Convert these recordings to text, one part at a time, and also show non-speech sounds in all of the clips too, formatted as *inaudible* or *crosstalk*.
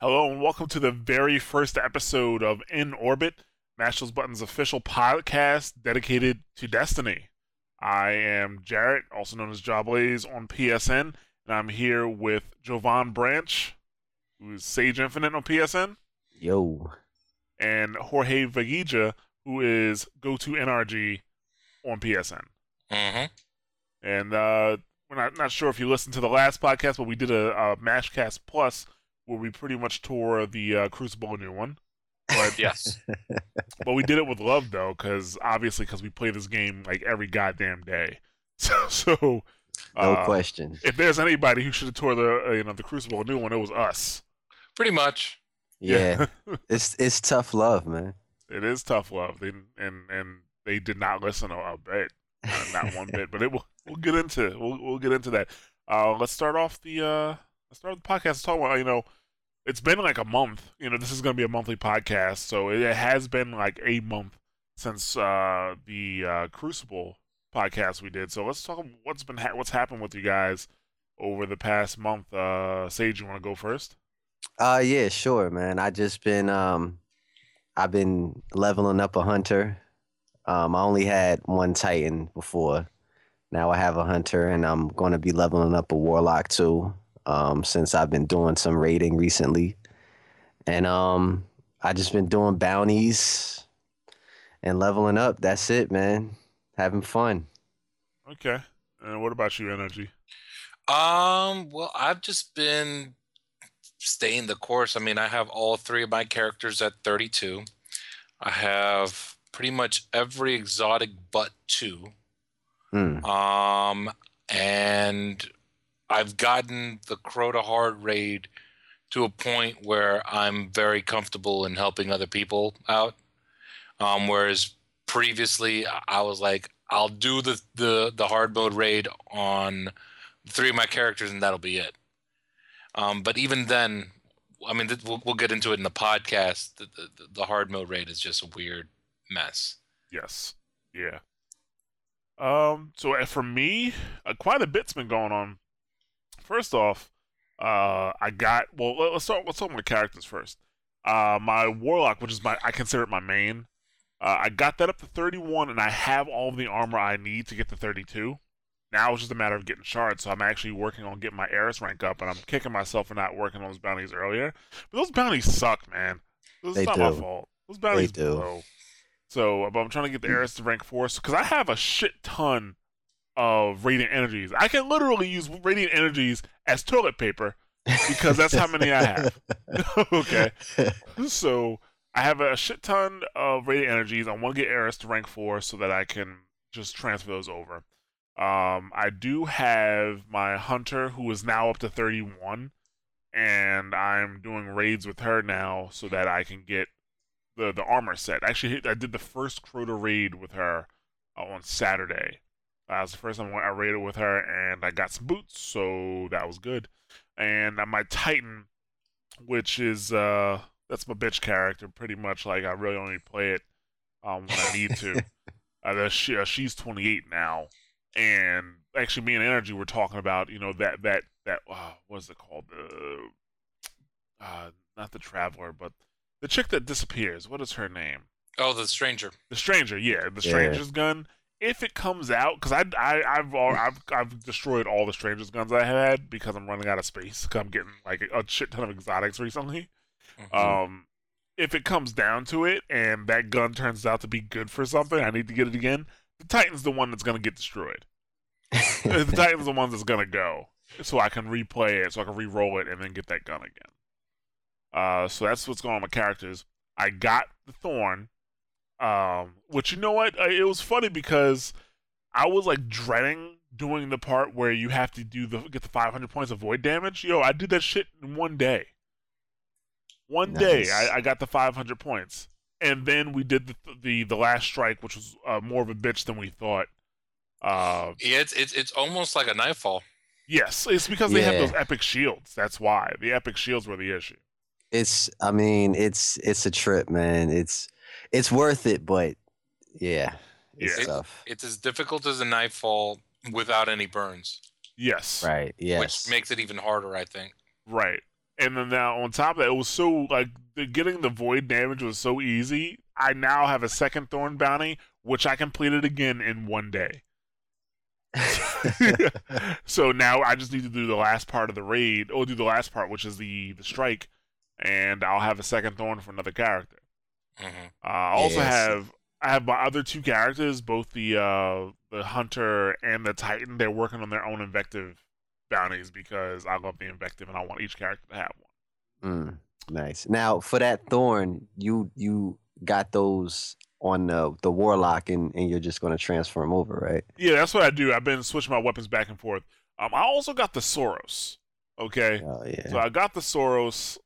Hello and welcome to the very first episode of In Orbit, Mash Buttons official podcast dedicated to Destiny. I am Jarrett, also known as Jawblaze on PSN, and I'm here with Jovan Branch, who's Sage Infinite on PSN, Yo. and Jorge Vagija, who is GoToNRG on PSN. Mm-hmm. And uh, we're not, not sure if you listened to the last podcast, but we did a, a Mashcast Plus where we pretty much tore the uh, Crucible a new one. But *laughs* Yes. *laughs* but we did it with love though, because obviously because we play this game like every goddamn day. *laughs* So, so No uh, question. If there's anybody who should have tore the uh, you know the Crucible a new one, it was us. Pretty much. Yeah. it's it's tough love, man. It is tough love. They and and they did not listen a, a bit, uh, not one bit. But it will we'll get into we'll we'll get into that. Uh, let's start off the uh let's start the podcast. Let's talk about you know it's been like a month. You know this is going to be a monthly podcast, so it has been like a month since uh the uh, Crucible podcast we did. So let's talk what's been ha- what's happened with you guys over the past month. Uh, Sage, you want to go first? Uh yeah, sure, man. I just been um I've been leveling up a hunter. Um I only had one titan before. Now I have a hunter and I'm going to be leveling up a warlock too. Um since I've been doing some raiding recently. And um I just been doing bounties and leveling up. That's it, man. Having fun. Okay. And what about you, Energy? Um, well, I've just been staying the course. I mean, I have all three of my characters at 32. I have pretty much every exotic but two. Hmm. Um, and I've gotten the Crota Hard raid to a point where I'm very comfortable in helping other people out. Um, whereas previously I- was like, I'll do the, the, the hard mode raid on three of my characters and that'll be it. Um, but even then, I mean, th- we'll, we'll get into it in the podcast. The, the, the hard mode raid is just a weird mess. Yes. Yeah. Um. So uh, for me, uh, quite a bit's been going on. First off, uh, I got well. let- Let's start. Let's talk my characters first. Uh, my warlock, which is my I consider it my main. Uh, I got that up to 31, and I have all of the armor I need to get to 32. Now it's just a matter of getting shards. So I'm actually working on getting my Eris rank up, and I'm kicking myself for not working on those bounties earlier. But those bounties suck, man. Those They it's not my fault. Those bounties do. blow. So, but I'm trying to get the Eris to rank four because I have a shit ton of radiant energies. I can literally use radiant energies as toilet paper because that's how many I have. *laughs* okay, so I have a shit ton of radiant energies. I want to get Eris to rank four so that I can just transfer those over. Um, I do have my hunter who is now up to 31, and I'm doing raids with her now so that I can get the the armor set. Actually, I did the first Crota raid with her on Saturday. Uh, it was the first time I raided with her, and I got some boots, so that was good. And uh, my Titan, which is uh, that's my bitch character, pretty much. Like I really only play it um, when I need to. *laughs* uh, she, uh, she's 28 now, and actually, me and Energy were talking about you know that that that uh, what is it called? The uh, not the Traveler, but the chick that disappears. What is her name? Oh, the stranger. The Stranger. Yeah, the Yeah. Stranger's gun. If it comes out, because I, I I've I've I've destroyed all the Stranger's guns I had because I'm running out of space. Cause I'm getting like a shit ton of exotics recently. Mhm. Um, if it comes down to it, and that gun turns out to be good for something, I need to get it again. The Titan's the one that's gonna get destroyed. *laughs* the Titan's the one that's gonna go, so I can replay it, so I can re-roll it, and then get that gun again. Uh, so that's what's going on with characters. I got the Thorn, um, which you know what? Uh, It was funny because I was like dreading doing the part where you have to do the get the 500 points of void damage. Yo, I did that shit in one day. One day, I, I got the 500 points, and then we did the the, the last strike, which was uh, more of a bitch than we thought. Uh, Yeah, it's, it's it's almost like a nightfall. yes, it's because they have those epic shields. That's why the epic shields were the issue. it's I mean, it's it's a trip, man. It's it's worth it, but yeah, it's Yeah. tough. It's as difficult as a nightfall without any burns, Yes, Right. Yes. which makes it even harder, I think. right. And then now on top of that, it was so like the, getting the void damage was so easy. I now have a second thorn bounty, which I completed again in one day. *laughs* *laughs* so now I just need to do the last part of the raid, or do the last part, which is the the strike, and I'll have a second thorn for another character. Hmm Uh, I also Yes. have I have my other two characters, both the uh, the hunter and the titan. They're working on their own invective bounties because I love the invective and I want each character to have one. Mm, nice. Now for that thorn, you you got those on the the warlock, and and you're just gonna transfer them over, right? Yeah, that's what I do. I've been switching my weapons back and forth. Um, I also got the Suros. Okay, Oh yeah. so I got the Suros,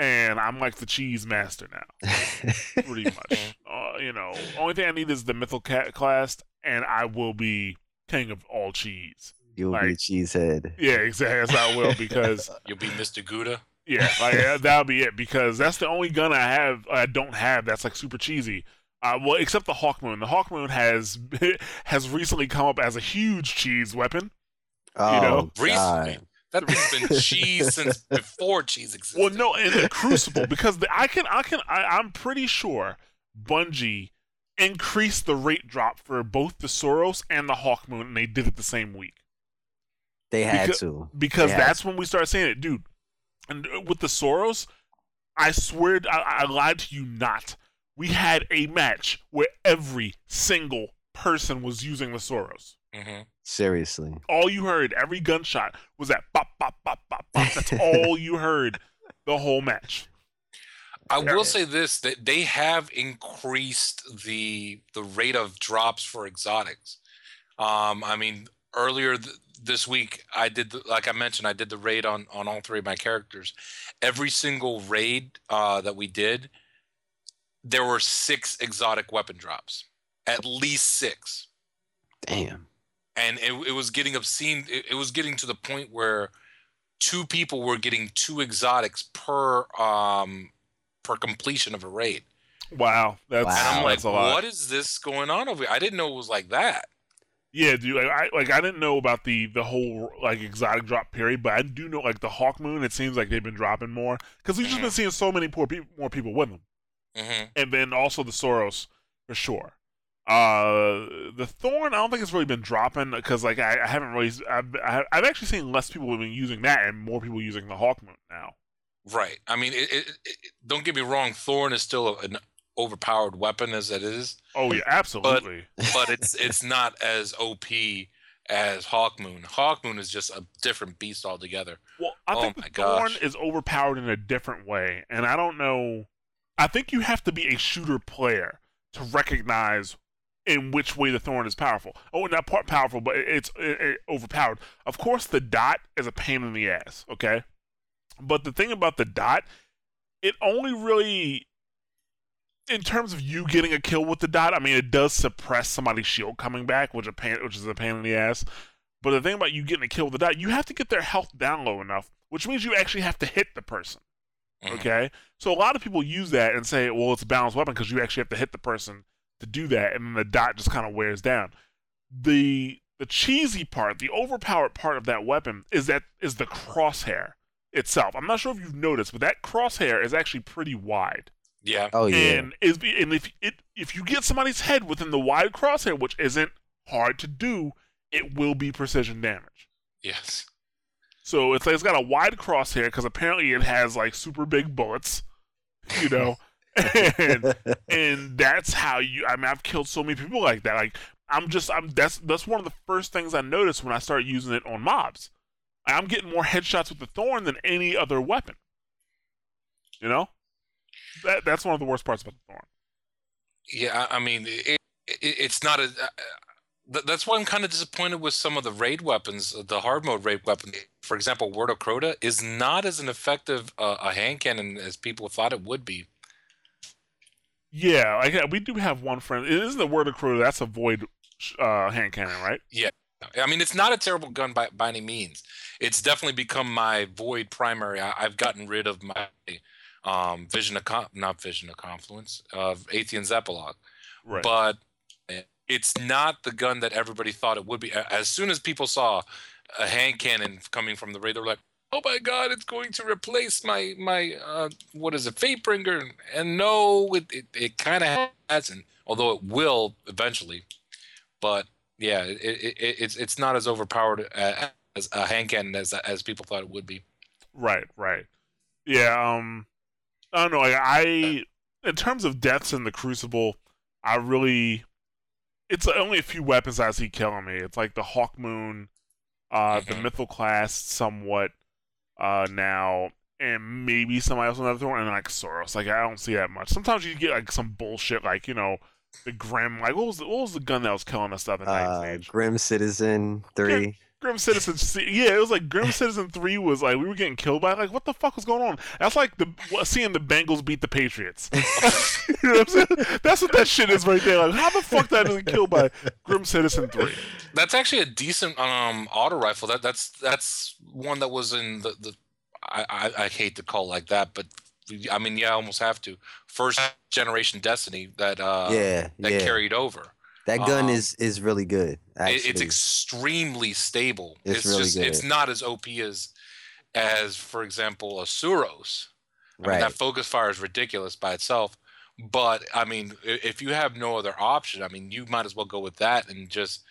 and I'm like the cheese master now. *laughs* pretty much. Uh, you know, only thing I need is the Mythoclast, and I will be king of all cheese. You'll be like- cheesehead. Yeah, exactly. That's how I will *laughs* because You'll be Mr. Gouda. yeah, like that'll be it because that's the only gun I have. I don't have that's like super cheesy. Uh, well, except the Hawkmoon. The Hawkmoon has *laughs* has recently come up as a huge cheese weapon. Oh know, recently. God. That thing's been cheese since *laughs* before cheese existed. Well, no, in the Crucible because the, I can, I can, I, I'm pretty sure Bungie increased the rate drop for both the Suros and the Hawkmoon, and they did it the same week. They had Because- to. because had that's when we started saying it, dude. And uh, with the Suros, I swear I, I lied to you not. We had a match where every single person was using the Suros. hmm Seriously. All you heard, every gunshot, was that bop bop bop bop bop. That's *laughs* all you heard the whole match. I will say this: that they have increased the the rate of drops for exotics. Um, I mean, earlier th- this week, I did the, like I mentioned, I did the raid on on all three of my characters. Every single raid uh, that we did, there were six exotic weapon drops, at least six. Damn. And it, it was getting obscene it, it was getting to the point where two people were getting two exotics per um per completion of a raid Wow, that's Wow. and i'm like that's a lot. what is this going on over here i didn't know it was like that Yeah, dude. Like I like I didn't know about the the whole like exotic drop period, but I do know like the Hawk Moon. It seems like they've been dropping more because we've just been seeing so many poor people, more people with them, hmm and then also the Suros for sure. Uh, the Thorn, I don't think it's really been dropping because like I, I haven't really. I've, I- I've actually seen less people have been using that and more people using the Hawk Moon now. right i mean it, it, it, don't get me wrong thorn is still an overpowered weapon as it is Oh yeah, absolutely. but it's it's not as op as hawkmoon hawkmoon is just a different beast altogether Well, I Oh think Thorn gosh. is overpowered in a different way, and I don't know. I think you have to be a shooter player to recognize in which way the Thorn is powerful. Oh, not part powerful, but it's it, it overpowered. Of course, the dot is a pain in the ass. Okay, but the thing about the dot, it only really. In terms of you getting a kill with the dot, I mean, it does suppress somebody's shield coming back, which a pain, which is a pain in the ass. But the thing about you getting a kill with the dot, you have to get their health down low enough, which means you actually have to hit the person. Mhm. Okay, so a lot of people use that and say, "Well, it's a balanced weapon because you actually have to hit the person to do that," and then the dot just kind of wears down. The the cheesy part, the overpowered part of that weapon is that is the crosshair itself. I'm not sure if you've noticed, but that crosshair is actually pretty wide. yeah Oh yeah. And is and if it if you get somebody's head within the wide crosshair, which isn't hard to do, it will be precision damage. yes So it's like it's got a wide crosshair because apparently it has like super big bullets, you know, *laughs* and and that's how you. I mean, I've killed so many people like that. Like I'm just I'm that's that's one of the first things I noticed when I started using it on mobs. I'm getting more headshots with the thorn than any other weapon. You know, that that's one of the worst parts about the thorn. Yeah, I mean, it, it, it's not a. Uh, th- that's why I'm kind of disappointed with some of the raid weapons, uh, the hard mode raid weapon. For example, Word of Crota is not as an effective uh, a hand cannon as people thought it would be. Yeah, like we do have one friend. It isn't the word of crew. That's a void uh, hand cannon, right? Yeah. I mean, it's not a terrible gun by by any means. It's definitely become my void primary. I, I've gotten rid of my um, vision of con- not vision of confluence of Atheon's epilogue. Right. but it's not the gun that everybody thought it would be. As soon as people saw a hand cannon coming from the raid, they like, oh my god, it's going to replace my my uh, what is it, Fatebringer? And no, it it, it kind of hasn't. Although it will eventually, but yeah, it, it, it, it's it's not as overpowered as a hand cannon as as people thought it would be. Right, right. Yeah, um I don't know, like I in terms of deaths in the Crucible, I really it's only a few weapons I see killing me. It's like the Hawk Moon, uh, the Mhm. Mythoclast somewhat uh now, and maybe somebody else on the other one, and like Suros. Like I don't see that much. Sometimes you get like some bullshit, like you know, the Grim. Like what was the, what was the gun that was killing us stuff in Dragon Uh? Grim Citizen Three. Grim Citizen, yeah, it was like Grim Citizen Three was like we were getting killed by like what the fuck was going on? That's like the seeing the Bengals beat the Patriots. *laughs* you know what I'm saying? That's what that shit is right there. Like how the fuck that isn't killed by Grim Citizen Three? That's actually a decent um auto rifle. That that's that's one that was in the the. I, I, I hate to call it like that, but I mean, yeah, I almost have to. First generation Destiny that uh yeah, that yeah. carried over. That gun um, is is really good. It, Actually, it's extremely stable. It's It's, really just it's not as OP as as for example a Suros. I mean, right. that focus fire is ridiculous by itself. But I mean, if you have no other option, I mean, you might as well go with that and just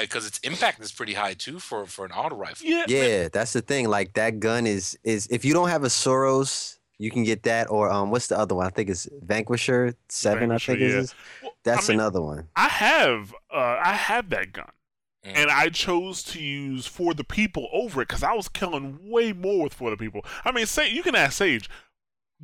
because its impact is pretty high too for for an auto rifle. Yeah, yeah, that's the thing. Like that gun is is if you don't have a Suros, you can get that. Or um, what's the other one? I think it's Vanquisher Seven. Vanquisher, I think yeah. it is. Well, That's I mean, another one. I have uh I have that gun. Mm. And I chose to use for the people over it because I was killing way more with for the people. I mean, say you can ask Sage.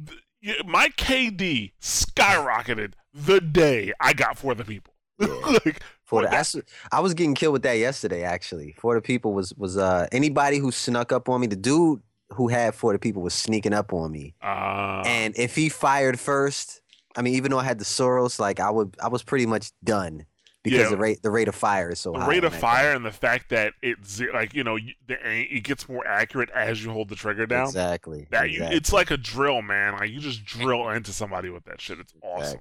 th- My KD skyrocketed the day I got for the people. Yeah. *laughs* like, For Well, the, I, s- I was getting killed with that yesterday. Actually, for the people was was uh anybody who snuck up on me. The dude who had for the people was sneaking up on me, uh, and if he fired first, I mean, even though I had the Suros, like I would, I was pretty much done because Yeah. the rate the rate of fire is so the high. rate of fire gun. and the fact that it's like you know the it gets more accurate as you hold the trigger down. Exactly. That you, it's like a drill, man. Like you just drill into somebody with that shit. It's awesome.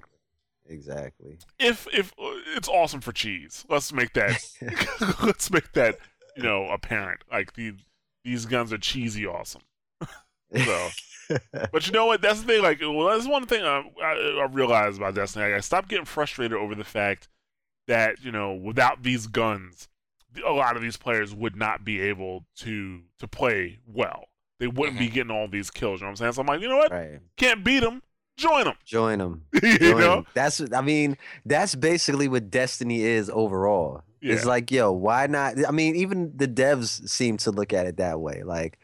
Exactly. If if uh, it's awesome for cheese, let's make that *laughs* *laughs* let's make that you know apparent. Like the these guns are cheesy awesome. *laughs* So, but you know what? That's the thing. Like, well, that's one thing I, I, I realized about Destiny. Like, I stopped getting frustrated over the fact that you know, without these guns, a lot of these players would not be able to to play well. They wouldn't be mm-hmm. getting all these kills. You know what I'm saying? So I'm like, you know what? right. Can't beat them. Join them. Join them. *laughs* you Join know? That's I mean, that's basically what Destiny is overall. It's like, yo, why not? I mean, even the devs seem to look at it that way. Like,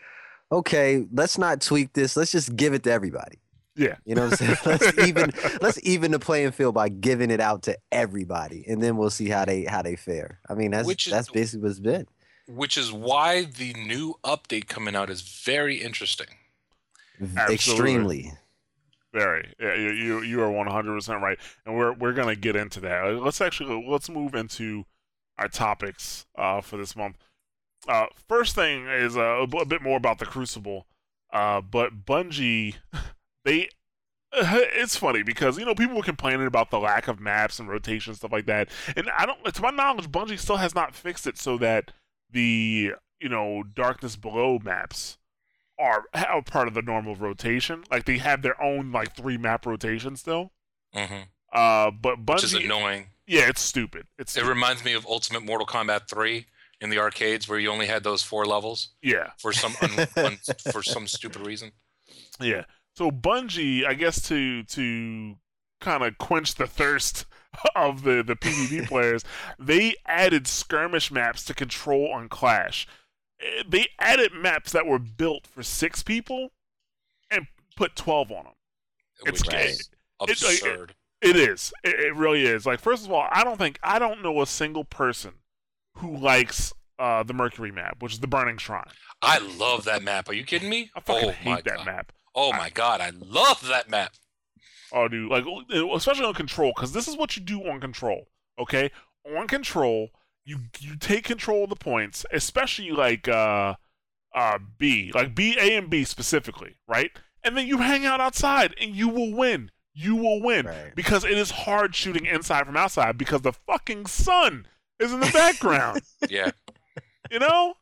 okay, let's not tweak this. Let's just give it to everybody. Yeah. You know what I'm saying? *laughs* let's *laughs* even let's even the playing field by giving it out to everybody, and then we'll see how they how they fare. I mean, that's Which is- that's basically what it's been. Which is why the new update coming out is very interesting. Absolutely. Extremely. Very. Yeah, you you are one hundred percent right, and we're we're gonna get into that. Let's actually let's move into our topics uh, for this month. Uh, first thing is uh, a, a bit more about the Crucible, uh, but Bungie, *laughs* they. *laughs* It's funny because you know people were complaining about the lack of maps and rotation stuff like that, and I don't. To my knowledge, Bungie still has not fixed it so that the you know Darkness Below maps are, are part of the normal rotation. Like they have their own like three map rotation still. hmm Uh, but Bungie, Which is annoying. Yeah, it's stupid. It's It reminds me of Ultimate Mortal Kombat 3 in the arcades where you only had those four levels yeah, for some un- un- for some stupid reason. yeah. So Bungie, I guess to to kind of quench the thirst of the the PvP *laughs* players, they added skirmish maps to control on Clash. Eh, They added maps that were built for six people and put twelve on them. It's Right. It's absurd. It is. It, it really is. Like, first of all, I don't think I don't know a single person who likes uh, the Mercury map, which is the Burning Shrine. I love that map. Are you kidding me? I fucking oh hate that god. map. Oh my god, I love that map. Oh, dude, like especially on control, because this is what you do on control. Okay, on control, you you take control of the points, especially like uh uh B, like B, A, and B specifically, right? And then you hang out outside, and you will win. You will win Right. because it is hard shooting inside from outside because the fucking sun is in the background. *laughs* Yeah. you know,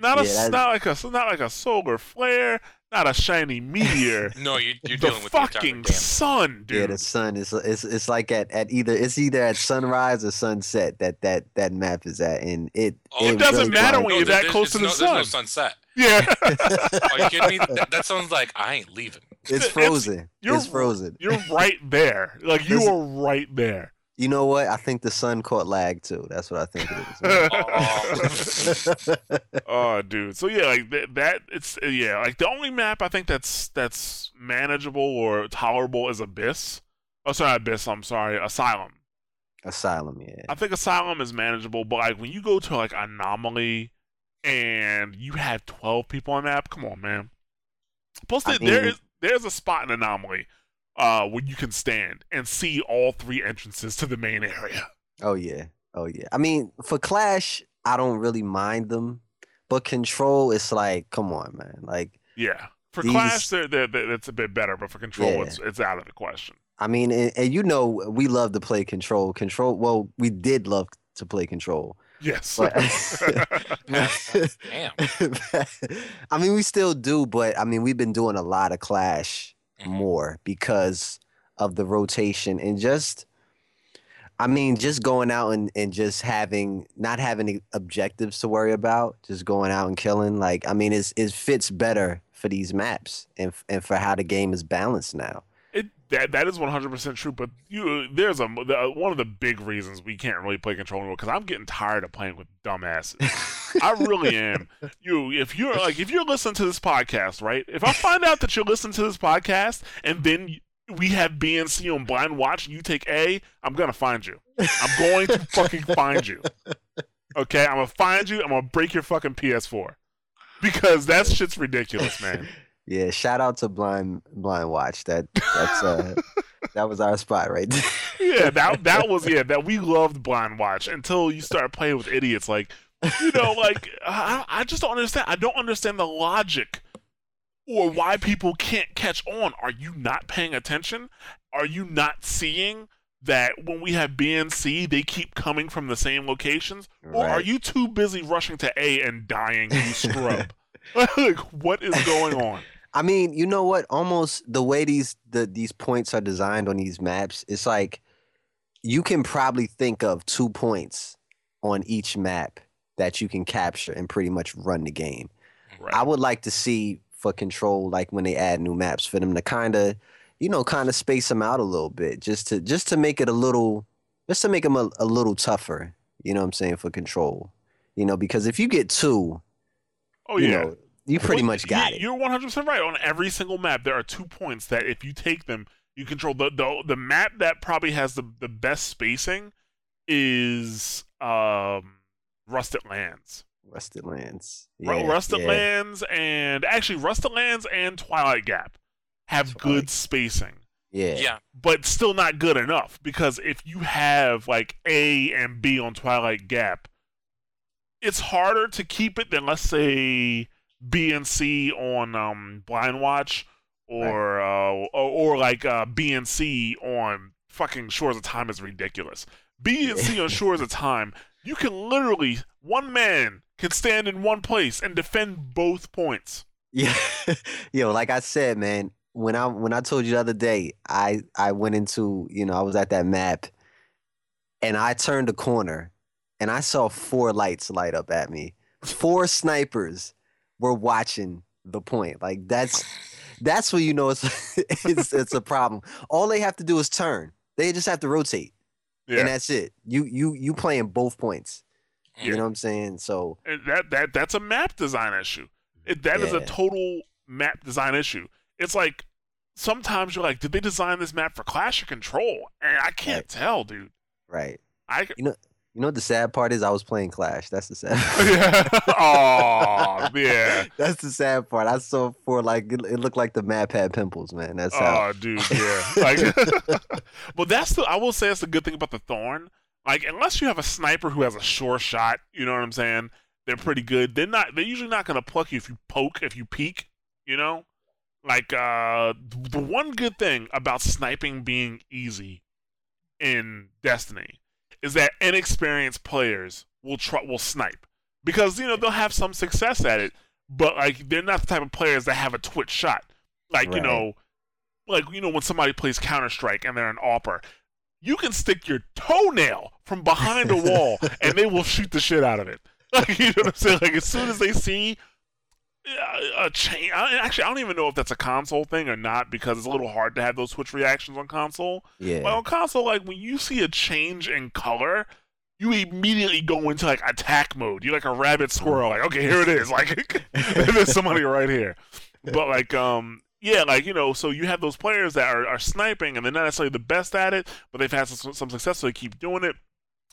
Not a Yeah, not like a not like a solar flare, not a shiny *laughs* meteor. No, you, you're the dealing with the fucking damn. sun, dude. Yeah, the sun is it's it's like at, at either it's either at sunrise or sunset that that that map is at, and it Oh, It doesn't really matter when you're that close to the no, There's sun. no sunset. yeah, *laughs* Are you kidding me? That, that sounds like I ain't leaving. It's *laughs* It's- frozen. you're- it's frozen. you're right there. Like you Listen- are right there. You know what? I think the sun caught lag too. That's what I think it is. *laughs* *laughs* oh, dude. So yeah, like that, that. It's yeah, like the only map I think that's that's manageable or tolerable is Abyss. Oh, sorry, Abyss. I'm sorry, Asylum. Asylum, yeah. I think Asylum is manageable, but like when you go to like Anomaly and you have 12 people on the map, come on, man. Plus, I mean- is there's a spot in Anomaly uh, where you can stand and see all three entrances to the main area. Oh yeah. Oh yeah. I mean, for Clash, I don't really mind them, but Control, it's like, come on, man. Like, Yeah. For These- Clash, they're, they're, they're- it's a bit better, but for Control, Yeah. it's it's out of the question. I mean, and, and you know, we love to play Control. Control. Well, we did love to play Control. Yes. But- *laughs* Damn. I mean, we still do, but I mean, we've been doing a lot of Clash Mhm. more because of the rotation and just, I mean, just going out and, and just having, not having objectives to worry about, just going out and killing. Like, I mean, it's, it fits better for these maps and, and for how the game is balanced now. That that is one hundred percent true, but you there's a the, one of the big reasons we can't really play control anymore because I'm getting tired of playing with dumbasses. *laughs* I really am. You if you're like if you're listening to this podcast, right? If I find out that you're listening to this podcast and then we have BNC on blind watch and you take A, I'm gonna find you. I'm going to fucking find you. Okay, I'm gonna find you. I'm gonna break your fucking PS4 because that shit's ridiculous, man. Yeah, shout out to Blind Blind Watch. That that's uh *laughs* that was our spot right there. yeah, *laughs* that that was yeah that we loved Blind Watch until you start playing with idiots like you know like *laughs* I, I just don't understand. I don't understand the logic or why people can't catch on. Are you not paying attention? Are you not seeing that when we have B and C, they keep coming from the same locations? Or are you too busy rushing to A and dying, you scrub? like, what is going on? I mean, you know what? Almost the way these the these points are designed on these maps, it's like you can probably think of two points on each map that you can capture and pretty much run the game. Right. I would like to see for control, like when they add new maps, for them to kind of, you know, kind of space them out a little bit, just to just to make it a little, just to make them a, a little tougher. You know what I'm saying for control. You know, because if you get two, oh you yeah. know, you pretty Well, much got you, it. You're 100 percent right. On every single map, there are two points that if you take them, you control. The the, the map that probably has the, the best spacing is um, Rusted Lands. Rusted Lands. Yeah, Rusted yeah. Lands and actually Rusted Lands and Twilight Gap have Twilight- good spacing. Yeah. Yeah. But still not good enough because if you have like A and B on Twilight Gap, it's harder to keep it than let's say B and C on um, Blind Watch or uh, or, or like uh, B and C on fucking Shores of Time is ridiculous. B and C on Shores of Time, you can literally one man can stand in one place and defend both points. Yeah. *laughs* Yo, like I said, man, when I when I told you the other day, I I went into, you know, I was at that map and I turned a corner and I saw four lights light up at me. Four snipers were watching the point. Like that's that's when you know it's *laughs* it's it's a problem. All they have to do is turn. They just have to rotate. Yeah. And that's it. You you you playing both points. You know what I'm saying? So And that that that's a map design issue. It, that is a total map design issue. It's like sometimes you're like, did they design this map for Clash or Control? And I can't Right. tell, dude. right. I You know what the sad part is? I was playing Clash. That's the sad. *laughs* yeah. *laughs* oh yeah. That's the sad part. I saw for like it, it looked like the map had pimples, man. That's how. Oh, dude, yeah. Like, *laughs* but that's the I will say that's the good thing about the Thorn. Like, unless you have a sniper who has a sure shot, you know what I'm saying? They're pretty good. They're not. They're usually not gonna pluck you if you poke, if you peek. You know, like uh, the one good thing about sniping being easy in Destiny is that inexperienced players will try will snipe because you know they'll have some success at it, but like they're not the type of players that have a twitch shot. Like you know, like you know when somebody plays Counter Strike and they're an AWPer, you can stick your toenail from behind a wall *laughs* and they will shoot the shit out of it. *laughs* Like you know what I'm saying? Like as soon as they see a change, actually I don't even know if that's a console thing or not because it's a little hard to have those twitch reactions on console. Yeah. But on console, like when you see a change in color, you immediately go into like attack mode. You're like a rabbit squirrel. Like, okay, here it is. *laughs* Like, *laughs* there's somebody right here. But like, um, yeah, like you know, so you have those players that are, are sniping, and they're not necessarily the best at it, but they've had some, some success, so they keep doing it.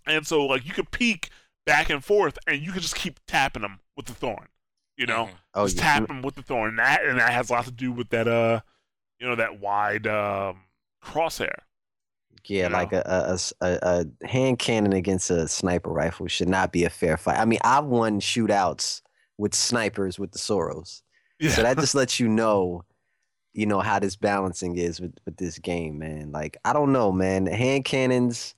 And so, like, you could peek back and forth, and you could just keep tapping them with the thorn. You know, Mhm. oh just yeah. tap them with the thorn. And that and that has a lot to do with that, uh, you know, that wide um, crosshair. Yeah, you like a a, a- a s- a- a hand cannon against a sniper rifle should not be a fair fight. I mean, I've won shootouts with snipers with the Suros. Yeah. So that just *laughs* lets you know, you know, how this balancing is with, with this game, man. Like, I don't know, man. Hand cannons,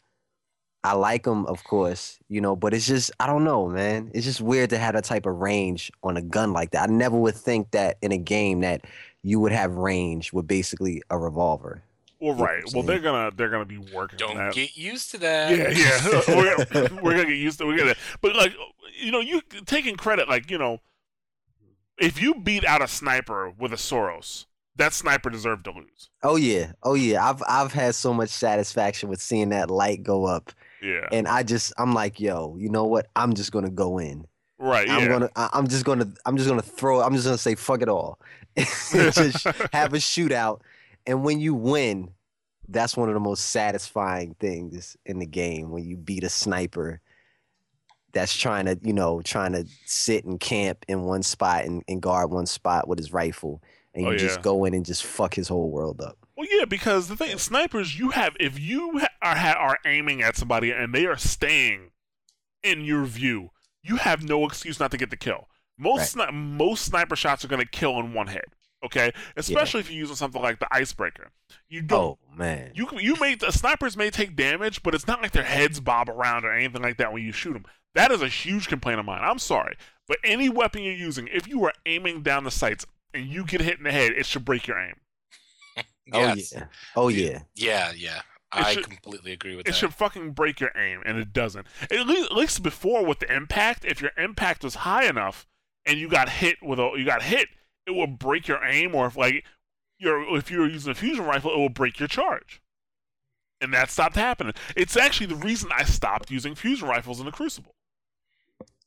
I like them, of course, you know, but it's just, I don't know, man. It's just weird to have that type of range on a gun like that. I never would think that in a game that you would have range with basically a revolver. Well, right. Well, they're gonna they're gonna be working Don't that. get used to that. yeah, yeah. *laughs* we're, gonna, *laughs* we're gonna get used to. We're gonna, but like you know, you taking credit, like you know, if you beat out a sniper with a Suros, that sniper deserved to lose. Oh yeah, oh yeah. I've I've had so much satisfaction with seeing that light go up, Yeah, and I just I'm like, yo, you know what? I'm just gonna go in. right. I'm yeah. gonna I'm just gonna I'm just gonna throw I'm just gonna say fuck it all. *laughs* just *laughs* have a shootout, and when you win, that's one of the most satisfying things in the game when you beat a sniper that's trying to you know trying to sit and camp in one spot and, and guard one spot with his rifle, and oh, you Oh, just go in and just fuck his whole world up. Well, yeah, because the thing, snipers, you have if you ha- are ha- are aiming at somebody and they are staying in your view, you have no excuse not to get the kill. Most sni- most sniper shots are going to kill in one hit. Okay, especially if you're using something like the icebreaker. You don't. Oh man. You you may the snipers may take damage, but it's not like their heads bob around or anything like that when you shoot them. That is a huge complaint of mine. I'm sorry, but any weapon you're using, if you are aiming down the sights and you get hit in the head, it should break your aim. Oh, yes. Oh yeah. Oh Yeah. yeah. Yeah, yeah. I should- completely agree with It that. It should fucking break your aim, and it doesn't. At least, at least before with the impact, if your impact was high enough and you got hit with a you got hit, it will break your aim. Or if like you're if you're using a fusion rifle, it will break your charge. And that stopped happening. It's actually the reason I stopped using fusion rifles in the Crucible.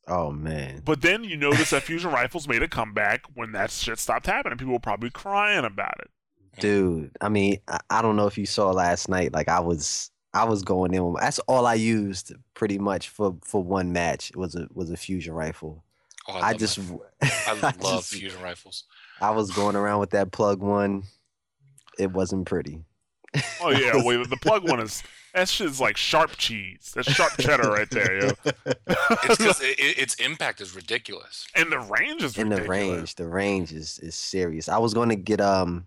Oh man. But then you notice that fusion rifles made a comeback when that shit stopped happening. People were probably crying about it. Dude, I mean, I, I don't know if you saw last night. Like I was, I was going in. With, that's all I used pretty much for for one match. Was a was a fusion rifle. Oh, I love just, my- *laughs* I, I love just- fusion rifles. I was going around with that plug one. It wasn't pretty. Oh yeah, *laughs* wait, the plug one is that shit's like sharp cheese. That's sharp cheddar right there, yo. *laughs* It's because it, it- its impact is ridiculous. and the range is In the range, the range is is serious. I was going to get um,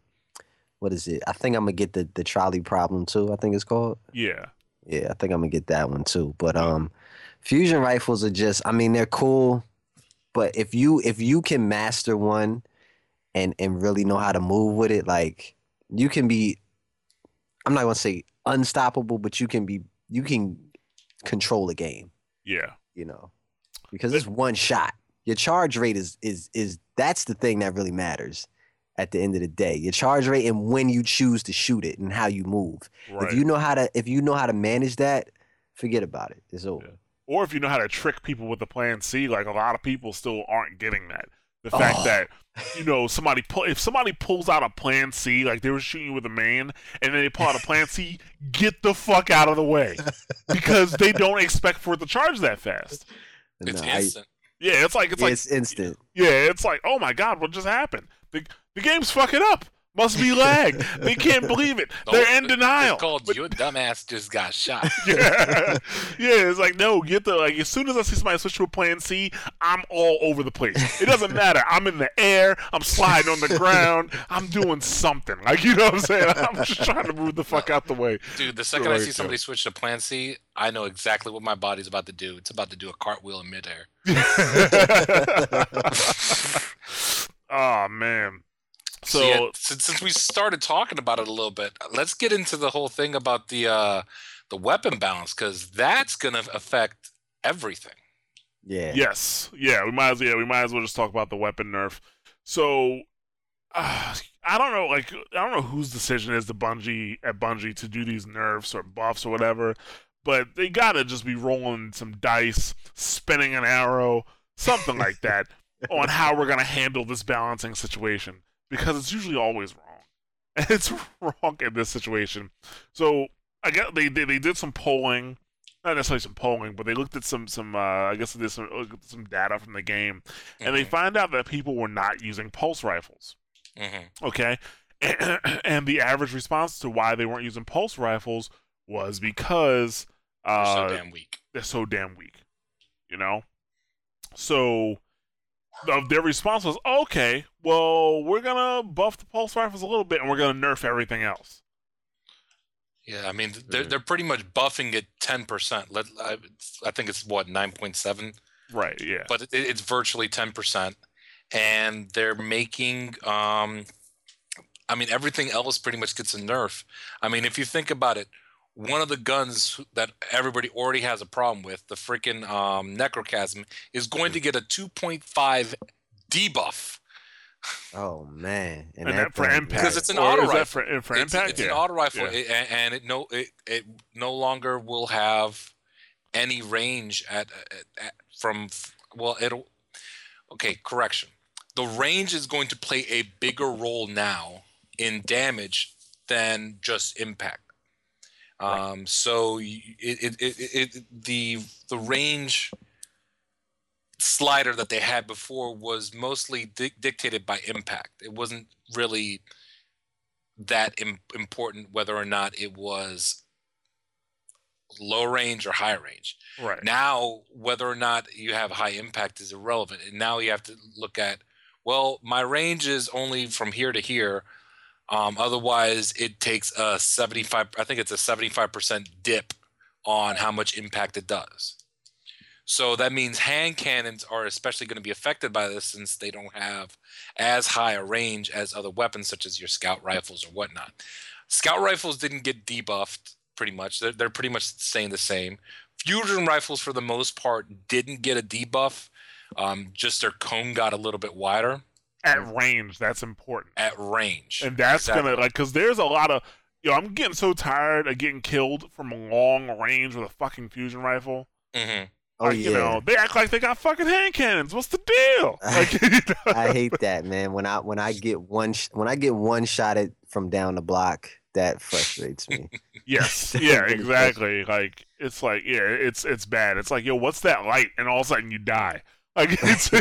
what is it? I think I'm gonna get the the trolley problem too. I think it's called. Yeah, Yeah, I think I'm gonna get that one too. But um, fusion rifles are just, I mean, they're cool, but if you if you can master one, and and really know how to move with it, like you can be, I'm not gonna say unstoppable, but you can be, you can control a game, yeah, you know, because it's one shot. Your charge rate is is is that's the thing that really matters at the end of the day. Your charge rate and when you choose to shoot it and how you move. right. If you know how to if you know how to manage that, forget about it. It's over. or if you know how to trick people with the plan C, like a lot of people still aren't getting that. The fact Oh. that you *laughs* know somebody pull if somebody pulls out a plan C, like they were shooting you with a man, and then they pull out a plan C, get the fuck out of the way because they don't expect for it to charge that fast. It's No, I- instant. Yeah, it's like it's like it's instant. Yeah, it's like, oh my god, what just happened? The the game's fucking up. Must be lag. they can't believe it. *laughs* They're in denial. It's called But- your dumbass just got shot. *laughs* yeah. yeah, it's like no, get the like as soon as I see somebody switch to a plan C, I'm all over the place. It doesn't *laughs* matter. I'm in the air, I'm sliding on the ground, I'm doing something. Like you know what I'm saying? I'm just trying to move the fuck out the way. Dude, the second I see somebody switch to Plan C, I know exactly what my body's about to do. It's about to do a cartwheel in midair. oh man. So, So, yeah, since, since we started talking about it a little bit, let's get into the whole thing about the uh, the weapon balance because that's gonna affect everything. Yeah. yes, yeah, we might as yeah we might as well just talk about the weapon nerf. So uh, I don't know, like I don't know whose decision is the Bungie at Bungie to do these nerfs or buffs or whatever, but they gotta just be rolling some dice, spinning an arrow, something like that, *laughs* on how we're gonna handle this balancing situation because it's usually always wrong, *laughs* and it's wrong in this situation. So I guess they they, they did some polling. Not necessarily some polling, but they looked at some some. Uh, I guess they did some some data from the game, and they Mhm, find out that people were not using pulse rifles. mhm. Okay, *clears throat* and the average response to why they weren't using pulse rifles was because They're uh, so damn weak. they're so damn weak. You know, so the, their response was, "Okay, well, we're gonna buff the pulse rifles a little bit, and we're gonna nerf everything else." Yeah, I mean they're Mhm. they're pretty much buffing it ten percent. Let I, I think it's what nine point seven, Right? Yeah. but it, it's virtually ten percent, and they're making. Um, I mean everything else pretty much gets a nerf. I mean if you think about it, one of the guns that everybody already has a problem with, the freaking um, Necrochasm, is going to get a two point five debuff. Oh man. And that for impact. Because it's an Or auto rifle. for, for it's, impact? it's yeah. an auto rifle, Yeah. it- and it no it, it no longer will have any range at, at, at from well it'll okay correction the range is going to play a bigger role now in damage than just impact um so it, it, it, it, the the range slider that they had before was mostly dic- dictated by impact it wasn't really that Im- important whether or not it was low range or high range. Right. Now, whether or not you have high impact is irrelevant. And now you have to look at, well, my range is only from here to here. Um, otherwise, it takes a 75, I think it's a 75% dip on how much impact it does. So that means hand cannons are especially going to be affected by this since they don't have as high a range as other weapons, such as your scout rifles or whatnot. Scout rifles didn't get debuffed pretty much. They're, they're pretty much staying the same. Fusion rifles, for the most part, didn't get a debuff. Um, just their cone got a little bit wider At range, that's important. at range. and that's Exactly. gonna like because there's a lot of yo i'm getting so tired of getting killed from a long range with a fucking fusion rifle mm-hmm. Oh like, yeah. you know they act like they got fucking hand cannons what's the deal *laughs* like *laughs* you know? I hate that, man. When I when I get one sh- when I get one shot at from down the block, that frustrates me. *laughs* yes yeah exactly like it's like yeah it's it's bad it's like yo what's that light and all of a sudden you die *laughs* like it's *laughs* yeah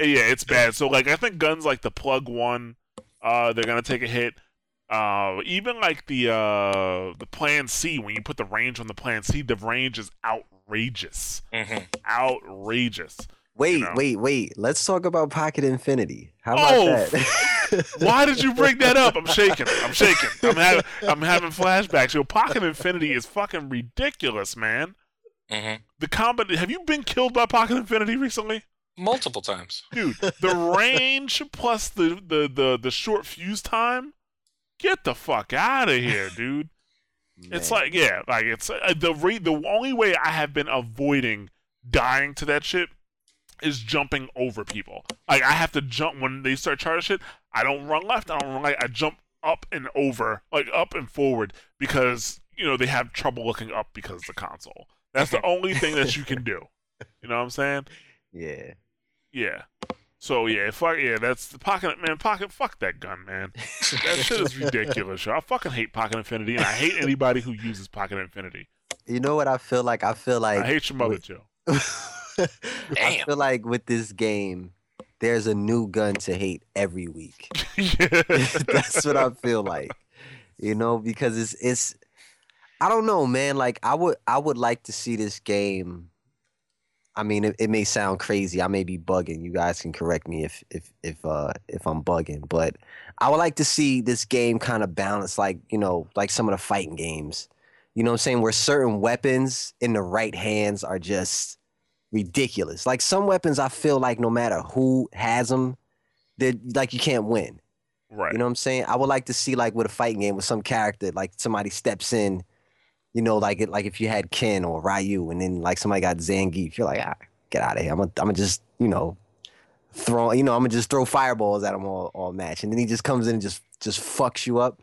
it's bad. So like i think guns like the plug one uh they're gonna take a hit. Uh even like the uh the plan c when you put the range on the plan c the range is outrageous. Hmm outrageous Wait, know. wait, wait. Let's talk about Pocket Infinity. How about Oh, that? *laughs* why did you bring that up? I'm shaking. I'm shaking. I'm having i'm having flashbacks. Yo pocket infinity is fucking ridiculous man hmm the combat have you been killed by pocket infinity recently? Multiple times. dude the *laughs* range plus the, the the the short fuse time? Get the fuck out of here *laughs* dude. It's like yeah like it's uh, the re- the only way i have been avoiding dying to that shit is jumping over people. Like i have to jump when they start charging shit i don't run left i don't run right i jump up and over like up and forward because you know they have trouble looking up because of the console that's the only thing that you can *laughs* do you know what i'm saying yeah. yeah. So yeah, fuck yeah, that's the pocket man. Pocket, fuck that gun, man. That shit is ridiculous. Yo. I fucking hate Pocket Infinity, and I hate anybody who uses Pocket Infinity. You know what I feel like? I feel like I hate your mother, Joe. *laughs* I feel like with this game, there's a new gun to hate every week. *laughs* That's what I feel like. You know, because it's it's I don't know, man. Like I would I would like to see this game. I mean, it, it may sound crazy. I may be bugging. You guys can correct me if if if uh if I'm bugging, but I would like to see this game kind of balance like, you know, like some of the fighting games. You know what I'm saying? Where certain weapons in the right hands are just ridiculous. Like some weapons I feel like no matter who has them, they're like you can't win. Right. You know what I'm saying? I would like to see like with a fighting game with some character, like somebody steps in, you know, like it, like if you had Ken or Ryu, and then like somebody got Zangief, you're like, ah, get out of here. I'm gonna, I'm gonna just, you know, throw, you know, I'm gonna just throw fireballs at him all, all match, and then he just comes in and just, just fucks you up.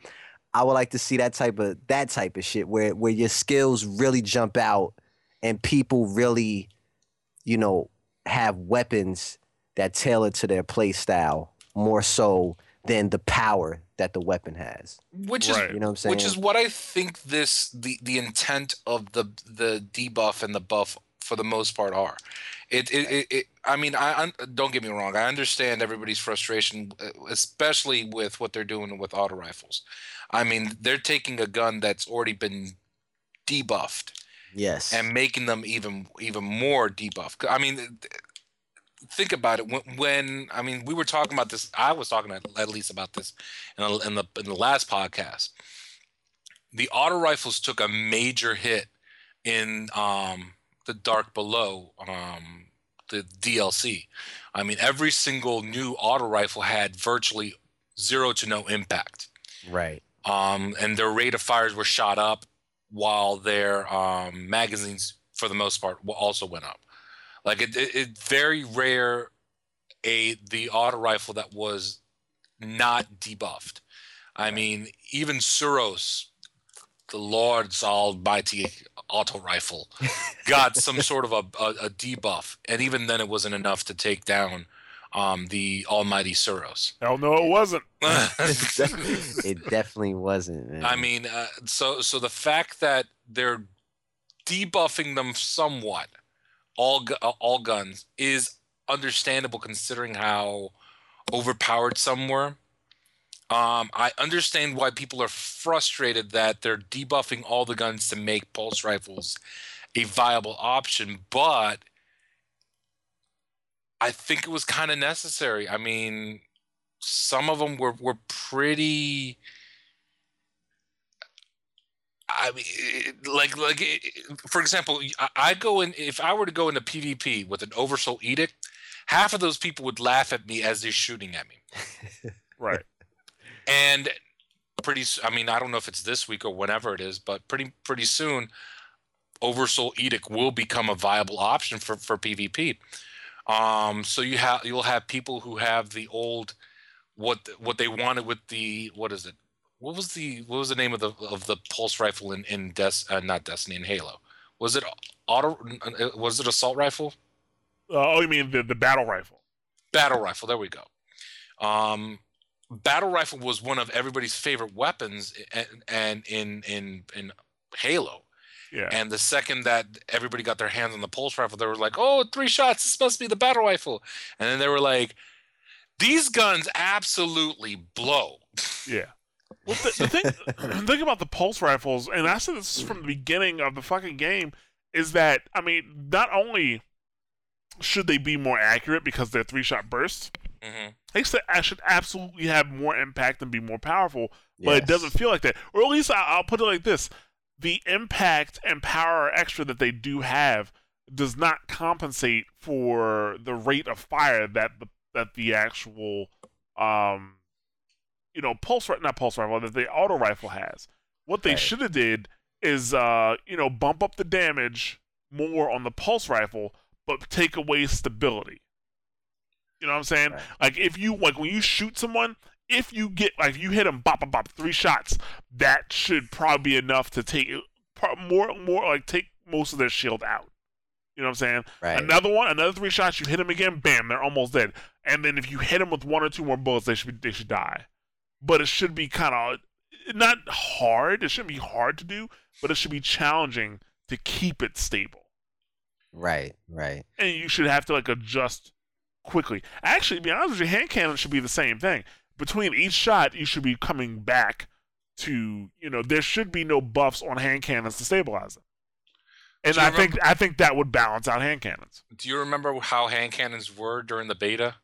I would like to see that type of that type of shit where where your skills really jump out, and people really, you know, have weapons that tailor to their play style more so than the power that the weapon has. which Right. is You know what I'm saying? which is what I think this the the intent of the the debuff and the buff for the most part are. It it, it, it I mean I, I don't get me wrong. I understand everybody's frustration, uh, especially with what they're doing with auto rifles. I mean they're taking a gun that's already been debuffed yes. and making them even even more debuffed. I mean, th- think about it. When, when I mean, we were talking about this. I was talking at, at least about this in, the- in the in the last podcast. The auto rifles took a major hit in um, the Dark Below, um, the DLC. I mean, every single new auto rifle had virtually zero to no impact right. um, and their rate of fires were shot up while their um, magazines for the most part also went up like it, it, it very rare a the auto rifle that was not debuffed i mean even suros the lord's almighty auto rifle *laughs* got some sort of a, a, a debuff and even then it wasn't enough to take down um, the almighty suros Hell no, it wasn't. *laughs* it definitely wasn't. Man. I mean, uh, so so the fact that they're debuffing them somewhat, all uh, all guns, is understandable considering how overpowered some were. Um, I understand why people are frustrated that they're debuffing all the guns to make pulse rifles a viable option, but I think it was kind of necessary. I mean, some of them were were pretty. I mean, it- like like it- it- for example, I, I go in if I were to go into PvP with an Oversoul Edict, half of those people would laugh at me as they're shooting at me, *laughs* Right. and pretty. I mean, I don't know if it's this week or whenever it is, but pretty pretty soon, Oversoul Edict will become a viable option for for PvP. Um, so you have you'll have people who have the old what what they wanted with the what is it? What was the what was the name of the of the pulse rifle in in Des uh, not Destiny in Halo? Was it auto? uh, Was it assault rifle? Uh, oh, you mean the, the battle rifle? Battle rifle. There we go. Um, battle rifle was one of everybody's favorite weapons, and, and in in in Halo. Yeah. And the second that everybody got their hands on the pulse rifle, they were like, "Oh, three shots! This must be the battle rifle." And then they were like, "These guns absolutely blow." Yeah. Well, the, the thing, the thing about the pulse rifles, and I said this from the beginning of the fucking game, is that I mean, not only should they be more accurate because they're three shot bursts, hmm they should, I should absolutely have more impact and be more powerful. But it doesn't feel like that, or at least I, I'll put it like this: the impact and power extra that they do have does not compensate for the rate of fire that the that the actual um you know pulse not pulse rifle that the auto rifle has. What they Right. should have did is uh you know bump up the damage more on the pulse rifle, but take away stability. You know what I'm saying? Right. Like if you like when you shoot someone, if you get like you hit them bop bop bop three shots, that should probably be enough to take more more like take most of their shield out. You know what I'm saying? Right. Another one, another three shots, you hit them again, bam, they're almost dead. And then if you hit them with one or two more bullets, they should be, they should die. But it should be kind of not hard. It shouldn't be hard to do, but it should be challenging to keep it stable. Right. Right. And you should have to like adjust quickly. Actually, to be honest with you, hand cannon should be the same thing. Between each shot, you should be coming back to you know there should be no buffs on hand cannons to stabilize them. And Do you I think I think that would balance out hand cannons. Do you remember how hand cannons were during the beta?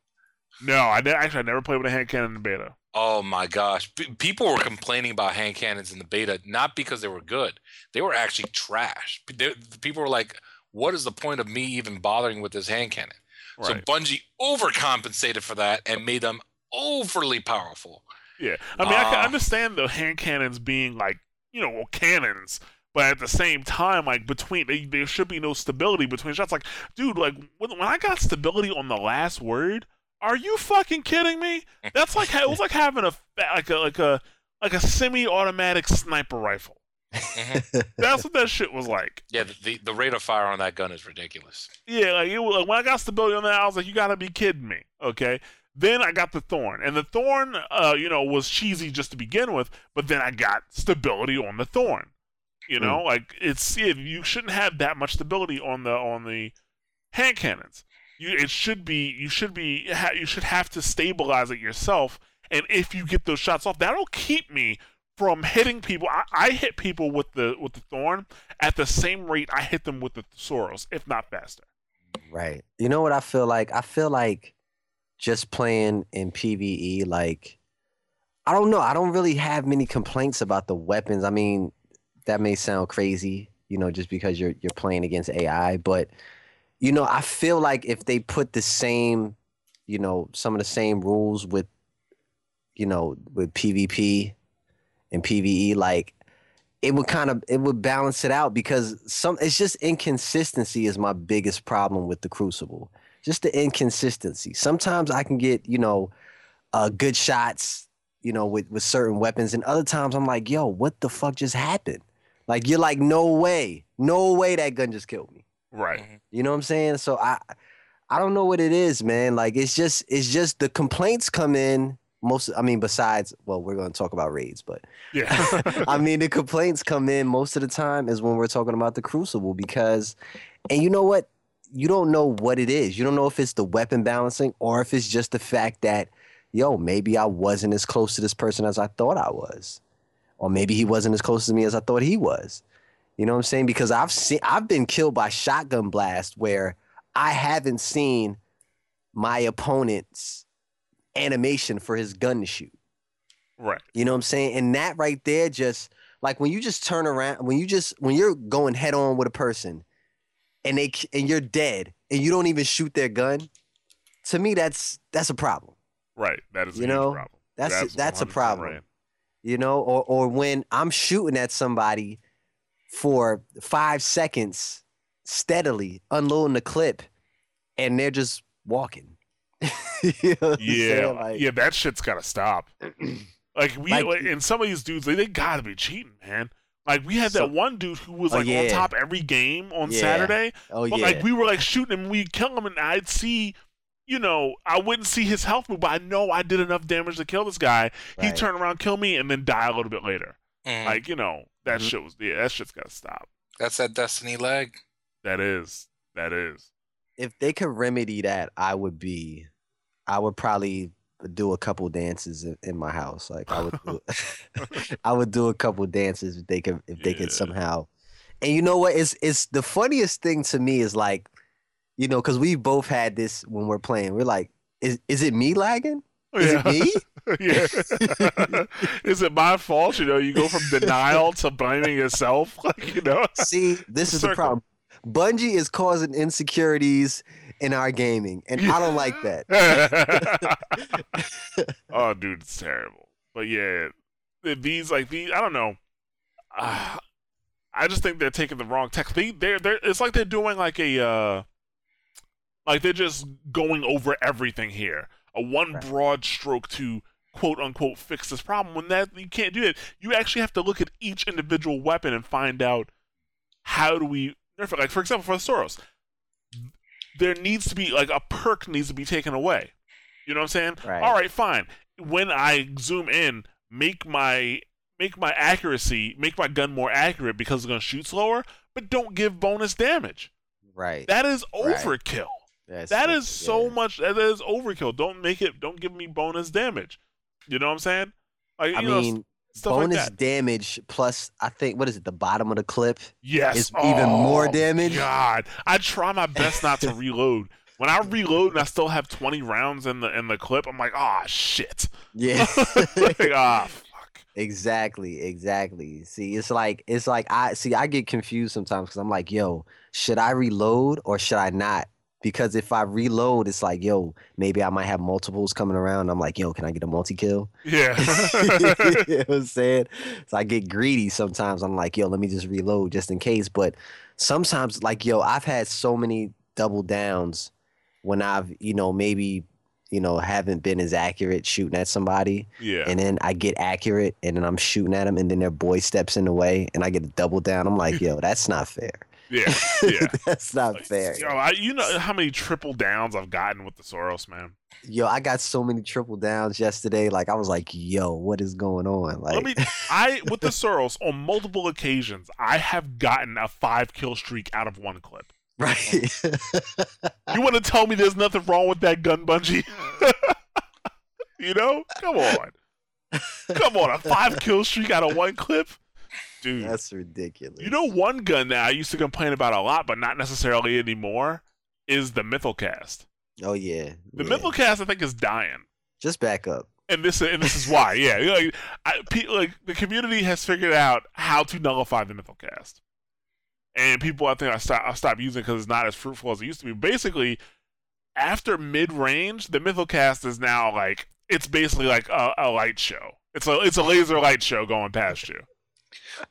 No, I ne- actually I never played with a hand cannon in beta. Oh my gosh. P- people were complaining about hand cannons in the beta, not because they were good. They were actually trash. P- they- people were like, what is the point of me even bothering with this hand cannon? So Right. Bungie overcompensated for that and made them overly powerful. Yeah, I mean, I can Ah. understand the hand cannons being like you know cannons, but at the same time, like between they, there should be no stability between shots. Like, dude, like when, when I got stability on the last word, are you fucking kidding me? That's like it was like having a like a like a like a semi-automatic sniper rifle. That's what that shit was like. Yeah, the, the, the rate of fire on that gun is ridiculous. Yeah, like, it was, like when I got stability on that, I was like, you gotta be kidding me. Okay. Then I got the thorn, and the thorn, uh, you know, was cheesy just to begin with. But then I got stability on the thorn. You know, like it's yeah, you shouldn't have that much stability on the on the hand cannons. You it should be you should be you should have to stabilize it yourself. And if you get those shots off, that'll keep me from hitting people. I, I hit people with the with the thorn at the same rate I hit them with the Suros, if not faster. Right. You know what I feel like? I feel like just playing in PvE, like I don't know. I don't really have many complaints about the weapons. I mean, that may sound crazy, you know, just because you're you're playing against AI, but you know, I feel like if they put the same, you know, some of the same rules with, you know, with PvP and PvE, like it would kind of it would balance it out because some it's just inconsistency is my biggest problem with the Crucible. Just the inconsistency. Sometimes I can get you know uh, good shots, you know, with with certain weapons, and other times I'm like, yo, what the fuck just happened? Like you're like, no way, no way that gun just killed me. Right. Mm-hmm. You know what I'm saying? So I I don't know what it is, man. Like it's just it's just the complaints come in most I mean besides well, we're going to talk about raids, but Yeah. *laughs* I mean the complaints come in most of the time is when we're talking about the crucible because and you know what? You don't know what it is. You don't know if it's the weapon balancing or if it's just the fact that yo, maybe I wasn't as close to this person as I thought I was. Or maybe he wasn't as close to me as I thought he was. You know what I'm saying? Because I've seen I've been killed by shotgun blast where I haven't seen my opponent's animation for his gun to shoot. right. You know what I'm saying? And that right there just like when you just turn around when you just when you're going head on with a person and they and you're dead and you don't even shoot their gun, to me that's that's a problem. Right. That is a You know, problem. That's that's, a 100% problem. right. You know, or or when I'm shooting at somebody for 5 seconds steadily unloading the clip and they're just walking. *laughs* you know Yeah. Like, yeah, that shit's gotta stop. *clears throat* Like we Like- like, and some of these dudes, they, they gotta be cheating, man. Like we had So- that one dude who was Oh, like on top every game on Yeah. Saturday. Oh But yeah. like we were like shooting him, we'd kill him, and I'd see, you know, I wouldn't see his health move, but I know I did enough damage to kill this guy. He'd turn around, kill me, and then die a little bit later. Mhm. Like you know, that Mhm. shit was yeah, that shit's gotta stop. That's that Destiny leg. That is, that is. if they could remedy that, I would be, I would probably do a couple dances in, in my house. Like I would, do, *laughs* *laughs* I would do a couple dances if they could, if they Yeah. could somehow. And you know what? It's it's the funniest thing to me is like, you know, because we both had this when we're playing. We're like, is is it me lagging? *laughs* Is yeah. it me? *laughs* yeah. *laughs* is it my fault? You know, you go from denial to blaming yourself. Like, you know. See, this is the problem. Bungie is causing insecurities in our gaming, and I don't like that. oh, dude, it's terrible. But yeah, these like these, I don't know. Uh, *sighs* I just think they're taking the wrong text. They, they're, they're, it's like they're doing like a, uh, like they're just going over everything here. A one Right. broad stroke to quote unquote fix this problem. When that you can't do it, you actually have to look at each individual weapon and find out how do we nerf it. Like for example, for the Suros, there needs to be like a perk needs to be taken away. You know what I'm saying? Right. All right, fine. When I zoom in, make my make my accuracy, make my gun more accurate because it's gonna shoot slower, but don't give bonus damage. right. That is Right. That's That so much. That is overkill. Don't make it. Don't give me bonus damage. You know what I'm saying? Like I know, mean, stuff bonus like damage plus I think what is it? The bottom of the clip. Yes, is even more Oh, damage. God, I try my best not to *laughs* reload. When I reload and I still have 20 rounds in the in the clip, I'm like, ah, shit. Yeah. *laughs* like, ah, fuck. Exactly, exactly. See, it's like it's like I see I get confused sometimes because I'm like, yo, should I reload or should I not? Because if I reload, it's like, yo, maybe I might have multiples coming around. I'm like, yo, can I get a multi kill? Yeah. *laughs* you know what I'm saying? So I get greedy sometimes. I'm like, yo, let me just reload just in case. But sometimes, like, yo, I've had so many double downs when I've, you know, maybe, you know, haven't been as accurate shooting at somebody yeah. and then I get accurate, and then I'm shooting at them and then their boy steps in the way, and I get a double down. I'm like, yo, that's not fair. Yeah. *laughs* Yeah. that's not Like, fair. Yo, I, you know how many triple downs I've gotten with the Suros, man. Yo, I got so many triple downs yesterday. Like I was like, yo, what is going on? Like, Let me. I with the Suros on multiple occasions, I have gotten a five kill streak out of one clip. *laughs* right? You want to tell me there's nothing wrong with that gun, Bungie? *laughs* you know, come on, come on, a five kill streak out of one clip, dude. that's ridiculous. You know, one gun that I used to complain about a lot, but not necessarily anymore, is the Mythoclast. Oh yeah. The yeah. Mythoclast, I think, is dying. Just back up. and this and this is why. Yeah, *laughs* like, I, pe- like the community has figured out how to nullify the Mythoclast, and people I think I stop I stopped using because it's not as fruitful as it used to be. Basically, after mid range, the Mythoclast is now like it's basically like a, a light show. It's a it's a laser light show going past you.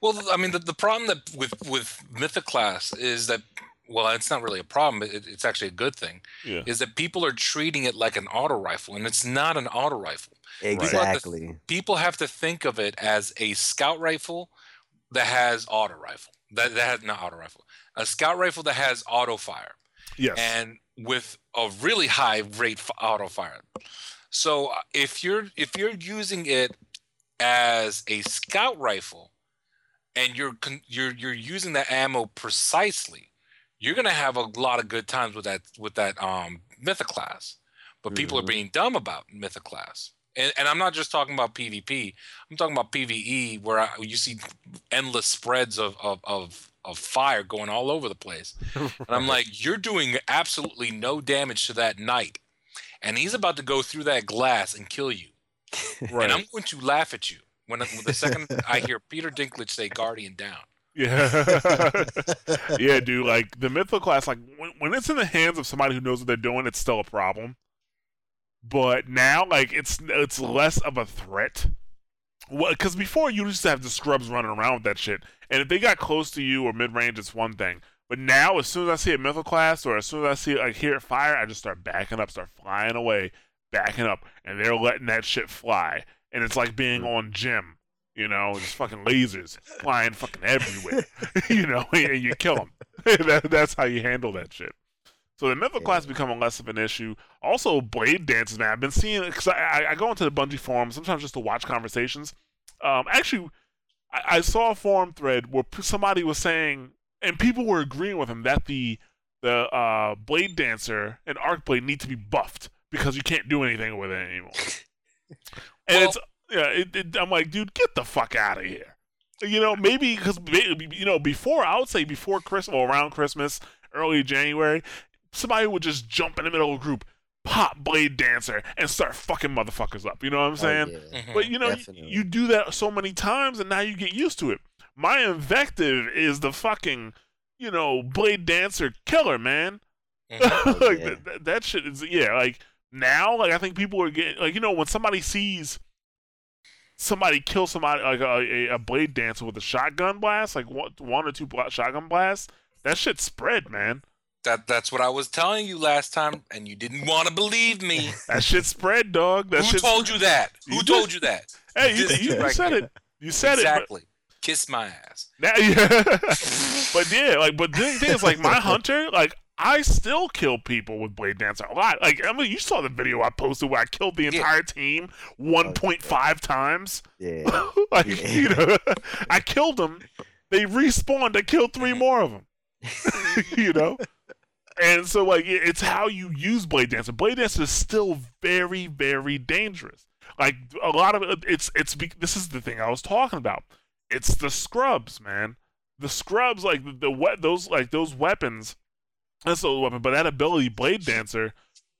Well, I mean, the, the problem that with with Mythoclast is that well, it's not really a problem. It, it's actually a good thing. Yeah. Is that people are treating it like an auto rifle, and it's not an auto rifle. Exactly. People have to think of it as a scout rifle that has auto rifle. That that has not auto rifle. A scout rifle that has auto fire. Yes. and with a really high rate f- auto fire. So uh, if you're if you're using it as a scout rifle and you're you're you're using that ammo precisely, you're gonna have a lot of good times with that with that um mythoclast. But people are Mhm. being dumb about mythoclast. And, and I'm not just talking about PvP. I'm talking about PvE, where I, you see endless spreads of, of, of, of fire going all over the place. *laughs* And I'm like, you're doing absolutely no damage to that knight. And he's about to go through that glass and kill you. right. And I'm going to laugh at you when the second I *laughs* hear Peter Dinklage say Guardian down. Yeah, *laughs* yeah, dude. Like the Mythoclast, like when, when it's in the hands of somebody who knows what they're doing, it's still a problem. But now, like it's it's less of a threat. Because before you used to have the scrubs running around with that shit, and if they got close to you or mid range, it's one thing. But now, as soon as I see a Mythoclast or as soon as I see like hear it fire, I just start backing up, start flying away, backing up, and they're letting that shit fly, and it's like being on gym. You know, just fucking lasers flying fucking everywhere. *laughs* you know, and you kill them. *laughs* that, that's how you handle that shit. So the Mythic class becoming less of an issue. Also, blade dances, man. I've been seeing because I, I, I go into the Bungie forum sometimes just to watch conversations. Um, actually, I, I saw a forum thread where somebody was saying, and people were agreeing with him that the the uh, blade dancer and arc blade need to be buffed because you can't do anything with it anymore. *laughs* and Well- it's yeah, it, it, I'm like, dude, get the fuck out of here. You know, maybe because you know before I would say before Christmas or around Christmas, early January, somebody would just jump in the middle of a group, pop Blade Dancer, and start fucking motherfuckers up. You know what I'm saying? Oh, yeah. Mhm. But you know, y- Definitely. you do that so many times, and now you get used to it. My invective is the fucking, you know, Blade Dancer killer, man. Mhm. *laughs* like yeah. that, that, that shit is yeah. Like now, like I think people are getting like you know when somebody sees somebody kill somebody like a, a, blade dancer with a shotgun blast, like one, one or two shotgun blasts, that shit spread, man. That that's what I was telling you last time, and you didn't want to believe me. *laughs* That shit spread, dog. That Who told you that? You Who did. told you that? *laughs* Hey, you, you, you said it. You said it. exactly. Kiss my ass. But, now, *laughs* yeah. but yeah, like, but the thing is, like, my hunter, like, I still kill people with Blade Dancer a lot. Like, I mean, you saw the video I posted where I killed the Yeah. entire team 1.5 times. Yeah. *laughs* like, Yeah. you know, I killed them. They respawned. I killed three more of them. *laughs* you know, and so like it's how you use blade dancer. Blade dancer is still very very dangerous. Like a lot of it, it's it's this is the thing I was talking about. It's the scrubs, man. The scrubs like the, the those like those weapons. That's a weapon, but that ability, blade dancer,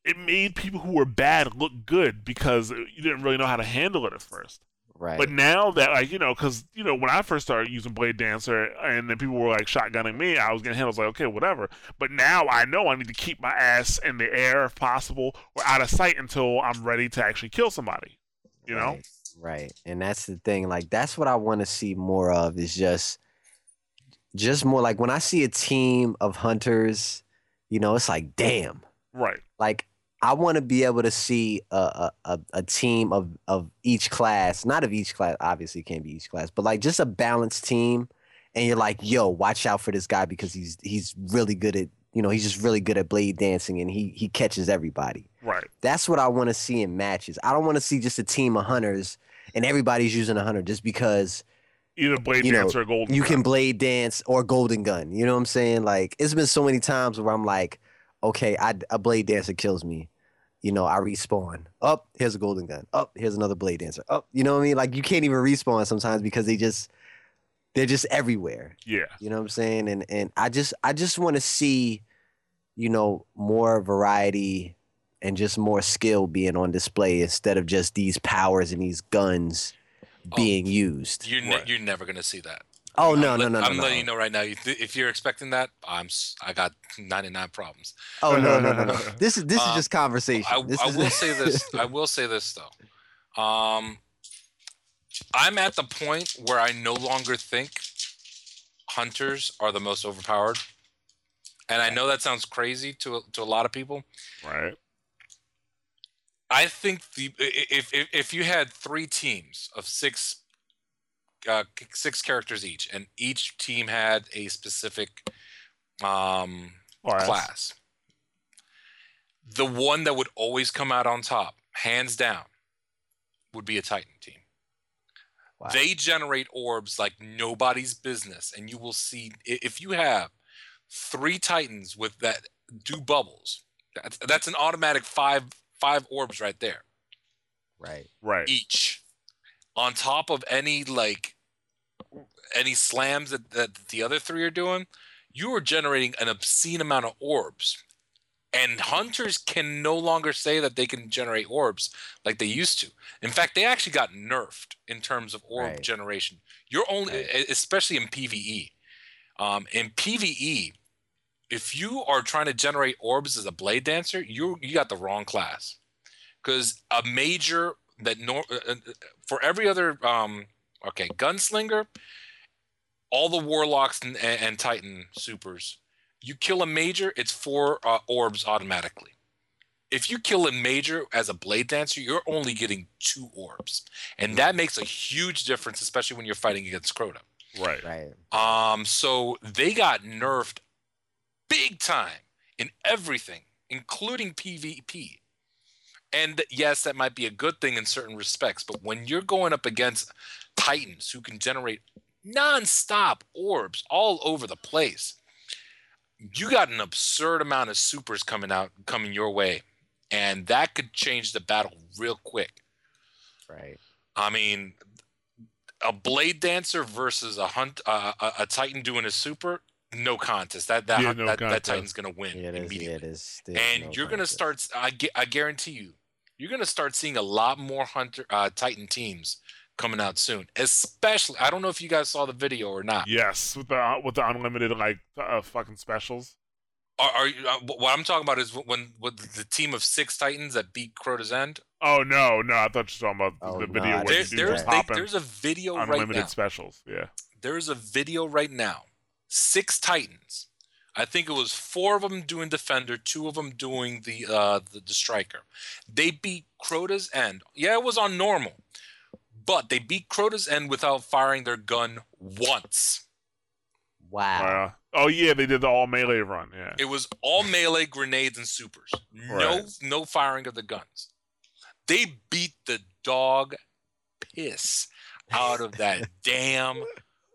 it made people who were bad look good because you didn't really know how to handle it at first. Right. But now that like you know, because you know when I first started using Blade Dancer, and then people were like shotgunning me, I was getting was like, okay, whatever. But now I know I need to keep my ass in the air if possible, or out of sight until I'm ready to actually kill somebody. You know? Right, right. And that's the thing. Like that's what I want to see more of is just just more like when I see a team of hunters, you know, it's like, damn. Right. Like I want to be able to see a, a, a, team of, of each class, not of each class, obviously it can't be each class, but like just a balanced team. And you're like, yo, watch out for this guy because he's he's really good at you know, he's just really good at blade dancing and he he catches everybody. Right. That's what I want to see in matches. I don't want to see just a team of hunters and everybody's using a hunter just because Either Blade You know, Dancer or Golden. Gun. You can blade dance or golden gun. You know what I'm saying? Like it's been so many times where I'm like, okay, I, a blade dancer kills me. You know, I respawn. Up, here's a golden gun. Up, here's another blade dancer. Up, you know what I mean? Like you can't even respawn sometimes because they just they're just everywhere. Yeah. You know what I'm saying? And and I just I just want to see, you know, more variety and just more skill being on display instead of just these powers and these guns Oh, being used. You're ne- you're never gonna see that. Oh no, no, no, no, I'm no. letting you know right now. If, if you're expecting that, I'm s- I got 99 problems. Oh no, no, no, no. *laughs* This is this is Um, just conversation. I, I will *laughs* say this. I will say this though. Um, I'm at the point where I no longer think hunters are the most overpowered, and I know that sounds crazy to to a lot of people. Right. I think the if if, if you had three teams of six uh, six characters each, and each team had a specific um, Class. The one that would always come out on top, hands down, would be a Titan team. Wow. They generate orbs like nobody's business, and you will see if you have three Titans with that do bubbles. That's, that's an automatic five five orbs right there right. Right. each, on top of any like any slams that, that the other three are doing. You are generating an obscene amount of orbs. And hunters can no longer say that they can generate orbs like they used to. In fact, they actually got nerfed in terms of orb Right. generation. You're only, Right. especially in PVE. Um, in PVE, if you are trying to generate orbs as a blade dancer, you you got the wrong class. Because a major that nor- uh, uh, for every other um, okay gunslinger, all the warlocks and, and, and titan supers, you kill a major, it's four uh, orbs automatically. If you kill a major as a blade dancer, you're only getting two orbs, and that makes a huge difference, especially when you're fighting against Crota. Right. Right. Um, so they got nerfed big time in everything, including PvP. And yes, that might be a good thing in certain respects, but when you're going up against Titans who can generate non-stop orbs all over the place, you got an absurd amount of supers coming out coming your way. And that could change the battle real quick. Right. I mean, a blade dancer versus a hunt, uh, a, a titan doing a super, no contest. That that Yeah, no that, that titan's gonna win Yeah, it is. Yeah, immediately. it is. And no you're gonna start. I, gu- I guarantee you, you're gonna start seeing a lot more hunter uh, titan teams coming out soon. Especially, I don't know if you guys saw the video or not. Yes, with the with the unlimited like uh, fucking specials. Are, are you, uh, what I'm talking about is when with the team of six titans that beat Crota's End. Oh no, no, I thought you were talking about Oh, the video I where didn't you There, see do there's just that. they, there's a video right unlimited now. specials. Yeah. there's a video right now. Six Titans. I think it was four of them doing defender, two of them doing the uh the, the striker. They beat Crota's end. Yeah, it was on normal, but they beat Crota's end without firing their gun once. Wow. Uh, oh yeah, they did the all melee run. Yeah. It was all melee grenades and supers. No Right. no firing of the guns. They beat the dog piss out of that *laughs* damn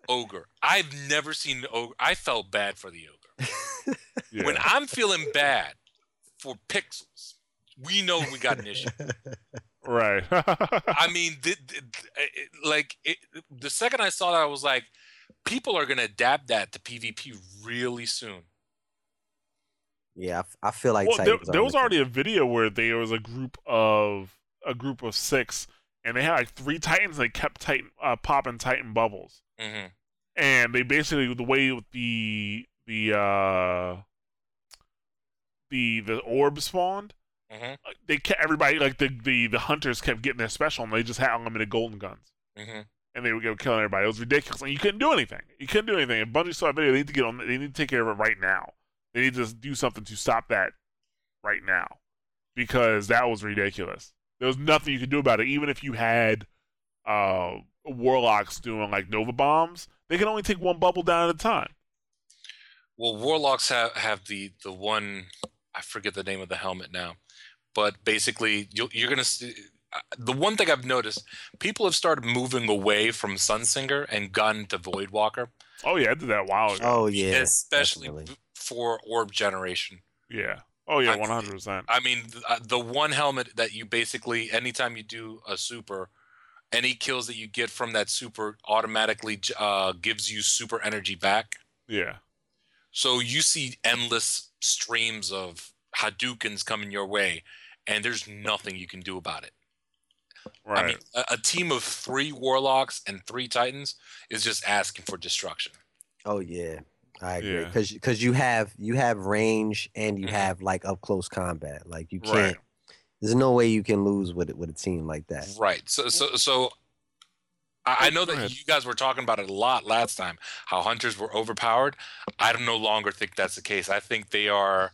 ogre. I've never seen an ogre. I felt bad for the ogre. *laughs* Yeah. When I'm feeling bad for pixels, we know we got an issue. *laughs* right. I *laughs* mean, th- th- th- it- like it, the second I saw that, I was like, people are gonna adapt that to PvP really soon. Yeah, I f- I, feel like well, there, there was already a video where there was a group of a group of six, and they had like three Titans. And they kept Titan uh, popping Titan bubbles, hmm and they basically the way with the the uh the the orb spawned. hmm They kept everybody like the, the the hunters kept getting their special, and they just had unlimited golden guns. hmm and they would go killing everybody. It was ridiculous, and you couldn't do anything. You couldn't do anything. If Bungie saw a video, they need to get on. They need to take care of it right now. They need to do something to stop that right now, because that was ridiculous. There was nothing you could do about it. Even if you had uh, warlocks doing like Nova bombs, they can only take one bubble down at a time. Well, warlocks have have the the one I forget the name of the helmet now, but basically you'll, you're gonna see. uh, The one thing I've noticed, people have started moving away from Sunsinger and gotten to Voidwalker, Oh yeah, I did that a while ago. Oh yeah, especially definitely. for orb generation. Yeah. Oh yeah, one hundred percent. I mean, th- uh, the one helmet that you basically, anytime you do a super, any kills that you get from that super automatically uh, gives you super energy back. Yeah. So you see endless streams of Hadoukens coming your way, and there's nothing you can do about it. Right. I mean, a, a team of three warlocks and three titans is just asking for destruction. Oh yeah, I agree. Yeah. Because because you have you have range and you Mhm. have like up close combat. Like you can't. right. There's no way you can lose with it with a team like that. Right. So, so, so I, I know that you guys were talking about it a lot last time. How hunters were overpowered. I no longer think that's the case. I think they are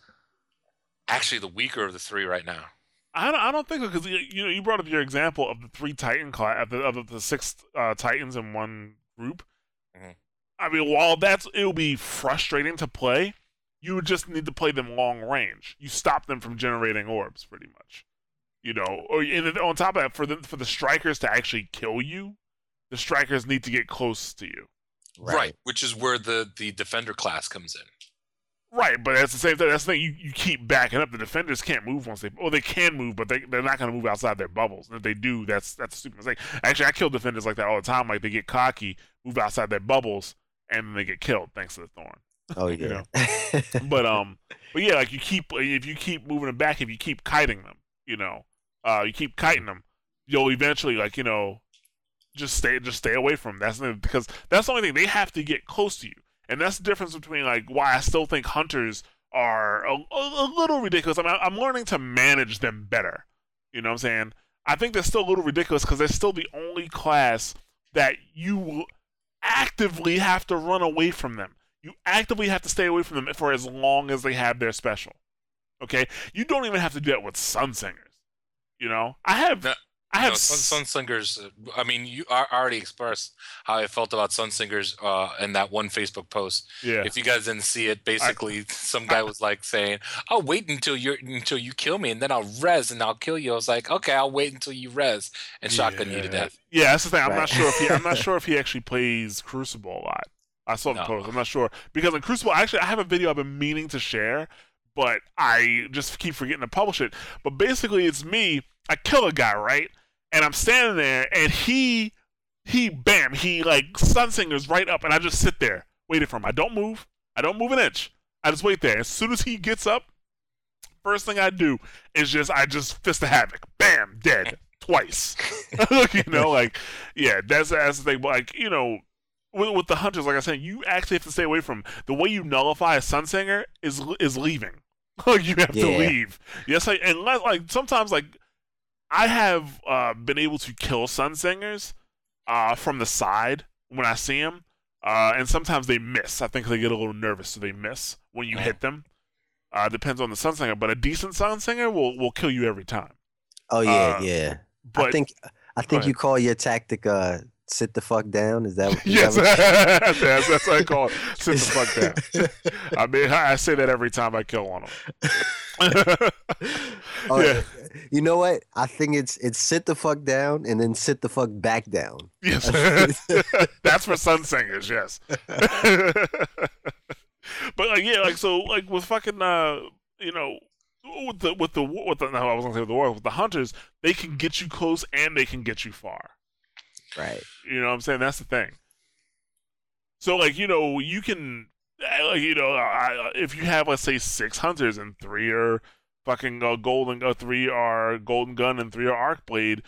actually the weaker of the three right now. I don't, I don't think so because you know you brought up your example of the three Titan class of the, of the six uh, Titans in one group. Mhm. I mean, while that's it'll be frustrating to play, you would just need to play them long range. You stop them from generating orbs, pretty much. You know, or and on top of that, for the for the strikers to actually kill you, the strikers need to get close to you. Right. Which is where the the defender class comes in. Right, but that's the same thing. That's the thing. You, you keep backing up. The defenders can't move once they. Well, they can move, but they they're not going to move outside their bubbles. And if they do, that's that's a stupid mistake. Actually, I kill defenders like that all the time. Like they get cocky, move outside their bubbles, and then they get killed thanks to the thorn. Oh You yeah. But um, but yeah, like you keep if you keep moving them back, if you keep kiting them, you know, uh, you keep kiting them, you'll eventually like you know, just stay just stay away from them. That's the, because that's the only thing they have to get close to you, and that's the difference between like why I still think hunters are a, a, little ridiculous. I mean, I'm learning to manage them better. You know what I'm saying? I think they're still a little ridiculous because they're still the only class that you actively have to run away from them. You actively have to stay away from them for as long as they have their special. Okay? You don't even have to do that with Sunsingers. You know? I have No, I have know, Sun, Sunslingers. uh, I mean, you I already expressed how I felt about Sunslingers uh, in that one Facebook post. yeah. If you guys didn't see it, basically some guy was like saying, "I'll wait until you until you kill me, and then I'll res and I'll kill you." I was like, "Okay, I'll wait until you res and shotgun you to death." Yeah, that's the thing. I'm not sure if he I'm not *laughs* sure if he actually plays Crucible a lot. I saw the No. post. I'm not sure because in Crucible, actually, I have a video I've been meaning to share, but I just keep forgetting to publish it. But basically, it's me. I kill a guy, right? And I'm standing there, and he, he, bam, he like sunsingers right up, and I just sit there waiting for him. I don't move. I don't move an inch. I just wait there. As soon as he gets up, first thing I do is just I just fist the havoc. Bam, dead twice. *laughs* you know, like yeah, that's that's the thing. But like you know, with, with the hunters, like I said, you actually have to stay away from the way you nullify a sunsinger is is leaving. Like *laughs* you have to leave. Yes, like unless like sometimes like I have uh, been able to kill sunsingers uh, from the side when I see them, uh, and sometimes they miss. I think they get a little nervous, so they miss when you Oh. hit them. Uh, depends on the sun singer, but a decent sunsinger will will kill you every time. Oh yeah, Uh, yeah. But I think I think you call your tactic uh sit the fuck down. Is that is yes, that what- *laughs* that's, that's what I call it. Sit the fuck down. *laughs* I mean, I I say that every time I kill one of them. Oh, yeah, You know what? I think it's it's sit the fuck down and then sit the fuck back down. yes, *laughs* that's for sun singers. Yes, but like yeah, like so, like with fucking uh, you know, with the with the with the no, I was gonna say with the war with the hunters, they can get you close and they can get you far. Right. You know what I'm saying? That's the thing. So like you know you can like you know I, if you have let's say six hunters and three are fucking uh, golden uh, three are golden gun and three are arc blade.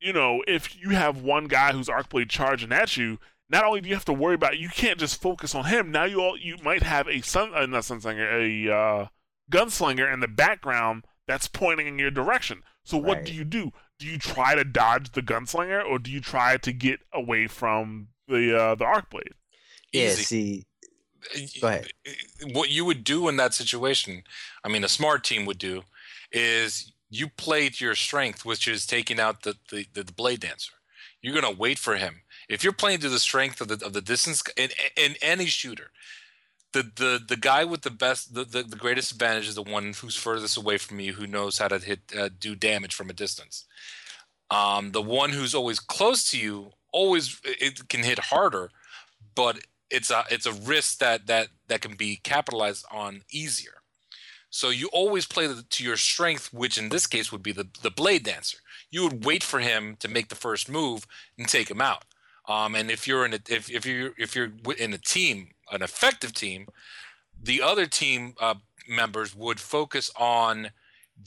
You know if you have one guy who's arc blade charging at you, not only do you have to worry about you can't just focus on him. Now you all you might have a sun uh, not sunslinger a uh, gunslinger in the background that's pointing in your direction. So what Right. do you do? Do you try to dodge the gunslinger or do you try to get away from the uh, the arc blade? Yeah. Easy. See. Go ahead. What you would do in that situation, I mean, a smart team would do, is you play to your strength, which is taking out the the, the, the blade dancer. You're gonna wait for him. If you're playing to the strength of the of the distance in in any shooter, the the the guy with the best the, the, the greatest advantage is the one who's furthest away from you, who knows how to hit uh, do damage from a distance. Um, the one who's always close to you always it can hit harder, but it's a it's a risk that that that can be capitalized on easier. So you always play to your strength, which in this case would be the the blade dancer. You would wait for him to make the first move and take him out. Um, and if you're in a if if you if you're in a team, an effective team, the other team uh, members would focus on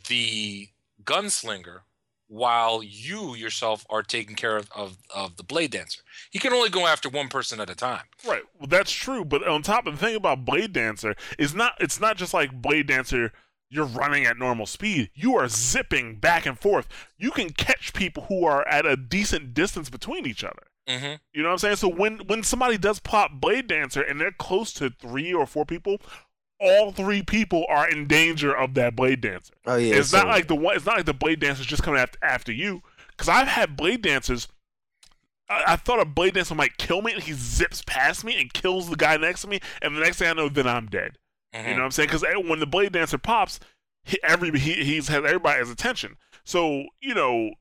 the gunslinger while you yourself are taking care of, of, of the blade dancer. He can only go after one person at a time. Right. Well, that's true. But on top of the thing about Blade Dancer is not it's not just like Blade Dancer. You're running at normal speed. You are zipping back and forth. You can catch people who are at a decent distance between each other. Mm-hmm. You know what I'm saying? So when when somebody does pop Blade Dancer and they're close to three or four people, all three people are in danger of that Blade Dancer. Oh yeah. it's not like the one. It's not like the blade dancer's just coming after after you. Because I've had blade dancers. I, I thought a blade dancer might kill me, and he zips past me and kills the guy next to me, and the next thing I know, then I'm dead. Mm-hmm. You know what I'm saying? Because when the blade dancer pops, he, every he, he's has everybody's attention. So you know,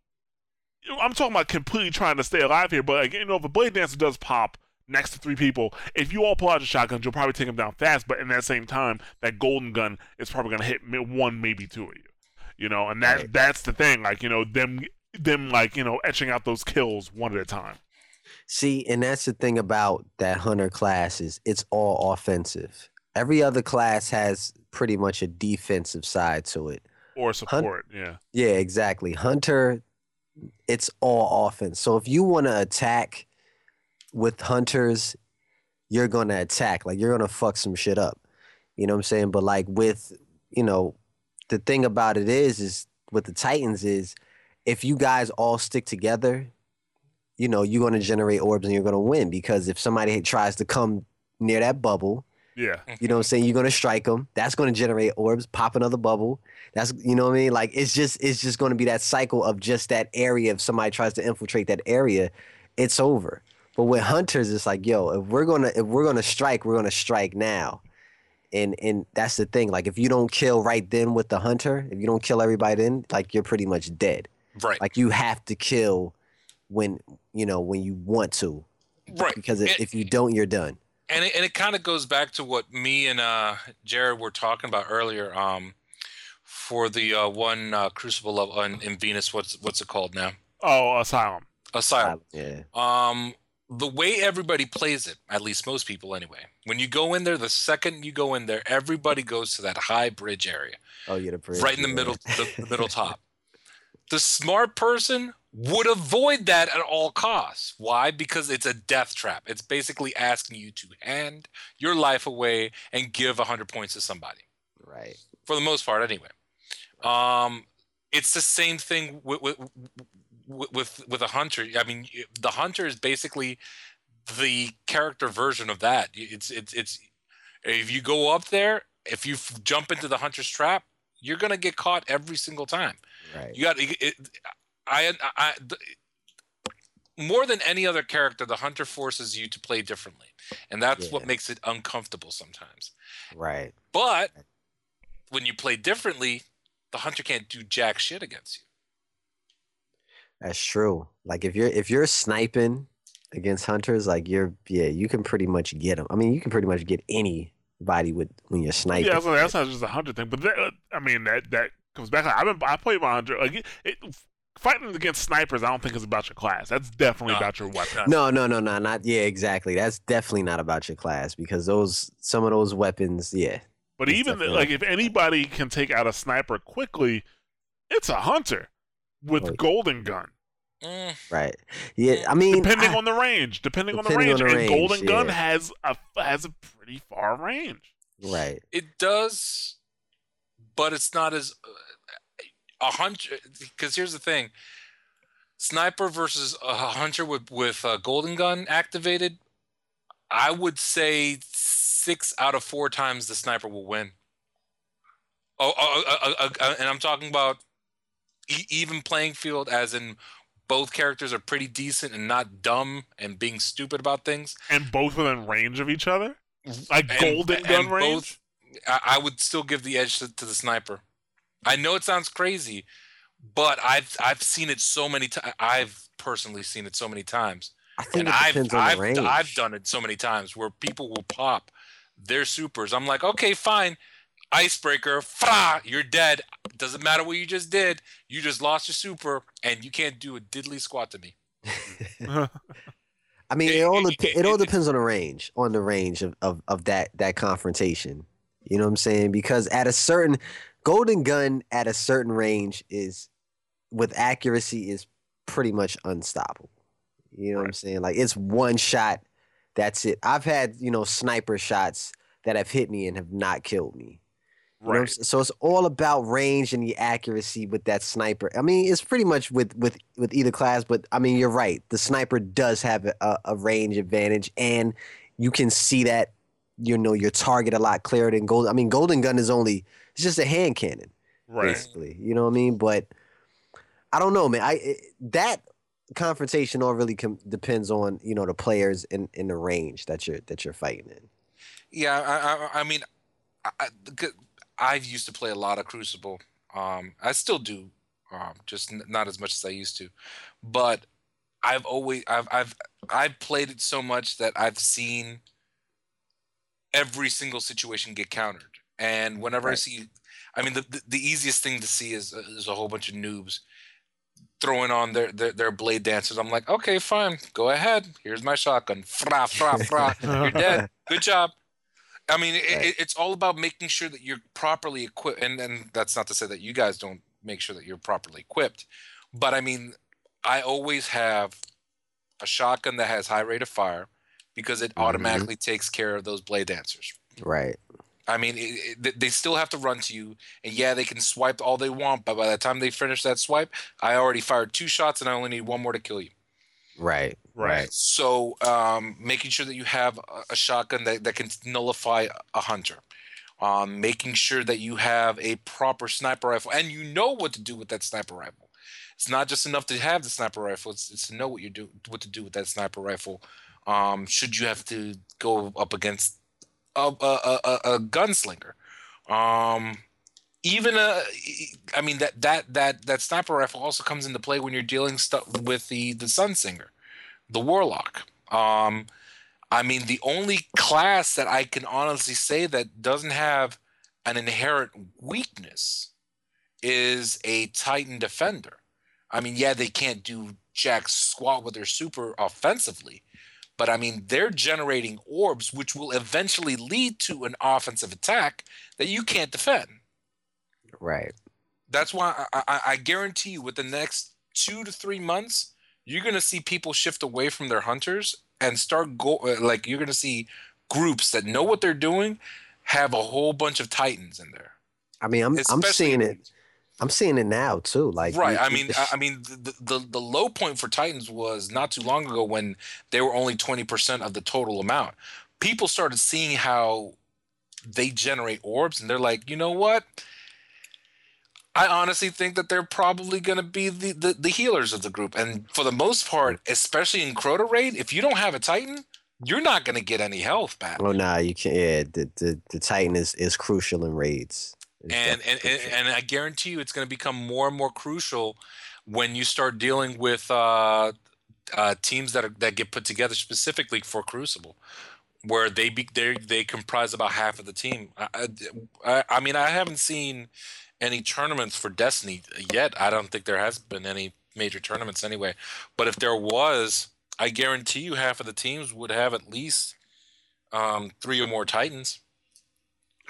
I'm talking about completely trying to stay alive here. But like, you know, if a blade dancer does pop next to three people, if you all pull out your shotguns, you'll probably take them down fast. But in that same time, that golden gun is probably gonna hit one, maybe two of you. You know, and that Right. that's the thing. Like you know, them them like you know etching out those kills one at a time. See, and that's the thing about that hunter class is it's all offensive. Every other class has pretty much a defensive side to it. Or support, yeah. Yeah, exactly. Hunter, it's all offense. So if you want to attack with hunters, you're going to attack. Like you're going to fuck some shit up. You know what I'm saying? But like with, you know, the thing about it is, is with the Titans is if you guys all stick together, you know, you're going to generate orbs and you're going to win because if somebody tries to come near that bubble, Yeah. you know what I'm saying? You're gonna strike them. That's gonna generate orbs, pop another bubble. That's you know what I mean? Like it's just it's just gonna be that cycle of just that area. If somebody tries to infiltrate that area, it's over. But with hunters, it's like, yo, if we're gonna if we're gonna strike, we're gonna strike now. And and that's the thing. Like if you don't kill right then with the hunter, if you don't kill everybody then, like you're pretty much dead. Right. Like you have to kill when you know when you want to. right. Because if, And- if you don't, you're done. And it, and it kind of goes back to what me and uh, Jared were talking about earlier. Um, for the uh, one uh, crucible level in, in Venus, what's what's it called now? Oh, Asylum. Asylum. Yeah. Um, the way everybody plays it, at least most people anyway, when you go in there, the second you go in there, everybody goes to that high bridge area, Oh, you're the bridge, right in the yeah. middle, the, the *laughs* middle top. The smart person would avoid that at all costs. Why? Because it's a death trap. It's basically asking you to hand your life away and give 100 points to somebody. Right. For the most part, anyway. Um, it's the same thing with with with, with a hunter. I mean, the hunter is basically the character version of that. It's it's it's if you go up there, if you jump into the hunter's trap, you're gonna get caught every single time. Right. You got it, it, I I the, more than any other character, the hunter forces you to play differently, and that's what makes it uncomfortable sometimes. Right. But when you play differently, the hunter can't do jack shit against you. That's true. Like if you're if you're sniping against hunters, like you're yeah, you can pretty much get them. I mean, you can pretty much get any body with when you're sniping. Yeah, so that's not just a hundred thing, but that, I mean that that comes back. I've been I played my hundred like it, it, fighting against snipers. I don't think is about your class. That's definitely No. about your weapon. No, no, no, no, not yeah, exactly. That's definitely not about your class because those some of those weapons, yeah, But even definitely- like if anybody can take out a sniper quickly, it's a hunter with golden gun. Mm, right. Yeah, I mean, Depending I- on the range, depending, on the range, on the and range, golden gun has a has a pretty far range. right. it does, but it's not as uh, a hunter. Because here's the thing: sniper versus a hunter with with a golden gun activated. I would say six out of four times the sniper will win. Oh, oh, oh, oh, oh, oh, and I'm talking about e- even playing field, as in both characters are pretty decent and not dumb and being stupid about things. And both within range of each other, like And- golden gun both- range. I, I would still give the edge to, to the sniper. I know it sounds crazy, but I've I've seen it so many times. I've personally seen it so many times, I think and it I've depends on I've range. I've done it so many times where people will pop their supers. I'm like, okay, fine, icebreaker, fra, you're dead. Doesn't matter what you just did. You just lost your super, and you can't do a diddly squat to me. *laughs* *laughs* I mean, It- it all it- dep- it- it all it- depends on the range, on the range of, of, of that that confrontation. You know what I'm saying? Because at a certain golden gun at a certain range is with accuracy is pretty much unstoppable. You know what I'm saying? Like it's one shot, that's it. I've had, you know, sniper shots that have hit me and have not killed me. You right. So it's all about range and the accuracy with that sniper. I mean, it's pretty much with with with either class, but I mean, you're right. The sniper does have a- a range advantage, and you can see that you know your target a lot clearer than gold. I mean, golden gun is only it's just a hand cannon, Right. basically. You know what I mean? But I don't know, man. I it, that confrontation all really com- depends on you know the players in in the range that you're that you're fighting in. Yeah, I, I, I mean, I, I, the good- I've used to play a lot of Crucible. Um, I still do, um, just n- not as much as I used to. But I've always, I've, I've, I've played it so much that I've seen every single situation get countered. And whenever I see, I mean, the, the the easiest thing to see is is a whole bunch of noobs throwing on their, their their blade dancers. I'm like, okay, fine, go ahead. Here's my shotgun. Fra fra fra. *laughs* You're dead. Good job. I mean, it, Right. it, it's all about making sure that you're properly equipped, and and that's not to say that you guys don't make sure that you're properly equipped, but I mean, I always have a shotgun that has high rate of fire because it Mhm. automatically takes care of those blade dancers. Right. I mean, it, it, they still have to run to you, and yeah, they can swipe all they want, but by the time they finish that swipe, I already fired two shots, and I only need one more to kill you. Right. Right. So, um, making sure that you have a, a shotgun that, that can nullify a hunter, um, making sure that you have a proper sniper rifle, and you know what to do with that sniper rifle. It's not just enough to have the sniper rifle; it's, it's to know what you do, what to do with that sniper rifle. Um, should you have to go up against a, a, a, a- gunslinger, um, even a, I mean that that that that sniper rifle also comes into play when you're dealing stuff with the the Sun Singer, the warlock. Um, I mean, the only class that I can honestly say that doesn't have an inherent weakness is a Titan defender. I mean, yeah, they can't do jack squat with their super offensively, but I mean, they're generating orbs which will eventually lead to an offensive attack that you can't defend. Right. That's why I, I, I guarantee you, with the next two to three months, you're gonna see people shift away from their hunters and start go uh, like you're gonna see groups that know what they're doing have a whole bunch of titans in there. I mean, I'm I'm seeing it. I'm seeing it now too. Like right. you- I mean, I, mean, the, the the low point for Titans was not too long ago when they were only twenty percent of the total amount. People started seeing how they generate orbs, and they're like, you know what? I honestly think that they're probably going to be the, the the healers of the group, and for the most part, especially in Crota Raid, if you don't have a Titan, you're not going to get any health back. oh nah, you can't. Yeah, the, the the Titan is is crucial in raids. And and, and and I guarantee you, it's going to become more and more crucial when you start dealing with uh, uh, teams that are that get put together specifically for Crucible. where they be they they comprise about half of the team. I, I, I mean, I haven't seen any tournaments for Destiny yet. I don't think there has been any major tournaments anyway. But if there was, I guarantee you half of the teams would have at least um, three or more Titans.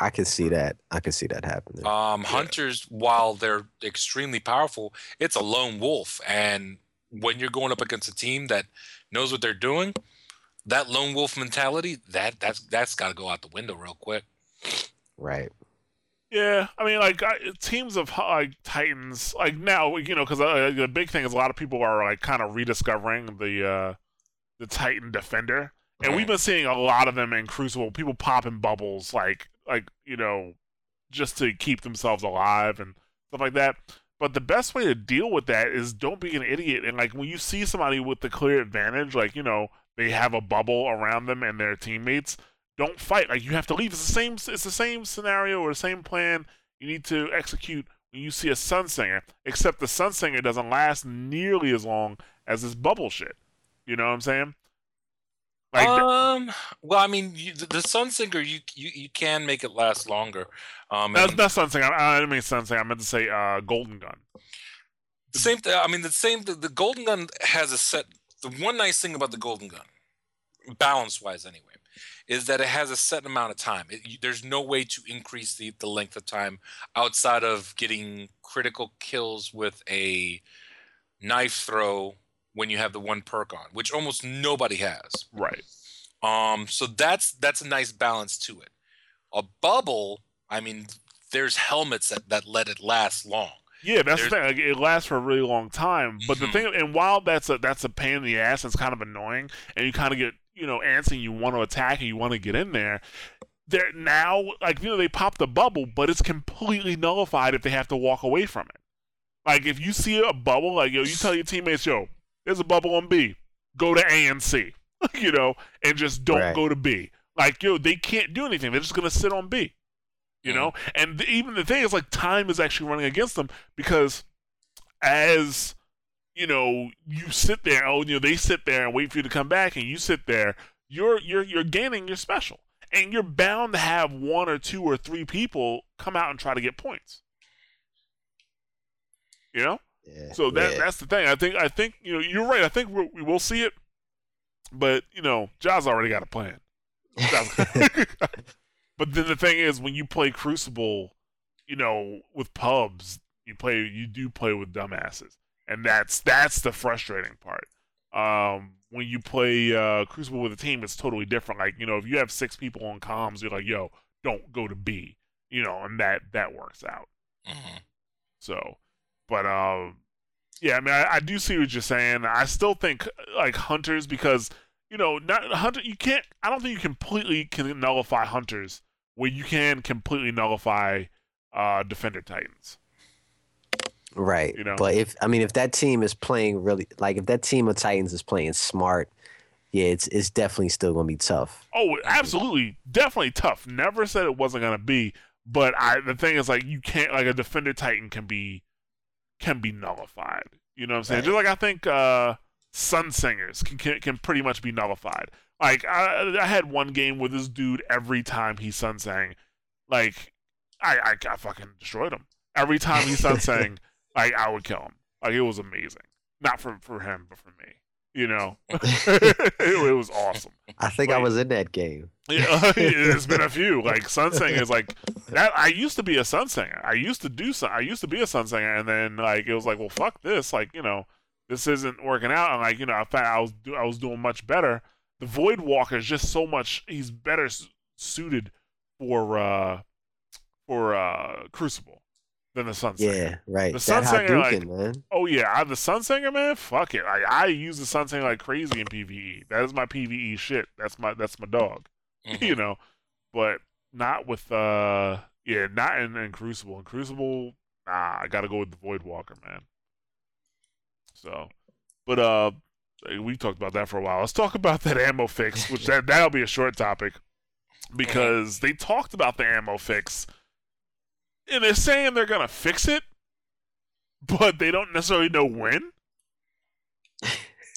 I can see that. I can see that happening. Um, Hunters, while they're extremely powerful, it's a lone wolf, and when you're going up against a team that knows what they're doing, that lone wolf mentality that that's that's got to go out the window real quick. Right. Yeah, I mean, like I, teams of like Titans, like now, you know, because uh, the big thing is a lot of people are like kind of rediscovering the uh the Titan Defender, and we've been seeing a lot of them in Crucible. People popping bubbles, like like you know, just to keep themselves alive and stuff like that. But the best way to deal with that is don't be an idiot. And like when you see somebody with the clear advantage, like you know they have a bubble around them and their teammates, don't fight. Like you have to leave. It's the same. It's the same scenario or the same plan you need to execute when you see a sun singer. Except the sun singer doesn't last nearly as long as this bubble shit. You know what I'm saying? Like um, well, I mean, you, the, the Sunsinger, you, you you can make it last longer. Um, that's not Sunsinger. I, I didn't mean Sunsinger. I meant to say uh, Golden Gun. Same. Th- I mean, the same. The, the Golden Gun has a set. The one nice thing about the Golden Gun, balance wise, anyway, is that it has a set amount of time. It, there's no way to increase the, the length of time outside of getting critical kills with a knife throw when you have the one perk on, which almost nobody has. Right. Um, so that's that's a nice balance to it. A bubble, I mean, there's helmets that, that let it last long. Yeah, that's there's, the thing. Like, it lasts for a really long time. But mm-hmm. the thing, and while that's a that's a pain in the ass, it's kind of annoying, and you kind of get you know antsy, you want to attack, and you want to get in there. They're now like you know they pop the bubble, but it's completely nullified if they have to walk away from it. Like if you see a bubble, like yo, you tell your teammates, yo, there's a bubble on B. Go to A and C, *laughs* you know, and just don't right. go to B. Like, yo, they can't do anything. They're just going to sit on B, you mm. know? And the, even the thing is, like, time is actually running against them because as, you know, you sit there, oh, you know, they sit there and wait for you to come back and you sit there, you're, you're, you're gaining your special. And you're bound to have one or two or three people come out and try to get points. You know? So that yeah. that's the thing. I think I think you know you're right. I think we we will see it, but you know, Jaws already got a plan. *laughs* *laughs* but then the thing is, when you play Crucible, you know, with pubs, you play you do play with dumbasses, and that's that's the frustrating part. Um, when you play uh, Crucible with a team, it's totally different. Like you know, if you have six people on comms, you're like, "Yo, don't go to B," you know, and that that works out. Mm-hmm. So, but um, yeah, I mean, I, I, do see what you're saying. I still think like hunters because you know, not hunter. You can't. I don't think you completely can nullify hunters where you can completely nullify uh, defender titans. Right. You know? But if I mean, if that team is playing really like if that team of Titans is playing smart, yeah, it's it's definitely still gonna be tough. Oh, absolutely, definitely tough. Never said it wasn't gonna be, but I the thing is like you can't like a defender titan can be can be nullified. You know what I'm saying? Right. Just like I think uh, Sun Singers can, can, can pretty much be nullified. Like I, I had one game with this dude every time he sun sang, like I, I, I fucking destroyed him every time he sun sang. *laughs* like I would kill him. Like it was amazing. Not for for him, but for me. You know, it, *laughs* *laughs* it, was awesome. I think like, I was in that game. Yeah, *laughs* there's been a few. Like Sun Singer is like that. I used to be a Sun Singer. I used to do some. I used to be a Sun Singer, and then like it was like, well, fuck this. Like you know, this isn't working out. And like you know, I found I was do, I was doing much better. The Void Walker is just so much. He's better suited for uh for uh Crucible than the Sun Singer. Yeah, right. The Sun Singer, like, man. oh yeah, I, the Sun Singer, man. Fuck it. Like, I use the Sun Singer like crazy in PVE. That is my PVE shit. That's my that's my dog. *laughs* Mm-hmm. you know, but not with uh, yeah, not in, in Crucible. In Crucible, nah, I gotta go with the Void Walker, man. So, but uh, we talked about that for a while. Let's talk about that ammo fix, which that *laughs* that'll be a short topic because they talked about the ammo fix and they're saying they're gonna fix it, but they don't necessarily know when.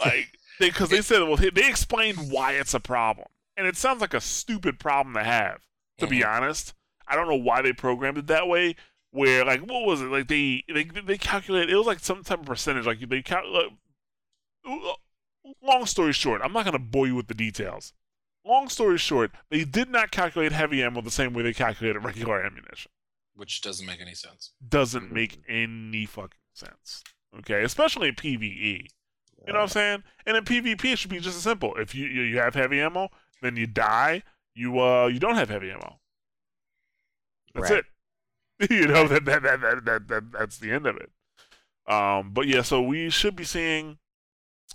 like, because they, they, *laughs* said, well, they explained why it's a problem, and it sounds like a stupid problem to have. To be honest, I don't know why they programmed it that way. Where like what was it like they they they calculated it was like some type of percentage like they calculate. Uh, long story short, I'm not gonna bore you with the details. Long story short, they did not calculate heavy ammo the same way they calculated regular ammunition. Which doesn't make any sense. Doesn't make any fucking sense. Okay, especially in PVE. You know what I'm saying? And in PvP, it should be just as simple. If you you you have heavy ammo, then you die. You uh you don't have heavy ammo. That's Right. it. *laughs* you know that that, that that that that that's the end of it. Um, but yeah, so we should be seeing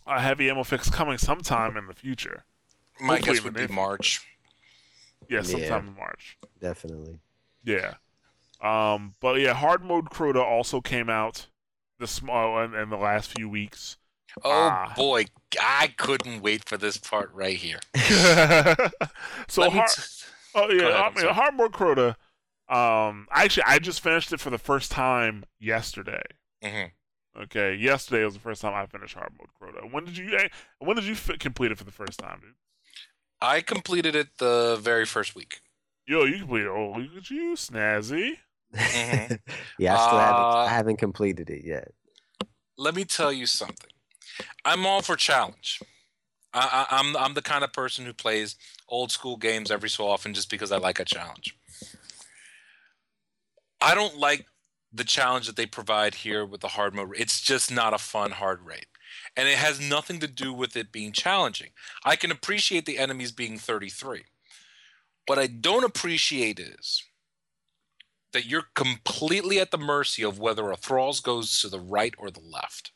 a heavy ammo fix coming sometime in the future. My Hopefully guess would be March. Yeah, Yeah. sometime in March. Definitely. Yeah. Um, but yeah, hard mode Crota also came out this small in, in the last few weeks. Oh Ah. boy, I couldn't wait for this part right here. *laughs* *laughs* so hard, oh yeah, ahead, I mean, hard mode Crota. Um, actually, I just finished it for the first time yesterday. Mhm. Okay, yesterday was the first time I finished hard mode Crota. When did you? eh, When did you fi- complete it for the first time, dude? I completed it the very first week. Yo, you completed. Oh, look at you, snazzy. Mhm. *laughs* yeah, I still haven't. Uh, I haven't completed it yet. Let me tell you something. I'm all for challenge. I, I, I'm I'm the kind of person who plays old school games every so often just because I like a challenge. I don't like the challenge that they provide here with the hard mode. It's just not a fun hard raid. And it has nothing to do with it being challenging. I can appreciate the enemies being 33. What I don't appreciate is that you're completely at the mercy of whether a thralls goes to the right or the left.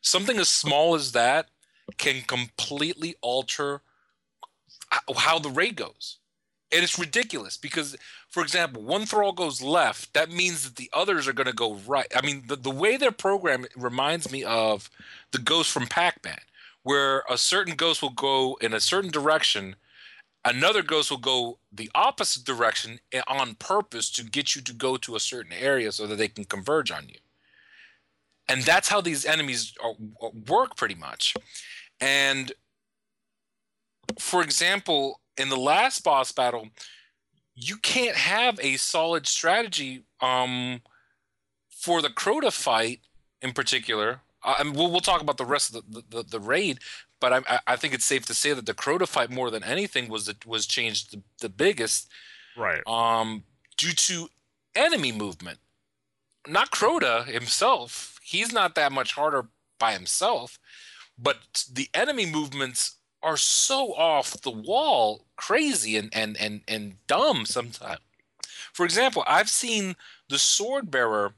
Something as small as that can completely alter how the raid goes. And it's ridiculous because, for example, one thrall goes left, that means that the others are going to go right. I mean, the, the way their program reminds me of the ghost from Pac Man, where a certain ghost will go in a certain direction, another ghost will go the opposite direction on purpose to get you to go to a certain area so that they can converge on you. And that's how these enemies are, work pretty much. And for example, in the last boss battle, you can't have a solid strategy um, for the Crota fight in particular. Uh, and we'll, we'll talk about the rest of the, the, the raid, but I, I- think it's safe to say that the Crota fight more than anything was the, was changed the, the biggest Right. um, due to enemy movement. Not Crota himself. He's not that much harder by himself, but the enemy movements are so off the wall, crazy and and and and dumb sometimes. For example, I've seen the sword bearer.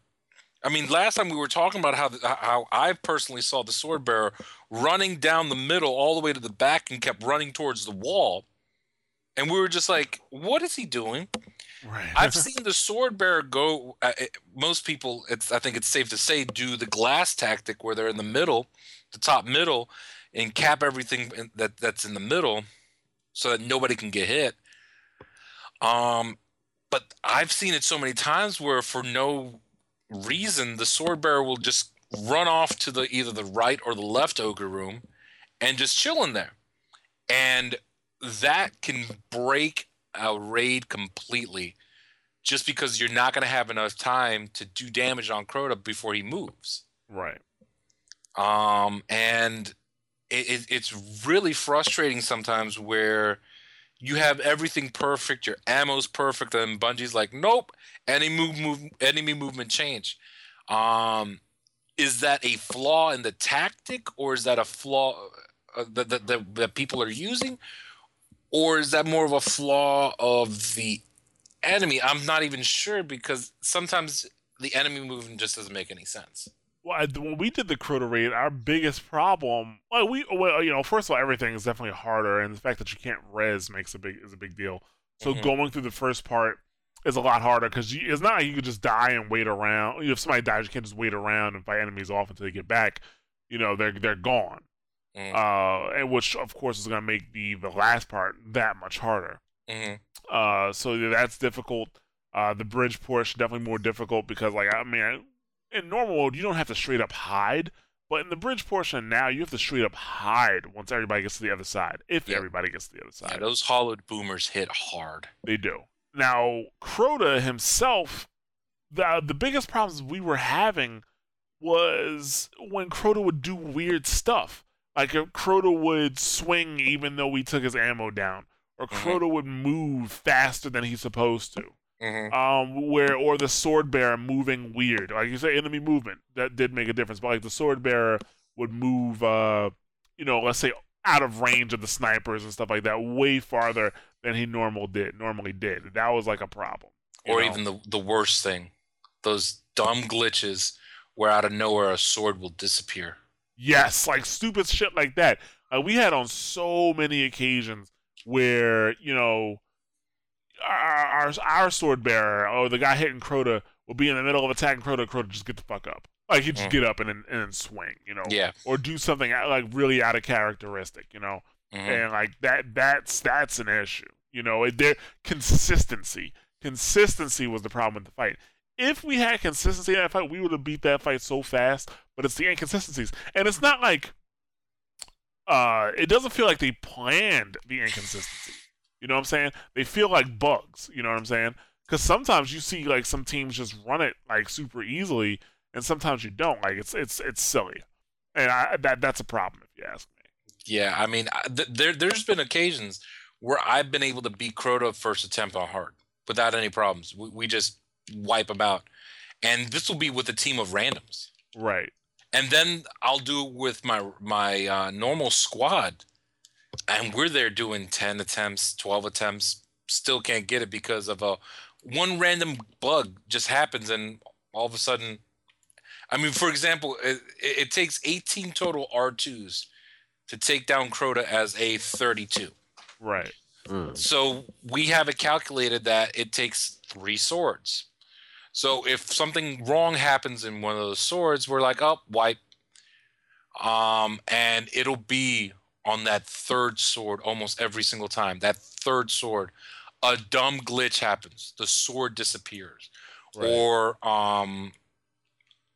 I mean, last time we were talking about how the, how I personally saw the sword bearer running down the middle all the way to the back and kept running towards the wall, and we were just like, "What is he doing?" Right. I've *laughs* seen the sword bearer go. Uh, it, most people, it's I think it's safe to say, do the glass tactic where they're in the middle, the top middle, and cap everything in, that that's in the middle, so that nobody can get hit. Um, but I've seen it so many times where for no reason the sword bearer will just run off to the either the right or the left ogre room, and just chill in there, and that can break a raid completely just because you're not going to have enough time to do damage on Crota before he moves. right. Um, and it, it, it's really frustrating sometimes where you have everything perfect, your ammo's perfect, and Bungie's like, nope, any move, move enemy movement change. Um, is that a flaw in the tactic, or is that a flaw uh, that, that, that, that people are using, or is that more of a flaw of the enemy? I'm not even sure because sometimes the enemy movement just doesn't make any sense. Well, when we did the Crota raid, our biggest problem, well, we, well, you know, first of all, everything is definitely harder, and the fact that you can't res makes a big is a big deal. So Mhm. going through the first part is a lot harder because it's not like you could just die and wait around. If somebody dies, you can't just wait around and fight enemies off until they get back. You know, they're they're gone. Mm. Uh, and which of course is going to make the the last part that much harder. hmm Uh, so that's difficult. Uh, the bridge portion definitely more difficult because, like, I mean, in normal mode, you don't have to straight up hide, But in the bridge portion now, you have to straight up hide once everybody gets to the other side. If Yeah. everybody gets to the other Yeah, side, those hollowed boomers hit hard. they do. Now, Crota himself, the the biggest problems we were having was when Crota would do weird stuff. Like if Crota would swing even though we took his ammo down, or Mhm. Crota would move faster than he's supposed to. Mm-hmm. Um, where or the sword bearer moving weird, like you say, enemy movement that did make a difference. But like the sword bearer would move, uh, you know, let's say out of range of the snipers and stuff like that, way farther than he normal did normally did. That was like a problem. Or know? even the the worst thing, those dumb glitches where out of nowhere a sword will disappear. Yes, like stupid shit like that. Like we had on so many occasions where you know our our, our sword bearer or the guy hitting Crota will be in the middle of attacking Crota. Crota just get the fuck up. Like he just Mm. get up and and then swing. You know. Yeah. Or do something like really out of characteristic. You know. Mhm. And like that that's that's an issue. You know. It, there consistency. Consistency was the problem with the fight. If we had consistency in that fight, we would have beat that fight so fast. But it's the inconsistencies, and it's not like uh, it doesn't feel like they planned the inconsistency. You know what I'm saying? They feel like bugs. You know what I'm saying? Because sometimes you see like some teams just run it like super easily, and sometimes you don't. Like it's it's it's silly, and I, that that's a problem if you ask me. Yeah, I mean, th- there there's been occasions where I've been able to beat Crota first attempt on hard without any problems. We, we just wipe them out, and this will be with a team of randoms. Right. And then I'll do it with my my uh, normal squad, and we're there doing ten attempts, twelve attempts, still can't get it because of a one random bug just happens, and all of a sudden, I mean, for example, it, it it takes eighteen total R twos to take down Crota as a thirty-two. Right. Mm. So we have it calculated that it takes three swords. So if something wrong happens in one of those swords, we're like, oh, wipe. Um, and it'll be on that third sword almost every single time. That third sword, a dumb glitch happens. The sword disappears. Right. Or um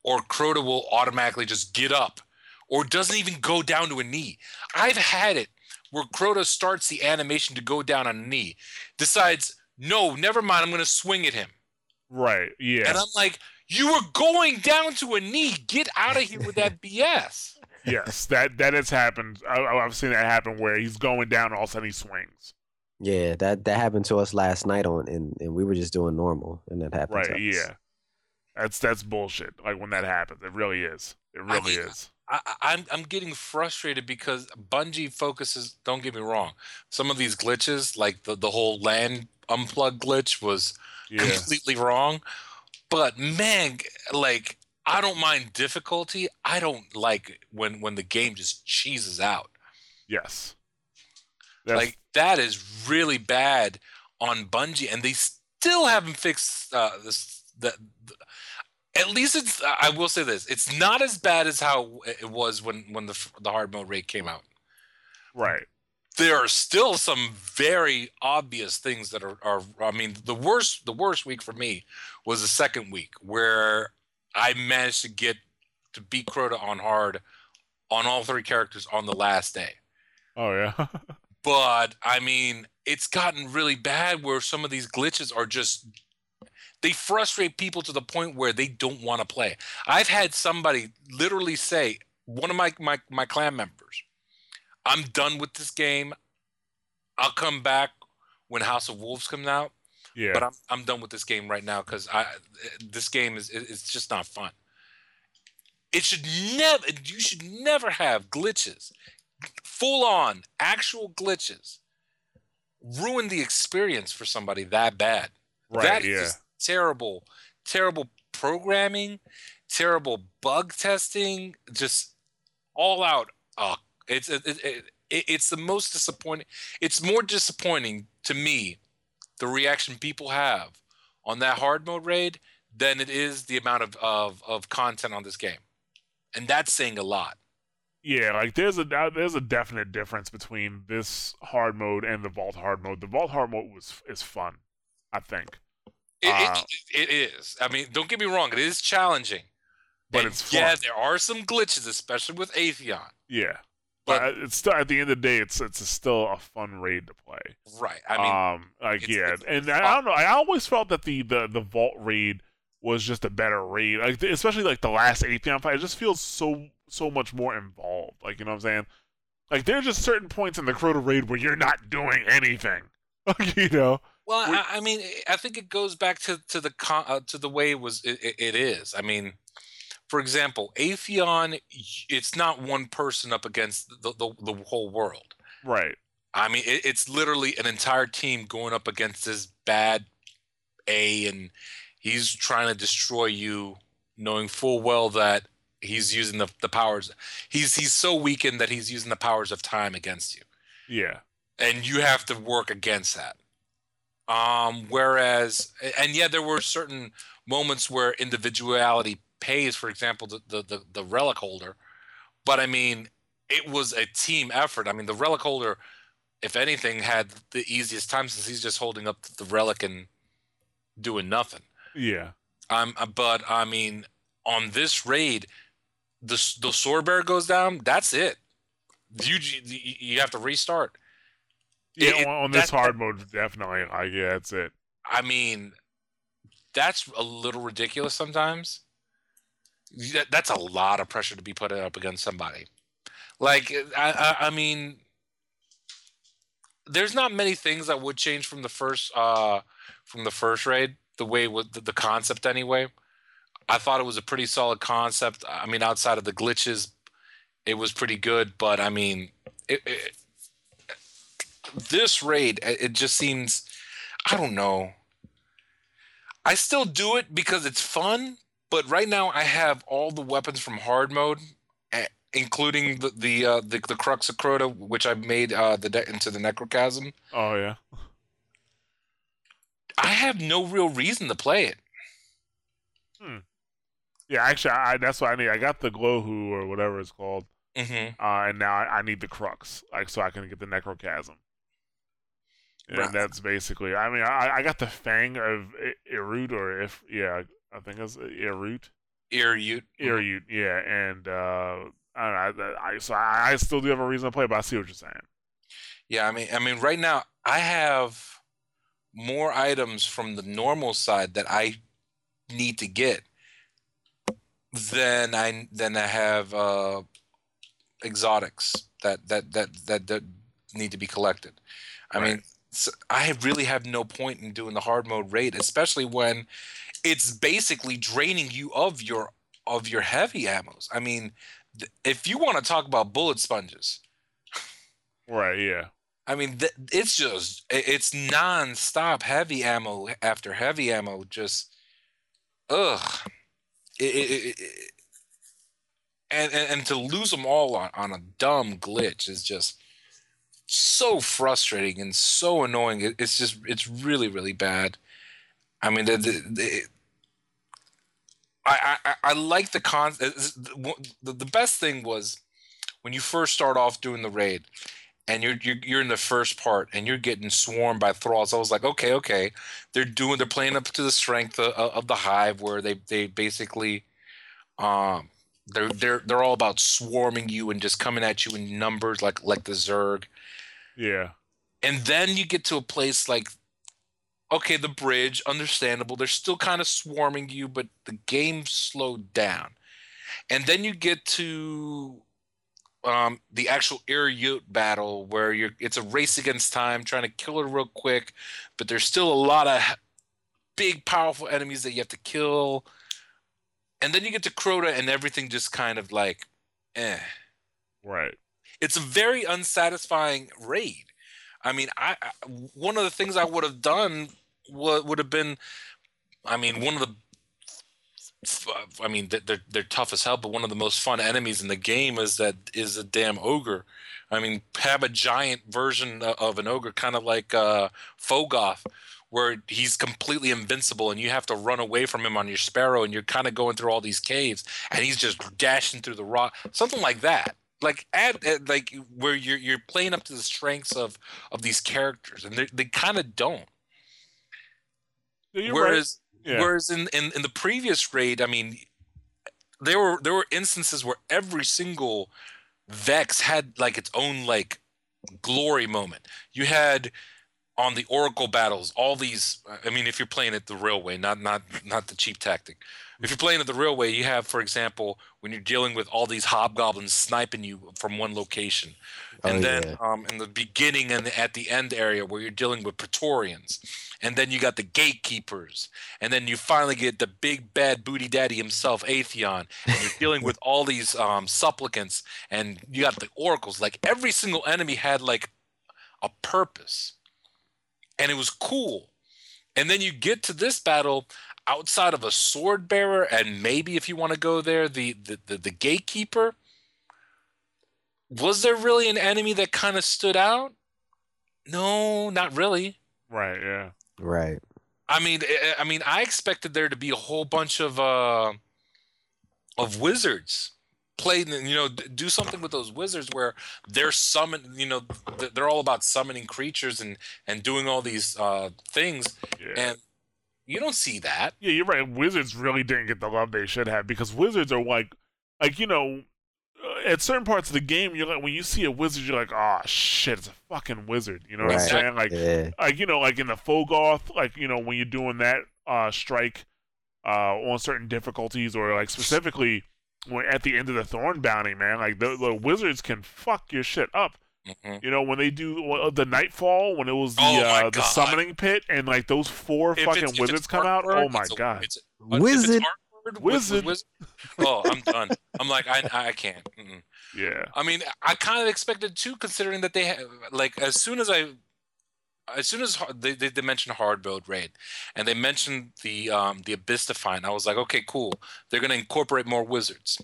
or Crota will automatically just get up or doesn't even go down to a knee. I've had it where Crota starts the animation to go down on a knee, decides, no, never mind, I'm going to swing at him. Right. Yeah. And I'm like, you were going down to a knee. Get out of here with that *laughs* BS. Yes. That that has happened. I, I've seen that happen where he's going down, all of a sudden he swings. Yeah, that that happened to us last night on, and and we were just doing normal, and that happened. to Right. us. Yeah. That's that's bullshit. Like when that happens, it really is. It I really mean, is. I, I- I'm I'm getting frustrated because Bungie focuses. Don't get me wrong. Some of these glitches, like the the whole land unplug glitch, was Yeah. completely wrong. But man, like I don't mind difficulty. I don't like when when the game just cheeses out. Yes. That's, like that is really bad on Bungie, and they still haven't fixed uh, this. The, the, at least it's. I will say this: it's not as bad as how it was when when the the hard mode rate came out. right. There are still some very obvious things that are, are. I mean, the worst the worst week for me was the second week where I managed to get to beat Crota on hard on all three characters on the last day. Oh yeah. *laughs* but I mean, it's gotten really bad where some of these glitches are just they frustrate people to the point where they don't want to play. I've had somebody literally say, one of my my my clan members, I'm done with this game. I'll come back when House of Wolves comes out, yeah. but I'm I'm done with this game right now because I this game is it's just not fun. It should never you should never have glitches, full on actual glitches, ruin the experience for somebody that bad. right. That is yeah. just terrible, terrible programming, terrible bug testing, just all out. Uh, it's it, it, it, it's the most disappointing. It's more disappointing to me the reaction people have on that hard mode raid than it is the amount of, of, of content on this game, and that's saying a lot. Yeah, like there's a uh, there's a definite difference between this hard mode and the vault hard mode. The vault hard mode was is fun, I think. It, Uh, it, it is. I mean, don't get me wrong. It is challenging, but And it's fun. yeah, there are some glitches, especially with Atheon. Yeah, But- but it's still at the end of the day, it's it's still a fun raid to play. Right. I mean, um, like it's- yeah, it's and I, I don't know. I always felt that the the the vault raid was just a better raid, like especially like the last Atheon fight. It just feels so so much more involved. Like you know what I'm saying? Like there's just certain points in the Crota raid where you're not doing anything. *laughs* You know? Well, I, I mean, I think it goes back to to the con, uh, to the way it was. It, it- it is. I mean, for example, Atheon, it's not one person up against the the, the whole world. Right. I mean, it, it's literally an entire team going up against this bad A, and he's trying to destroy you, knowing full well that he's using the the powers. He's he's so weakened that he's using the powers of time against you Yeah. and you have to work against that. Um, whereas, and yeah, there were certain moments where individuality pays. For example, the the the, the relic holder, but I mean, it was a team effort. I mean, the relic holder, if anything, had the easiest time since he's just holding up the relic and doing nothing. Yeah. Um, but I mean, on this raid, the the sword bear goes down. That's it. You you, have to restart. Yeah. It- on, on this that- hard mode, definitely. Like yeah, that's it. I mean, that's a little ridiculous sometimes. That, that's a lot of pressure to be put up against somebody. Like, I, I, I mean, there's not many things that would change from the first, uh, from the first raid. The way with the, concept, anyway. I thought it was a pretty solid concept. I mean, outside of the glitches, it was pretty good. But I mean, it, it, this raid, it just seems, I don't know. I still do it because it's fun, but right now I have all the weapons from hard mode, eh, including the the uh, the, the crux of Crota, which I made uh, the de- into the necrochasm. Oh yeah. I have no real reason to play it. Hmm. Yeah. Actually, I, that's what I need. I got the Glowhu or whatever it's called. hmm uh, and now I, I need the crux, like so I can get the necrochasm. And Right. that's basically. I mean, I, I got the fang of I- Ir Yût, or if yeah, I think it's Ir Yût, Irut. Ir Yût, yeah, and uh, I don't know. I, I so I, I still do have a reason to play, but I see what you're saying. Yeah, I mean, I mean, right now I have more items from the normal side that I need to get than I than I have uh, exotics that that that that that need to be collected. I mean, Right. s I really have no point in doing the hard mode raid, especially when it's basically draining you of your of your heavy ammos. I mean, th- if you want to talk about bullet sponges, Right? Yeah. I mean, th- it's just it's non-stop heavy ammo after heavy ammo. Just ugh, it, it, it, and, and and to lose them all on, on a dumb glitch is just so frustrating and so annoying. It, it's just it's really really bad. I mean, the, the, the, I, I I- like the con. The, the the best thing was when you first start off doing the raid and you're, you're you're in the first part and you're getting swarmed by thralls. I was like, okay, okay, they're doing they're playing up to the strength of, of the hive where they they basically um they're they're they're all about swarming you and just coming at you in numbers like like the Zerg. Yeah. And then you get to a place like okay, the bridge, understandable. They're still kind of swarming you, but the game slowed down. And then you get to um, the actual Ir Yût battle where you're it's a race against time, trying to kill her real quick, but there's still a lot of big, powerful enemies that you have to kill. And then you get to Crota, and everything just kind of like, eh. Right. It's a very unsatisfying raid. I mean, I, I one of the things I would have done would would have been, I mean, one of the I mean, they're they're tough as hell, but one of the most fun enemies in the game is that is a damn ogre. I mean, have a giant version of an ogre, kind of like uh, Phogoth, where he's completely invincible, and you have to run away from him on your sparrow, and you're kind of going through all these caves, and he's just dashing through the rock, something like that. Like add, add like where you're you're playing up to the strengths of of these characters, and they they kind of don't. You're Whereas right. Yeah. Whereas in, in, in the previous raid, I mean, there were there were instances where every single Vex had like its own like glory moment. You had on the Oracle battles all these. I mean, if you're playing at the railway, not not not the cheap tactic. If you're playing at the real railway, you have, for example, when you're dealing with all these hobgoblins sniping you from one location, and Oh, then yeah. um, in the beginning and at the end area where you're dealing with Praetorians, and then you got the gatekeepers, and then you finally get the big bad booty daddy himself, Atheon, and you're dealing with all these um, supplicants, and you got the oracles. Like every single enemy had like a purpose, and it was cool. And then you get to this battle outside of a sword bearer, and maybe if you want to go there, the the, the, the gatekeeper. Was there really an enemy that kind of stood out? No, not really. Right. Yeah. Right. I mean, I- I mean, I expected there to be a whole bunch of uh, of wizards play. You know, do something with those wizards where they're summon. You know, they're all about summoning creatures and and doing all these uh, things, Yeah. and you don't see that. Yeah, you're right. Wizards really didn't get the love they should have because wizards are like, like you know, uh, at certain parts of the game, you're like when you see a wizard, you're like, oh shit, it's a fucking wizard. You know what I'm saying? Like, Yeah. like you know, like in the Phogoth, like you know, when you're doing that uh strike uh on certain difficulties, or like specifically when at the end of the Thorn bounty, man, like the, the wizards can fuck your shit up. Mhm. You know, when they do well, the Nightfall, when it was the Oh uh, the summoning pit, and like those four If fucking wizards come out, Heartbird, oh my it's a- god. it's a- uh, if it's Wizard. Heartbird with- with Wizard. Oh, I'm done. I'm like, I I can't. Mm-mm. Yeah. I mean, I kind of expected too, considering that they ha- like as soon as I, as soon as they they, they mentioned hard build raid, and they mentioned the um the Abyss Defiant, I was like, okay, cool. They're gonna incorporate more wizards.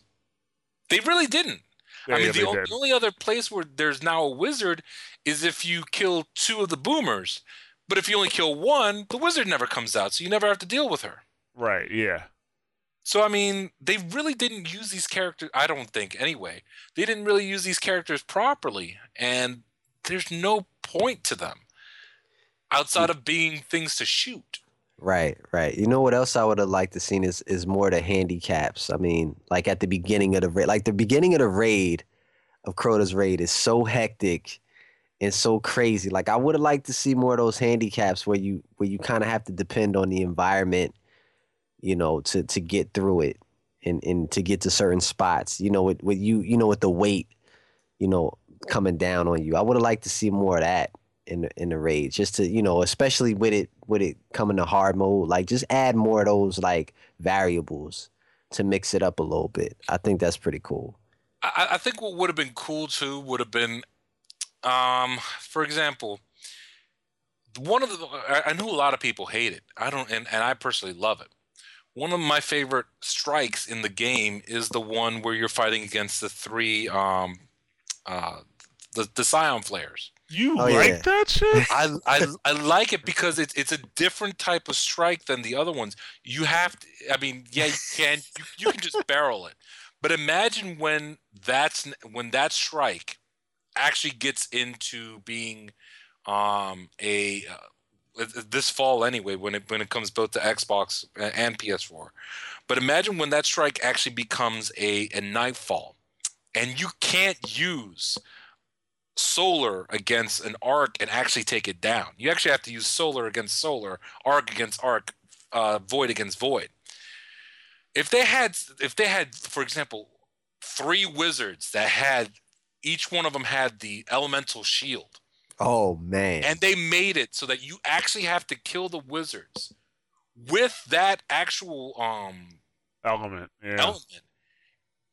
They really didn't. I mean, the, they o- the only other place where there's now a wizard is if you kill two of the boomers. But if you only kill one, the wizard never comes out, so you never have to deal with her. Right, yeah. So I mean, they really didn't use these characters. I don't think anyway. They didn't really use these characters properly, and there's no point to them outside hmm. of being things to shoot. Right, right. You know what else I would have liked to seen is is more the handicaps. I mean, like at the beginning of the raid, like the beginning of the raid of Crota's raid is so hectic and so crazy. Like I would have liked to see more of those handicaps where you where you kind of have to depend on the environment, you know, to to get through it and and to get to certain spots. You know, with with you, you know, with the weight, you know, coming down on you. I would have liked to see more of that in in the raid just to you know especially with it with it coming to hard mode like just add more of those like variables to mix it up a little bit i think that's pretty cool I, I think what would have been cool too would have been, um, for example, one of the. I, I know a lot of people hate it. I don't, and, and I personally love it. One of my favorite strikes in the game is the one where you're fighting against the three, um, uh, the the Psion Flayers. You Oh, like yeah. that shit? *laughs* I, I I like it because it's it's a different type of strike than the other ones. You have to. I mean, yeah, you can you, you can just barrel it, but imagine when that's when that strike actually gets into being um, a uh, this fall anyway when it when it comes both to Xbox and PS4. But imagine when that strike actually becomes a a nightfall, and you can't use solar against an arc and actually take it down. You actually have to use solar against solar, arc against arc, uh, void against void. If they had, if they had, for example, three wizards that had each one of them had the elemental shield, oh man and they made it so that you actually have to kill the wizards with that actual um Element. Yeah. element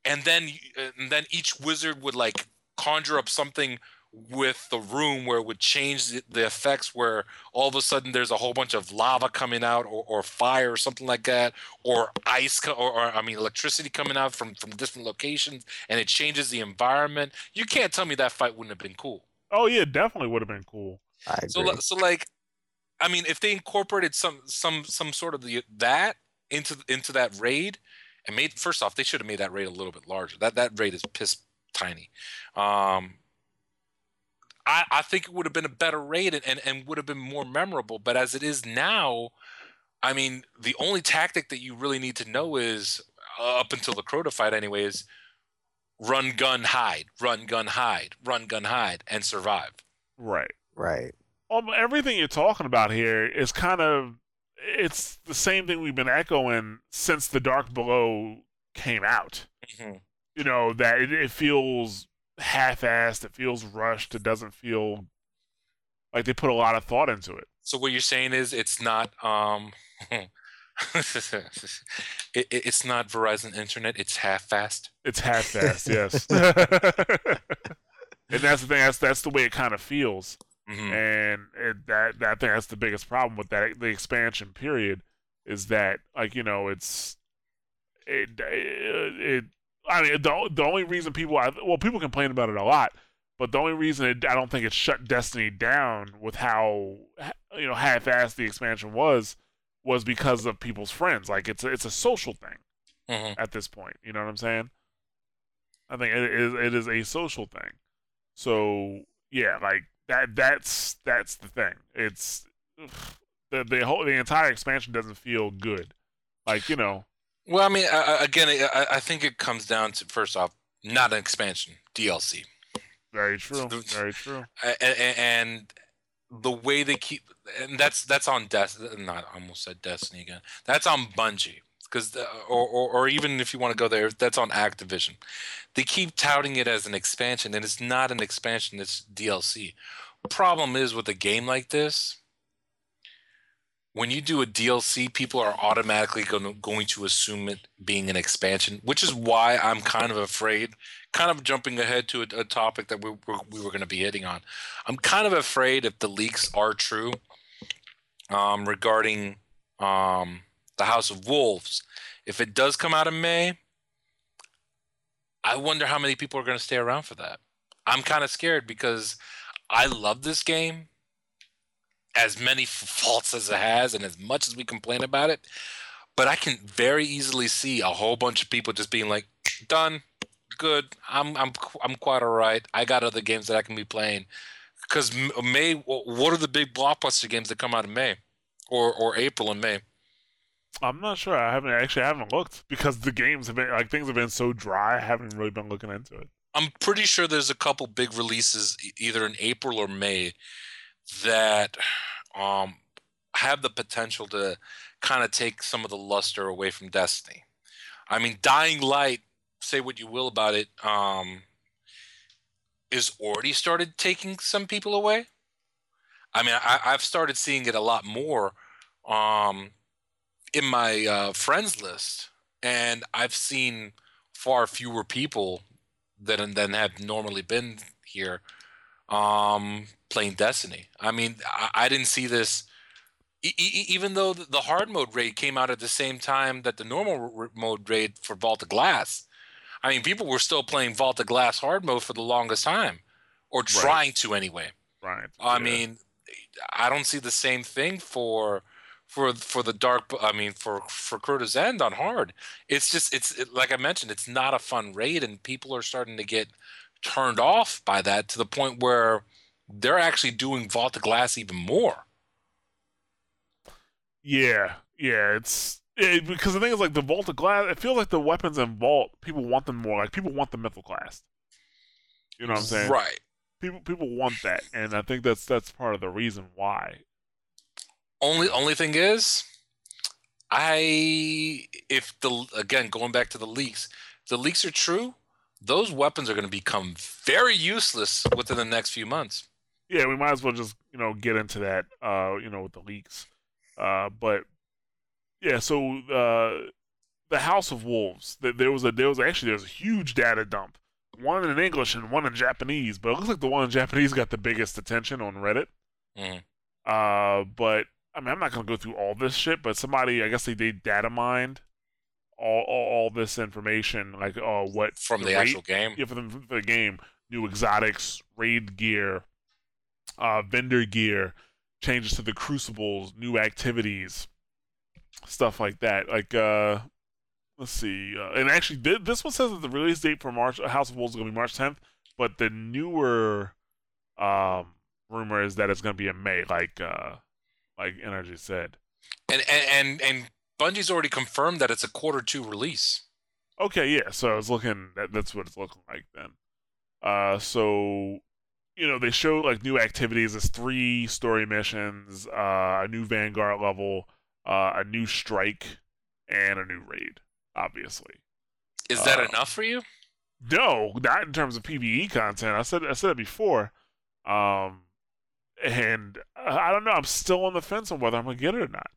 and then and then each wizard would like conjure up something with the room where it would change the, the effects where all of a sudden there's a whole bunch of lava coming out or, or fire or something like that or ice co- or, or i mean electricity coming out from from different locations and it changes the environment you can't tell me that fight wouldn't have been cool Oh yeah, definitely would have been cool. i so, li- so like, I mean, if they incorporated some some some sort of the that into into that raid, and made first off, they should have made that raid a little bit larger. That that raid is piss tiny. Um, I I think it would have been a better raid and, and and would have been more memorable. But as it is now, I mean, the only tactic that you really need to know is uh, up until the Crota fight, anyway, is run, gun, hide, run, gun, hide, run, gun, hide, and survive. Right. Right. Um, everything you're talking about here is kind of it's the same thing we've been echoing since the Dark Below came out. Mm-hmm. You know that it, it feels half-assed. It feels rushed. It doesn't feel like they put a lot of thought into it. So what you're saying is it's not um, *laughs* it, it- it's not Verizon Internet. It's half-assed. It's half-assed, yes. *laughs* *laughs* and that's the thing. That's that's the way it kind of feels. hmm and it, that that I think that's the biggest problem with that the expansion period is that like you know it's it it, it I mean the the only reason people well people complain about it a lot but the only reason it, I don't think it shut Destiny down with how you know half-assed the expansion was was because of people's friends like it's a, it's a social thing hmm at this point. You know what I'm saying? I think it is it is a social thing. So yeah, like that that's that's the thing. It's the the whole the entire expansion doesn't feel good. Like you know, Well, I mean, I, again, I, I think it comes down to first off, not an expansion, DLC. very true, very true. *laughs* A- a- and the way they keep and that's that's on Des not almost said Destiny again. That's on Bungie because or, or or even if you want to go there, that's on Activision. They keep touting it as an expansion, and it's not an expansion. It's DLC. Problem is with a game like this, when you do a DLC, people are automatically going going to assume it being an expansion, which is why I'm kind of afraid. Kind of jumping ahead to a, a topic that we were, we were going to be hitting on. I'm kind of afraid if the leaks are true um, regarding um, the House of Wolves. If it does come out in May, I wonder how many people are going to stay around for that. I'm kind of scared because I love this game as many faults as it has and as much as we complain about it but i can very easily see a whole bunch of people just being like done good i'm i'm i'm quite all right i got other games that i can be playing because may what are the big blockbuster games that come out in may or or april and may I'm not sure. I haven't actually I haven't looked because the games have been like things have been so dry. I haven't really been looking into it. I'm pretty sure there's a couple big releases either in April or May that um, have the potential to kind of take some of the luster away from Destiny. I mean, Dying Light, say what you will about it, um, is already started taking some people away. I mean, I, I've started seeing it a lot more um, in my uh, friends list, and I've seen far fewer people than than have normally been here um, playing Destiny. I mean, I, I didn't see this. E- e- even though the hard mode raid came out at the same time that the normal r- mode raid for Vault of Glass, I mean, people were still playing Vault of Glass hard mode for the longest time, or trying to anyway. Right. I Yeah. mean, I don't see the same thing for for for the dark. I mean, for for Crota's End on hard. It's just it's it, like I mentioned, it's not a fun raid, and people are starting to get turned off by that to the point where they're actually doing Vault of Glass even more. Yeah, yeah, it's it, because the thing is like the Vault of Glass. It feels like the weapons in Vault. People want them more. Like people want the Mythoclast. You know what I'm saying? Right. People people want that, and I think that's that's part of the reason why. Only only thing is, I if the again going back to the leaks, the leaks are true. Those weapons are going to become very useless within the next few months. Yeah, we might as well just you know get into that. Uh, you know, with the leaks. Uh, but yeah, so uh, the House of Wolves. th- There was a there was actually there's a huge data dump. One in English and one in Japanese, but it looks like the one in Japanese got the biggest attention on Reddit. Mhm. Uh, but I mean, I'm not gonna go through all this shit. But somebody, I guess they, they data mined all, all all this information, like uh, what From the rate- actual game. yeah, for the, for the game, new exotics, raid gear, uh, vendor gear, changes to the crucibles, new activities, stuff like that. Like, uh, let's see, uh, and actually, thi- this one says that the release date for March House of Wolves is gonna be March 10th, but the newer um rumor is that it's gonna be in May, like uh, like Energy said. And and and, and Bungie's already confirmed that it's a quarter two release. Okay, yeah. So I was looking that, that's what it's looking like then. Uh, so you know they show like new activities. It's three story missions, uh, a new Vanguard level, uh, a new strike, and a new raid. Obviously, Is that Uh, enough for you? no, not in terms of PVE content. I said I said it before. Um, and uh, I don't know. I'm still on the fence on whether I'm gonna get it or not.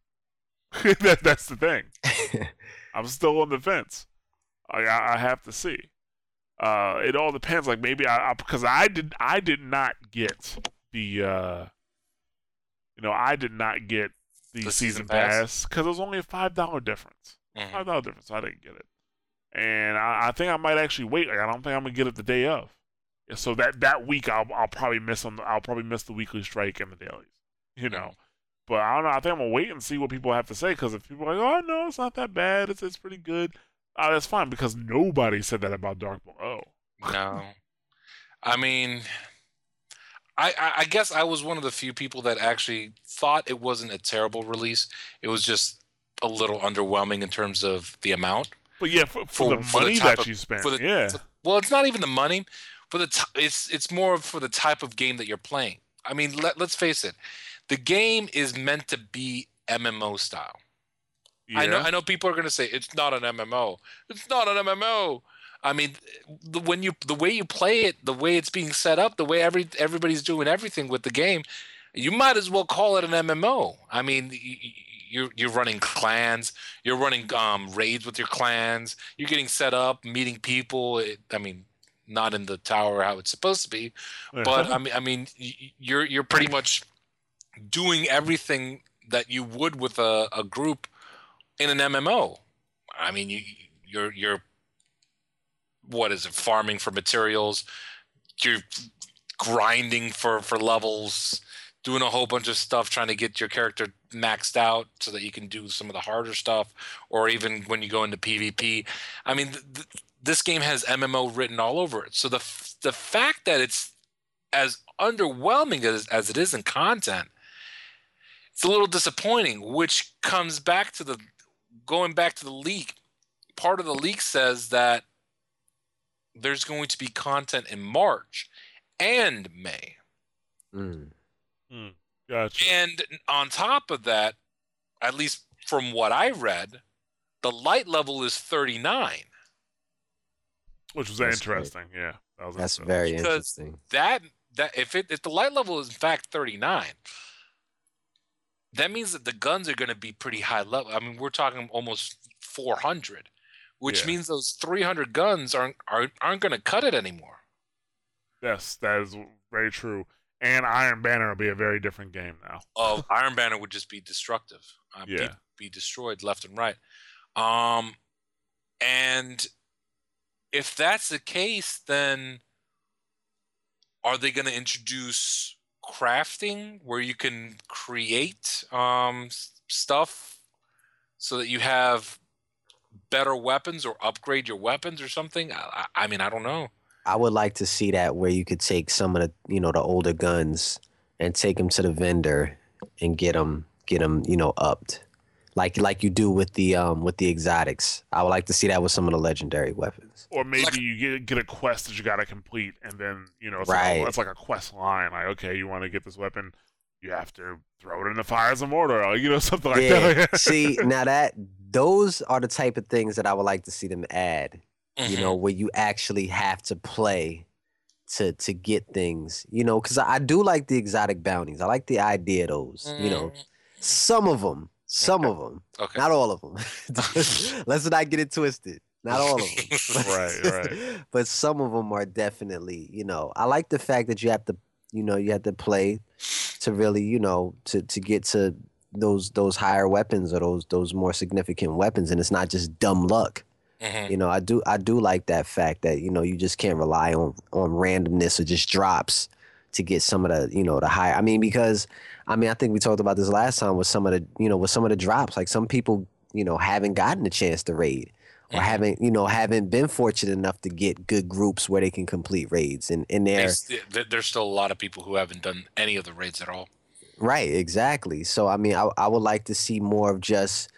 *laughs* that, that's the thing. *laughs* I'm still on the fence. I, I I have to see. Uh, it all depends. Like maybe I, I because I did I did not get the uh, you know I did not get the, The season season pass? because it was only a five dollar difference. Mhm. Five dollar difference. So I didn't get it, and I, I think I might actually wait. Like I don't think I'm gonna get it the day of. So that that week I'll I'll probably miss on the, I'll probably miss the weekly strike and the dailies. You know. But I don't know. I think I'm gonna wait and see what people have to say because if people are like, "Oh no, it's not that bad. It's it's pretty good," uh, that's fine because nobody said that about Dark Below. No. I mean, I, I I guess I was one of the few people that actually thought it wasn't a terrible release. It was just a little underwhelming in terms of the amount. But yeah, for, for, For- the for the money type that of- you spent, the- yeah, well, it's not even the money, for the t- it's it's more for the type of game that you're playing. I mean, let, let's face it, the game is meant to be MMO style. yeah. I know I know people are going to say it's not an MMO. It's not an MMO. I mean, the, when you the way you play it, the way it's being set up, the way every everybody's doing everything with the game, you might as well call it an MMO. I mean, y- y- you're you're running clans, you're running um, raids with your clans, you're getting set up, meeting people. It, I mean, not in the tower how it's supposed to be, but I mean, I mean, you're you're pretty much doing everything that you would with a, a group in an MMO. I mean, you you're you're what is it? Farming for materials. You're grinding for for levels, doing a whole bunch of stuff, trying to get your character maxed out so that you can do some of the harder stuff, or even when you go into PvP. I mean, th- th- this game has MMO written all over it. So the f- the fact that it's as underwhelming as, as it is in content, it's a little disappointing. Which comes back to the going back to the leak. Part of the leak says that there's going to be content in March and May. Mm. gotcha. And on top of that, at least from what I read, the light level is 39. Which was That's great. interesting. Yeah, that was That's interesting. very Because- interesting. That that if it if the light level is in fact 39, that means that the guns are going to be pretty high level. I mean, we're talking almost 400, which Yeah. means those 300 guns aren't aren't, aren't going to cut it anymore. Yes, that is very true. And Iron Banner will be a very different game now. Oh, *laughs* Iron Banner would just be destructive. Uh, Yeah. people be destroyed left and right. Um, and if that's the case, then are they going to introduce crafting where you can create um, stuff so that you have better weapons or upgrade your weapons or something? I, I mean, I don't know. I would like to see that where you could take some of the, you know, the older guns and take them to the vendor and get them, get them, you know, upped, like like you do with the um with the exotics. I would like to see that with some of the legendary weapons. Or maybe Like- you get get a quest that you got to complete, and then you know it's Right. like a, it's like a quest line. Like, okay, you want to get this weapon, you have to throw it in the fires of Mordor, or, you know, *laughs* something like yeah. that. see, *laughs* now that those are the type of things that I would like to see them add. you Mhm. know, where you actually have to play to to get things, you know, because I, I do like the exotic bounties. I like the idea of those, you know, Mm, some of them, some of them, Okay. not all of them. *laughs* *laughs* Let's not get it twisted. Not all of them. *laughs* Right, right. But some of them are definitely, you know, I like the fact that you have to, you know, you have to play to really, you know, to to get to those those higher weapons or those those more significant weapons, and it's not just dumb luck. Mhm. You know, I do I do like that fact that you know you just can't rely on on randomness or just drops to get some of the you know the high. I mean, because I mean I think we talked about this last time with some of the you know with some of the drops. Like some people you know haven't gotten a chance to raid or haven't you know haven't been fortunate enough to get good groups where they can complete raids and and There's, there's still a lot of people who haven't done any of the raids at all. Right, exactly. So I mean, I I would like to see more of just,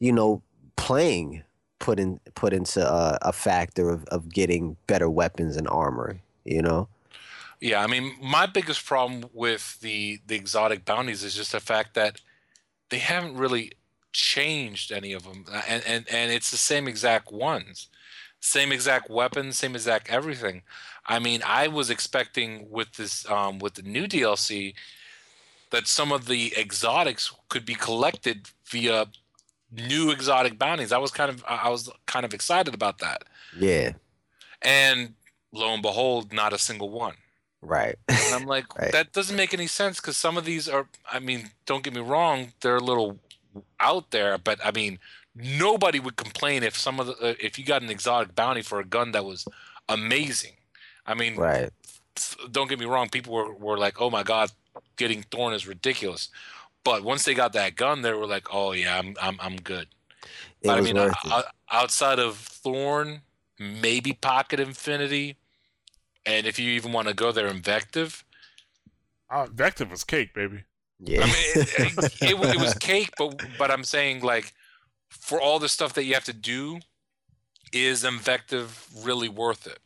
you know, playing, put in put into a, a factor of, of getting better weapons and armor. You know. Yeah, I mean, my biggest problem with the the exotic bounties is just the fact that they haven't really changed any of them, and and and it's the same exact ones, same exact weapons, same exact everything. I mean, I was expecting with this um, with the new DLC that some of the exotics could be collected via new exotic bounties. I was kind of I was kind of excited about that. Yeah. And lo and behold, not a single one. Right. And I'm like, *laughs* Right. that doesn't make any sense because some of these are. I mean, don't get me wrong, they're a little out there, but I mean, nobody would complain if some of the uh, if you got an exotic bounty for a gun that was amazing. I mean, right. don't get me wrong, people were, were like, oh my god, getting Thorn is ridiculous. But once they got that gun, they were like, oh yeah, I'm I'm I'm good. It But I mean, o- it. outside of Thorn, maybe Pocket Infinity, and if you even want to go there, Invective. Uh, Invective was cake, baby. Yeah. I mean, it, it, *laughs* it, it was cake, but but I'm saying like, for all the stuff that you have to do, is Invective really worth it?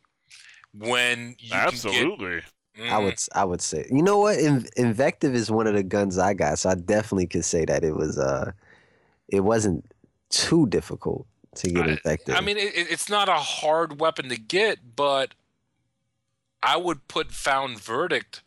When you Absolutely. can get, I would I would say. You know what? In, Invective is one of the guns I got, so I definitely could say that it was uh it wasn't too difficult to get I- Invective. I mean, it, it- it's not a hard weapon to get, but I would put Found Verdict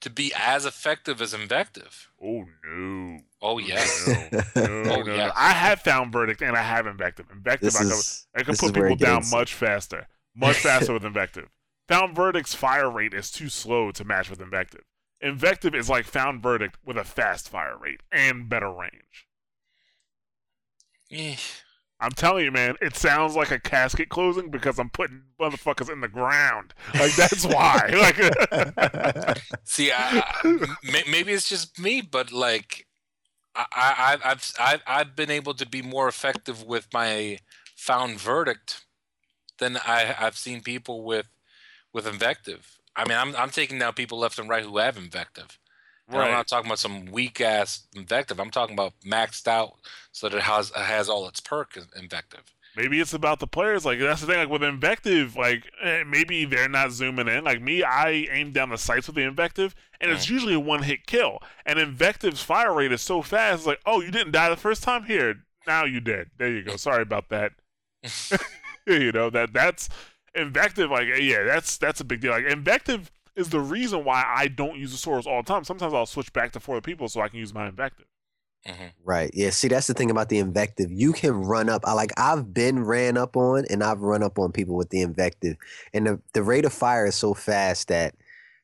to be as effective as Invective. Oh no. Oh, oh yeah. *laughs* No, no, Oh, no, yeah. no. I have found verdict and I have invective. Invective, this I can, is I can put people down gets- much faster, much faster with invective. Found verdict's fire rate is too slow to match with invective. Invective is like found verdict with a fast fire rate and better range. Eh. I'm telling you, man, it sounds like a casket closing because I'm putting motherfuckers in the ground. Like that's why. *laughs* Like, *laughs* See, I, I- maybe it's just me, but like, I, I, I've, I've, I've been able to be more effective with my Found Verdict than I, I've seen people with, with Invective. I mean, I'm, I'm taking down people left and right who have Invective. And I'm not talking about some weak ass invective. I'm talking about maxed out so that it has has all its perk invective. maybe it's about the players. Like that's the thing. Like with invective, like eh, maybe they're not zooming in. Like me, I aim down the sights with the invective, and it's usually a one hit kill. And invective's fire rate is so fast. It's like, oh, you didn't die the first time. Here, now you did. There you go. Sorry about that. *laughs* you know that that's invective. Like yeah, that's that's a big deal. Like invective is the reason why I don't use the swords all the time. Sometimes I'll switch back to four people so I can use my invective. Mhm. Right. Yeah. See, that's the thing about the invective. You can run up. I like. I've been ran up on, and I've run up on people with the invective, and the the rate of fire is so fast that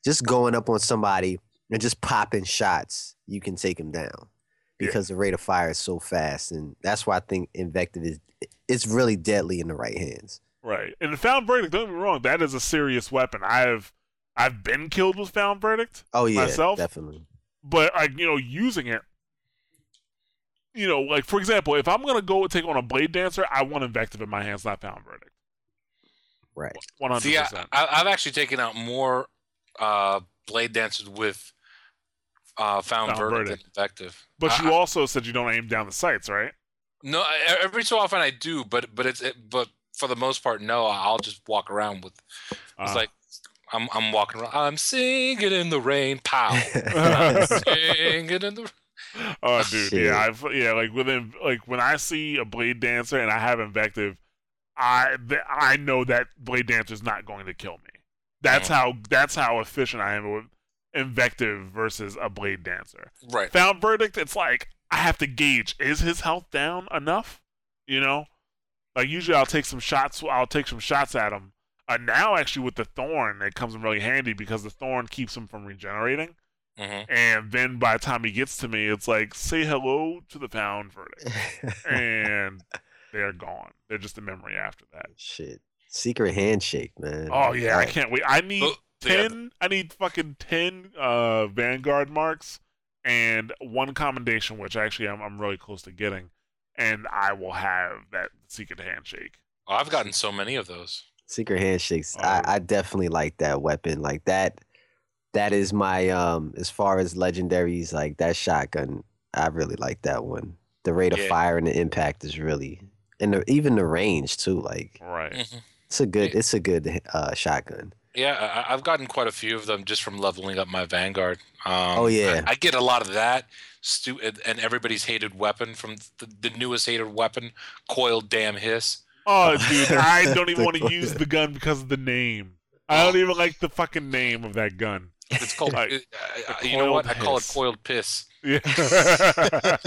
just going up on somebody and just popping shots, you can take them down Yeah. because the rate of fire is so fast, and that's why I think invective is it's really deadly in the right hands. Right. And the found verdict, don't get me wrong, that is a serious weapon. I've I've been killed with found verdict, Oh yeah, Myself? definitely. but like, you know, using it you know, like for example, if I'm gonna go take on a blade dancer, I want invective in my hands, not found verdict. Right. One hundred See, I, percent. I, I've actually taken out more uh, blade dancers with uh, found, Found verdict, Verdict. than invective. But I- you also said you don't aim down the sights, right? no, I- every so often I do, but but it's it, but for the most part, no. I'll just walk around with. It's Uh, like I'm I'm walking around. I'm singing in the rain, pow. *laughs* I'm singing in the. Oh, dude, Shit. yeah, I've yeah, like within like when I see a blade dancer and I have invective, I th- I know that blade dancer is not going to kill me. That's Mhm. how that's how efficient I am with invective versus a blade dancer. Right. Found verdict, it's like I have to gauge is his health down enough, you know? Like usually I'll take some shots. I'll take some shots at him. Uh, now actually with the thorn, it comes in really handy because the thorn keeps him from regenerating. Hmm And then by the time he gets to me, it's like say hello to the found verdict, and they're gone. They're just a memory after that. Shit. Secret handshake, man. Oh yeah, I can't wait. I need Oh, yeah. ten. I need fucking ten uh, Vanguard marks and one commendation, which actually I'm I'm really close to getting, and I will have that secret handshake. Oh, I've gotten so many of those. Secret handshakes. Oh. I, I definitely like that weapon. Like that that is my um as far as legendaries, like that shotgun, I really like that one. The rate of Yeah. fire and the impact is really and the, even the range too. Like Right. Mhm. it's a good, it's a good uh, shotgun. Yeah, I, I've gotten quite a few of them just from leveling up my Vanguard. Um, Oh, yeah. I, I get a lot of that. Stu- and- and everybody's hated weapon from the, the newest hated weapon, coiled damn hiss. Oh, *laughs* dude, I don't even want to use the gun because of the name. I don't even like the fucking name of that gun. It's called. It- uh, you know what? coiled I call it coiled piss. Yeah. *laughs*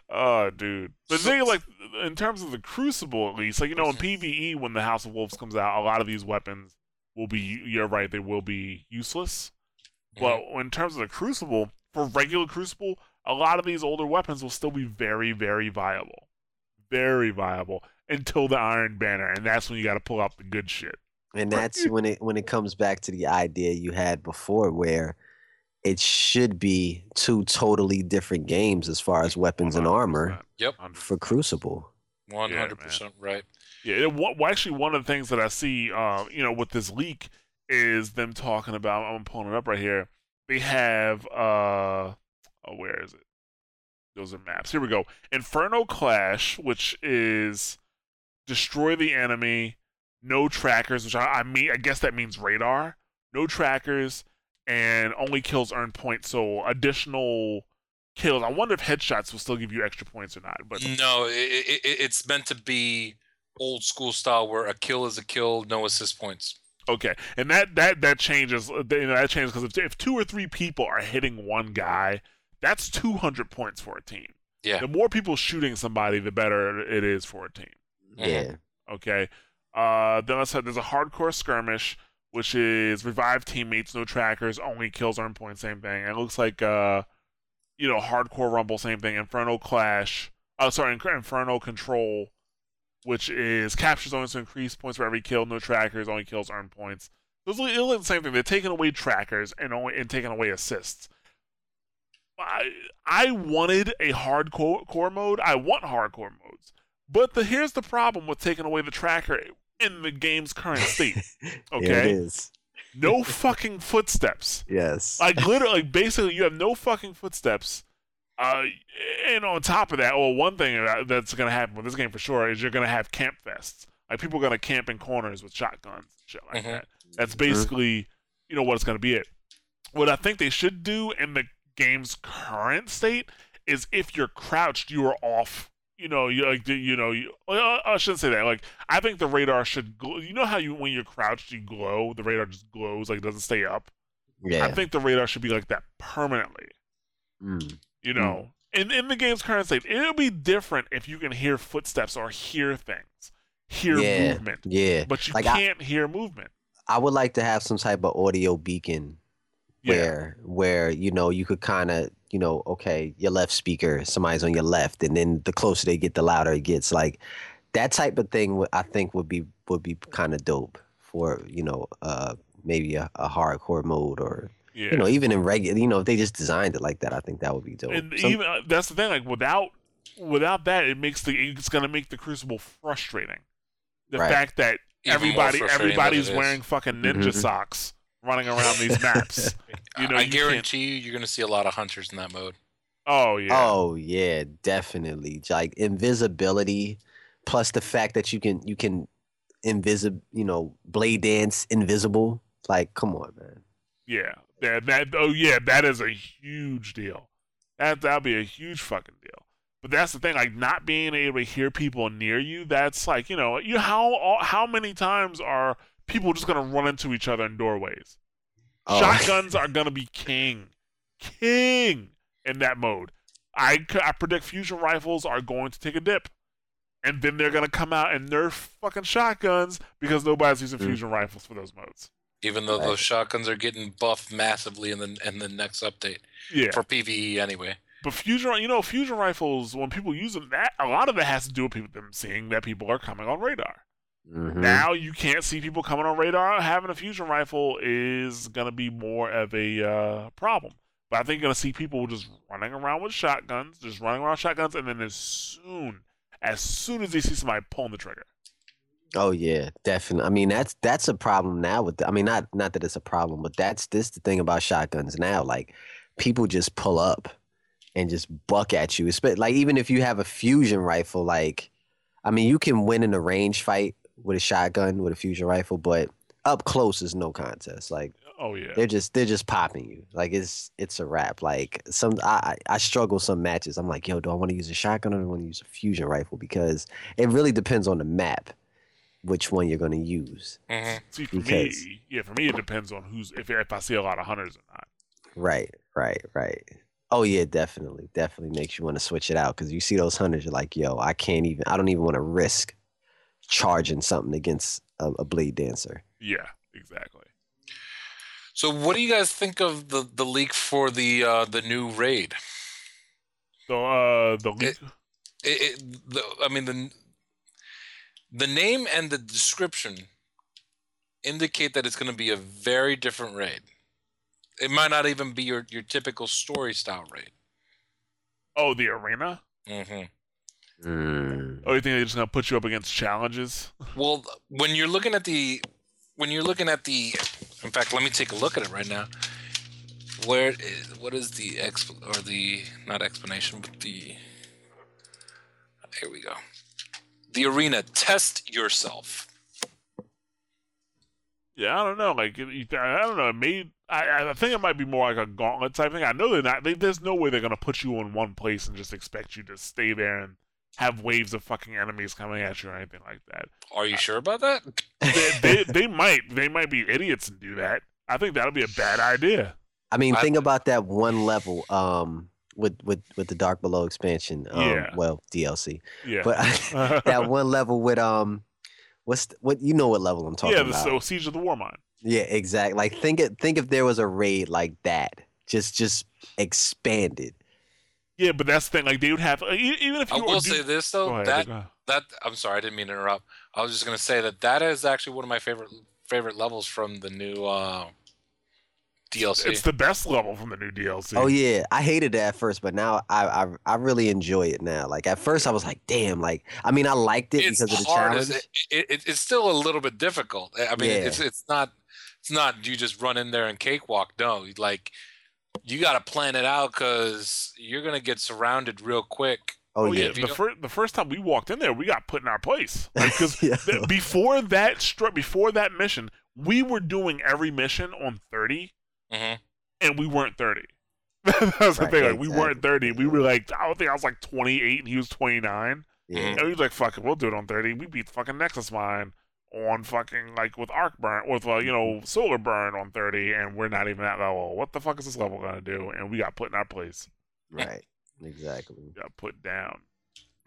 *laughs* oh, dude. But the thing like, in terms of the Crucible, at least, like, you know, in PVE, when the House of Wolves comes out, a lot of these weapons will be, you're right, they will be useless. But in terms of the Crucible, for regular Crucible, a lot of these older weapons will still be very, very viable. Very viable until the Iron Banner, and that's when you got to pull out the good shit. And that's when it when it comes back to the idea you had before, where it should be two totally different games as far as weapons and armor 100%. Yep. 100. for Crucible. One hundred percent right. Yeah, it, wa- well, actually, one of the things that I see, uh, you know, with this leak is them talking about. I'm pulling it up right here. They have, uh, oh, where is it? Those are maps. Here we go. Inferno Clash, which is destroy the enemy, no trackers, which I, I mean, I guess that means radar, no trackers, and only kills earn points. So additional kills. I wonder if headshots will still give you extra points or not. But No, it, it, it- it's meant to be old school style where a kill is a kill, no assist points. Okay, and that that that changes. uh, You know, that changes because if, if two or three people are hitting one guy, that's two hundred points for a team. Yeah. The more people shooting somebody, the better it is for a team. Yeah. Okay. Uh, then I said there's a hardcore skirmish, which is revive teammates, no trackers, only kills earn points, same thing. It looks like uh, you know, hardcore rumble, same thing. Inferno clash. Oh, sorry, Inferno control, which is captures only to increase points for every kill, no trackers, only kills earn points. Those look, it look the same thing. They're taking away trackers and only and taking away assists. I I wanted a hardcore core mode. I want hardcore modes. But the here's the problem with taking away the tracker in the game's current state. *laughs* Yeah, it Okay, is. no fucking footsteps. Yes. Like literally, like, basically, you have no fucking footsteps. Uh, and on top of that, well, one thing that's gonna happen with this game for sure is you're gonna have camp fests. Like people are gonna camp in corners with shotguns and shit like Mhm. that. That's basically, you know, what it's gonna be. It. What I think they should do in the game's current state is if you're crouched, you are off. You know, you like you know, you, well, I shouldn't say that. Like I think the radar should. Glow. You know how you when you're crouched, you glow. The radar just glows, like it doesn't stay up. yeah. I think the radar should be like that permanently. Mm. You know, in in the game's current state, it'll be different if you can hear footsteps or hear things, hear Yeah. movement, Yeah. but you Like, can't hear movement. I would like to have some type of audio beacon Yeah, where where you know you could kind of you know okay your left speaker somebody's on your left and then the closer they get the louder it gets like that type of thing I think would be would be kind of dope for you know uh maybe a, a hardcore mode or yeah. you know even in regular you know if they just designed it like that I think that would be dope. and Some- even uh, that's the thing. Like without without that, it makes the it's gonna make the Crucible frustrating. The Right. fact that Even everybody frustrating everybody's wearing fucking ninja Mhm. socks running around these maps. *laughs* You know, I you can't- guarantee you, you're going to see a lot of hunters in that mode. Oh yeah. Oh yeah, definitely. Like invisibility, plus the fact that you can you can invisible, you know, blade dance invisible. Like, come on, man. Yeah, that that oh yeah, that is a huge deal. That that'll be a huge fucking deal. But that's the thing, like not being able to hear people near you. That's like you know, you how how many times are people are just gonna run into each other in doorways? Oh. Shotguns are gonna be king, king in that mode. I I predict fusion rifles are going to take a dip, and then they're gonna come out and nerf fucking shotguns because nobody's using Mm. fusion rifles for those modes. Even though Right. those shotguns are getting buffed massively in the in the next update Yeah. for PVE anyway. But fusion, you know, fusion rifles. When people use them, that a lot of it has to do with people them seeing that people are coming on radar. Mhm. Now you can't see people coming on radar. Having a fusion rifle is gonna be more of a uh, problem. But I think you're gonna see people just running around with shotguns, just running around with shotguns, and then as soon, as soon as they see somebody pulling the trigger, Oh yeah, definitely. I mean, that's that's a problem now with. The, I mean, not not that it's a problem, but that's this the thing about shotguns now. Like, people just pull up and just buck at you. Espe- Like even if you have a fusion rifle, like I mean, you can win in a range fight with a shotgun with a fusion rifle, but up close is no contest. Like Oh yeah. they're just they're just popping you. Like it's it's a wrap. Like some I I I struggle some matches. I'm like, yo, do I want to use a shotgun or do I want to use a fusion rifle? Because it really depends on the map, which one you're gonna use. hmm See, for because- me, yeah, for me it depends on who's if if I see a lot of hunters or not. Right, right, right. Oh yeah, definitely, definitely makes you want to switch it out because you see those hunters, you're like, yo, I can't even. I don't even want to risk charging something against a, a blade dancer. Yeah, exactly. So, what do you guys think of the the leak for the uh, the new raid? So uh, the leak. It, it, the, I mean the the name and the description indicate that it's going to be a very different raid. It might not even be your, your typical story style raid. oh, the arena. hmm Mm. Oh, you think they're just gonna put you up against challenges? Well, when you're looking at the when you're looking at the, in fact, let me take a look at it right now. Where is, what is the exp or the not explanation, but the here we go. The arena test yourself. Yeah, I don't know. Like, I don't know. It made. I, I think it might be more like a gauntlet type thing. I know they're not. They, there's no way they're gonna put you in one place and just expect you to stay there and have waves of fucking enemies coming at you or anything like that. Are you sure about that? *laughs* They, they, they might. They might be idiots and do that. I think that'll be a bad idea. I mean, I- think about that one level um with with with the Dark Below expansion. Um, Yeah. Well, DLC, Yeah. but *laughs* that *laughs* one level with um. What's the, what you know what level I'm talking about. yeah. The about? so Siege of the Warmind. Yeah, exactly. Like think it think if there was a raid like that, just just expanded. Yeah, but that's the thing. Like they would have e- even if you I will were say this though. ahead, that that I'm sorry, I didn't mean to interrupt. I was just gonna say that that is actually one of my favorite favorite levels from the new uh, DLC. It's the best level from the new DLC. Oh yeah, I hated it at first, but now I, I I really enjoy it now. Like at first I was like, damn, like I mean I liked it it's because of the hard. challenge. It's, it, it, it's still a little bit difficult. I mean, Yeah. it's it's not it's not you just run in there and cakewalk. No, like you got to plan it out because you're gonna get surrounded real quick. Oh, Oh, yeah. yeah, the first the first time we walked in there, we got put in our place *laughs* because Yeah. before that str- before that mission, we were doing every mission on thirty, hmm and we weren't thirty. *laughs* that was the Right, thing. Like we weren't thirty. We were like I don't think I was like twenty eight, and he was twenty nine, yeah. and we was like, "Fuck it, we'll do it on 30. We beat the fucking Nexus Mind on fucking like with arc burn with uh, you know solar burn on thirty, and we're not even that level. What the fuck is this level gonna do? And we got put in our place. Right. Exactly. *laughs* got put down.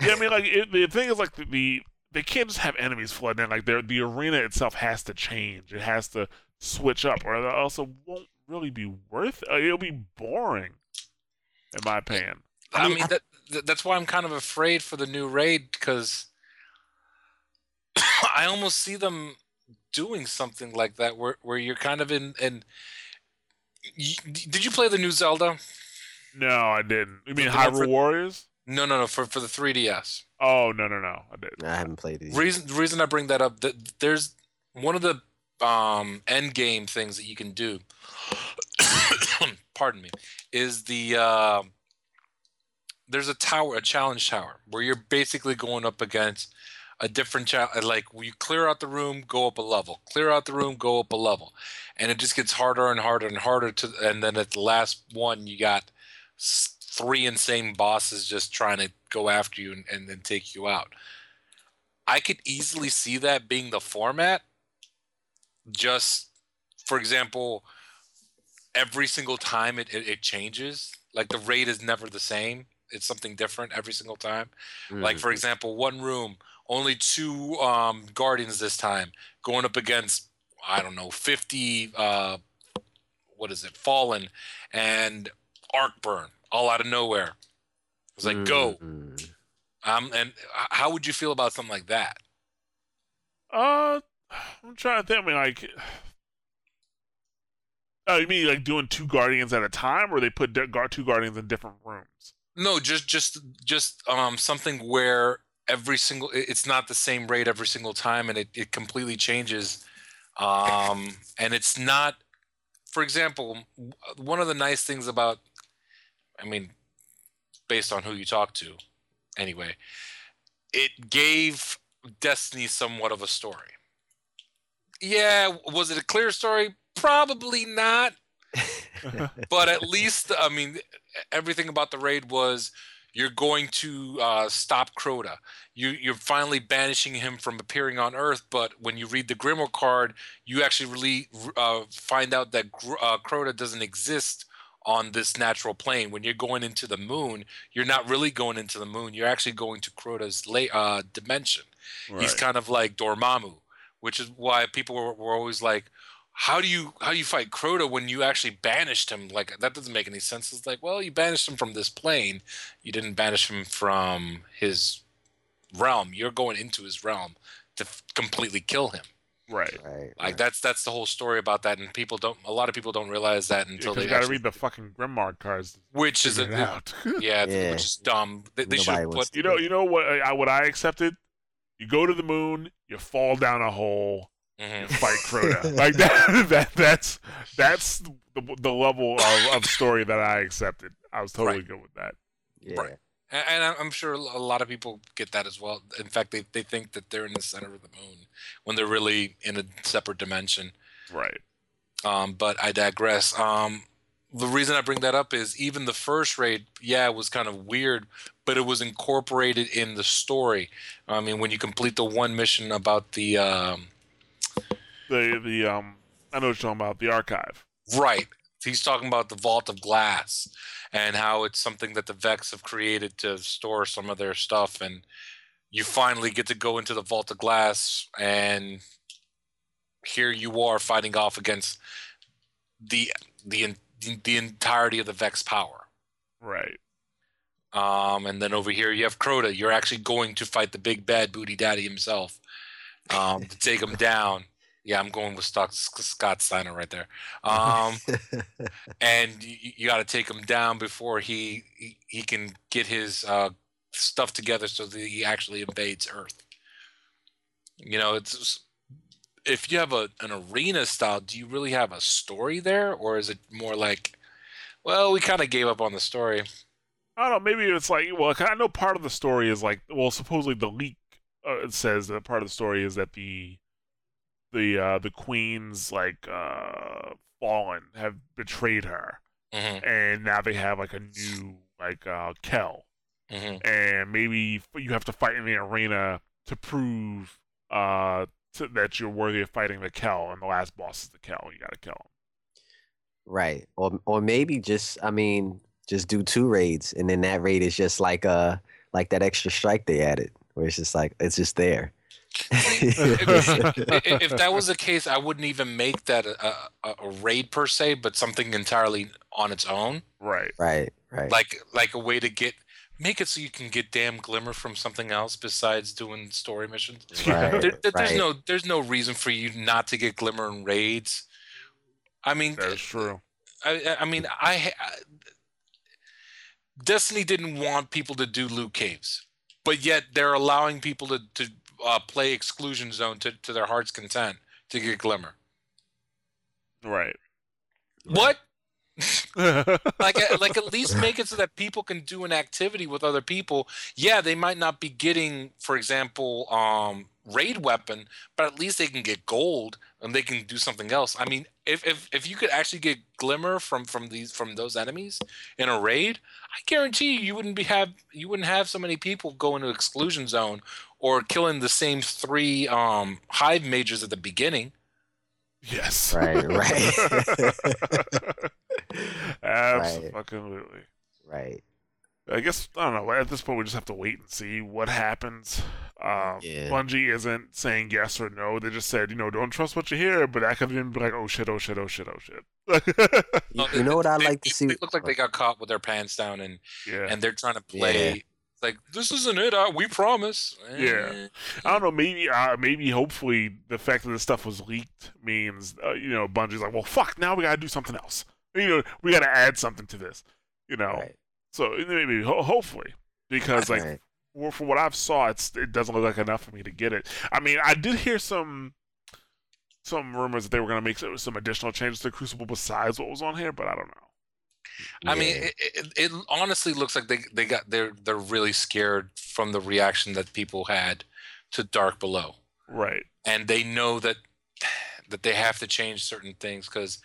Yeah, I mean, like it, the thing is, like the, the they can't just have enemies flooding in. Like the the arena itself has to change. It has to switch up, or else it won't really be worth. Uh, it'll be boring, in my opinion. I, I mean, mean, I- that, that that's why I'm kind of afraid for the new raid because *coughs* I almost see them doing something like that where where you're kind of in in. You, did you play the new Zelda? No, I didn't. You mean The one for- Hyrule Warriors? No, no, no. For for the 3DS. Oh no, no, no, I didn't. I haven't played it. yet. Reason the reason I bring that up that there's one of the um end game things that you can do. *coughs* pardon me, is the uh, there's a tower, a challenge tower, where you're basically going up against a different challenge. Like you clear out the room, go up a level. Clear out the room, go up a level, and it just gets harder and harder and harder to. And then at the last one, you got three insane bosses just trying to go after you and, and then take you out. I could easily see that being the format. Just for example, every single time it, it, it changes. Like the raid is never the same. It's something different every single time. Like Mm. for example, one room, only two um, guardians this time, going up against I don't know, fifty. Uh, what is it? Fallen and arc burn all out of nowhere. It's like go. Mm. Um, and how would you feel about something like that? Uh, I'm trying to think. I mean, like, oh, you mean like doing two guardians at a time, or they put di- guard two guardians in different rooms? No, just just just um something where every single it's not the same rate every single time, and it, it completely changes. Um, and it's not, for example, one of the nice things about, I mean, based on who you talk to, anyway, it gave Destiny somewhat of a story. Yeah, was it a clear story? Probably not. *laughs* but at least, I mean, everything about the raid was you're going to uh, stop Crota. You, you're finally banishing him from appearing on Earth. But when you read the Grimoire card, you actually really uh, find out that uh, Crota doesn't exist on this natural plane. When you're going into the moon, you're not really going into the moon. You're actually going to Crota's la- uh, dimension. Right. He's kind of like Dormammu, which is why people were, were always like, how do you how do you fight Crota when you actually banished him? Like that doesn't make any sense. It's like, well, you banished him from this plane. You didn't banish him from his realm. You're going into his realm to f- completely kill him. Right. right. Like right. that's that's the whole story about that, and people don't. A lot of people don't realize that until yeah, they got to read the fucking Grimoire cards, which is a, out. *laughs* yeah, yeah, which is dumb. They, they should put. You know, you know what? I, what I accepted. You go to the moon, you fall down a hole, mm-hmm. fight Crota. *laughs* like that, that that's that's the, the level of, of story that I accepted. I was totally right. good with that. Yeah. Right. And, I'm sure a lot of people get that as well. In fact, they, they think that they're in the center of the moon when they're really in a separate dimension. Right. Um, but I digress. Um, the reason I bring that up is even the first raid, yeah, it was kind of weird, but it was incorporated in the story. I mean, when you complete the one mission about the um, the the um I know what you're talking about the archive. Right. He's talking about the Vault of Glass and how it's something that the Vex have created to store some of their stuff, and you finally get to go into the Vault of Glass, and here you are fighting off against the the the entirety of the Vex power. Right. Um, and then over here you have Crota. You're actually going to fight the big bad booty daddy himself um, to take him down. Yeah, I'm going with Scott, Scott Steiner right there. Um, *laughs* and you, you got to take him down before he, he, he can get his uh, stuff together so that he actually invades Earth. You know, it's if you have a an arena style, do you really have a story there, or is it more like, well, we kind of gave up on the story? I don't know. Maybe it's like, well, I know part of the story is like, well, supposedly the leak uh, it says that part of the story is that the the uh, the queens like uh, fallen have betrayed her, mm-hmm. and now they have like a new like uh, Kell, mm-hmm. and maybe you have to fight in the arena to prove uh to, that you're worthy of fighting the Kell, and the last boss is the Kell. You gotta kill him. Right, or or maybe just I mean just do two raids, and then that raid is just like uh like that extra strike they added, where it's just like it's just there if, *laughs* if, that was the case, I wouldn't even make that a, a, a, raid per se, but something entirely on its own. Right. Right. Right. Like like a way to get make it so you can get damn glimmer from something else besides doing story missions. Right, there, there, there's right. no there's no reason for you not to get glimmer in raids. I mean, that's true. I, I mean, I, I Destiny didn't want people to do loot caves, but yet they're allowing people to, to uh, play exclusion zone to, to their heart's content to get glimmer. Right. What? *laughs* like uh, like at least make it so that people can do an activity with other people. Yeah, they might not be getting, for example, um, raid weapon, but at least they can get gold and they can do something else. I mean, if if, if you could actually get glimmer from from these from those enemies in a raid, I guarantee you, you wouldn't be have you wouldn't have so many people go into exclusion zone or killing the same three um, hive majors at the beginning. Yes. Right, right. *laughs* *laughs* Absolutely. Right. I guess I don't know. At this point, we just have to wait and see what happens. Um, yeah. Bungie isn't saying yes or no. They just said, you know, don't trust what you hear. But I could even be like, oh shit, oh shit, oh shit, oh shit. you, know what I like to see? They look like they got caught with their pants down, and yeah. and they're trying to play. Yeah like this isn't it. Uh, we promise. Yeah, eh. I don't know. Maybe, uh, maybe, hopefully, the fact that this stuff was leaked means, uh, you know, Bungie's like, well, fuck. Now we gotta do something else. You know, we gotta add something to this. You know, right. So maybe, ho- hopefully, because like, right. for, for what I've saw, it's it doesn't look like enough for me to get it. I mean, I did hear some some rumors that they were gonna make some additional changes to Crucible besides what was on here, but I don't know. I mean, it, it, it honestly looks like they they got they're they're really scared from the reaction that people had to Dark Below, Right. and they know that that they have to change certain things because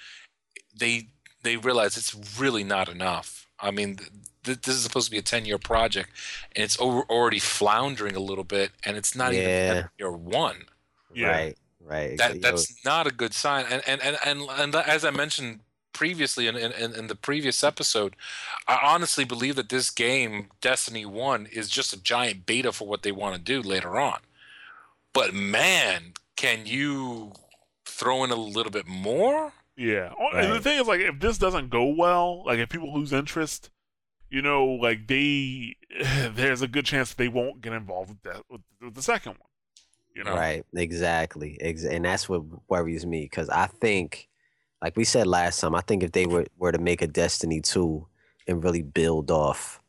they they realize it's really not enough. I mean, th- th- this is supposed to be a ten year project, and it's over, already floundering a little bit, and it's not Yeah. even year one. Yeah. Right. Right. That Yo, that's not a good sign. And and and and, and as I mentioned previously in, in in the previous episode, I honestly believe that this game, Destiny One, is just a giant beta for what they want to do later on. But man, can you throw in a little bit more? Yeah. Oh, And the thing is, like, if this doesn't go well, like, if people lose interest, you know, like they, *sighs* there's a good chance that they won't get involved with that with, with the second one. You know. Right, exactly, Ex- and that's what worries me because I think, like we said last time, I think if they were were to make a Destiny two and really build off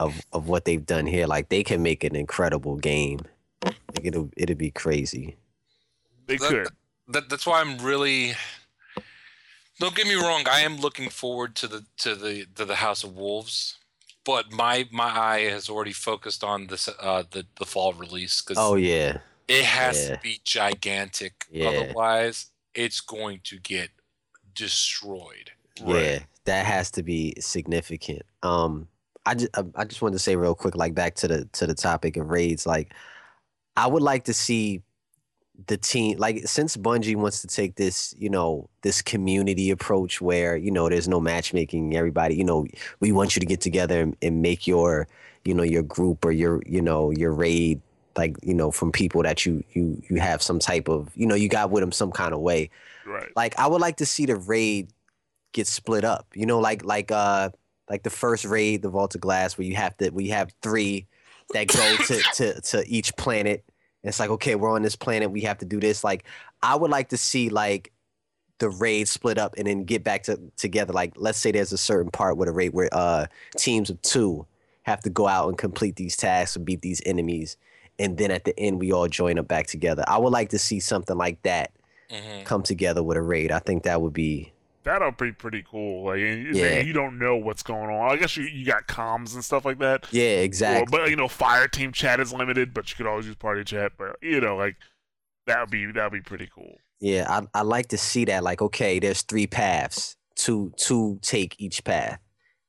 of of what they've done here, like they can make an incredible game. Like it'll it'll be crazy. They That- could. That that's why I'm really. Don't get me wrong. I am looking forward to the to the to the House of Wolves, but my my eye has already focused on this uh the the fall release because Oh yeah, It has Yeah. to be gigantic. Yeah. Otherwise, it's going to get destroyed. Right. yeah, that has to be significant. Um, I just I just wanted to say real quick, like back to the to the topic of raids, like I would like to see the team like since Bungie wants to take this, you know, this community approach where, you know, there's no matchmaking, everybody, you know, we want you to get together and, and make your, you know, your group or your, you know, your raid like, you know, from people that you you you have some type of, you know, you got with them some kind of way. Right. Like I would like to see the raid get split up. You know, like like uh like the first raid, the Vault of Glass, where you have to we have three that go to to to each planet. And it's like, okay, we're on this planet, we have to do this. Like, I would like to see like the raid split up and then get back to together. Like, let's say there's a certain part where the raid where uh teams of two have to go out and complete these tasks and beat these enemies. And then at the end we all join up back together. I would like to see something like that hmm come together with a raid. I think that would be That'll be pretty cool. Like, Yeah. you don't know what's going on. I guess you, you got comms and stuff like that. yeah, Or- exactly. but you know, fire team chat is limited, but you could always use party chat. But you know, like that would be that would be pretty cool. Yeah, I I like to see that. Like, okay, there's three paths. Two two take each path,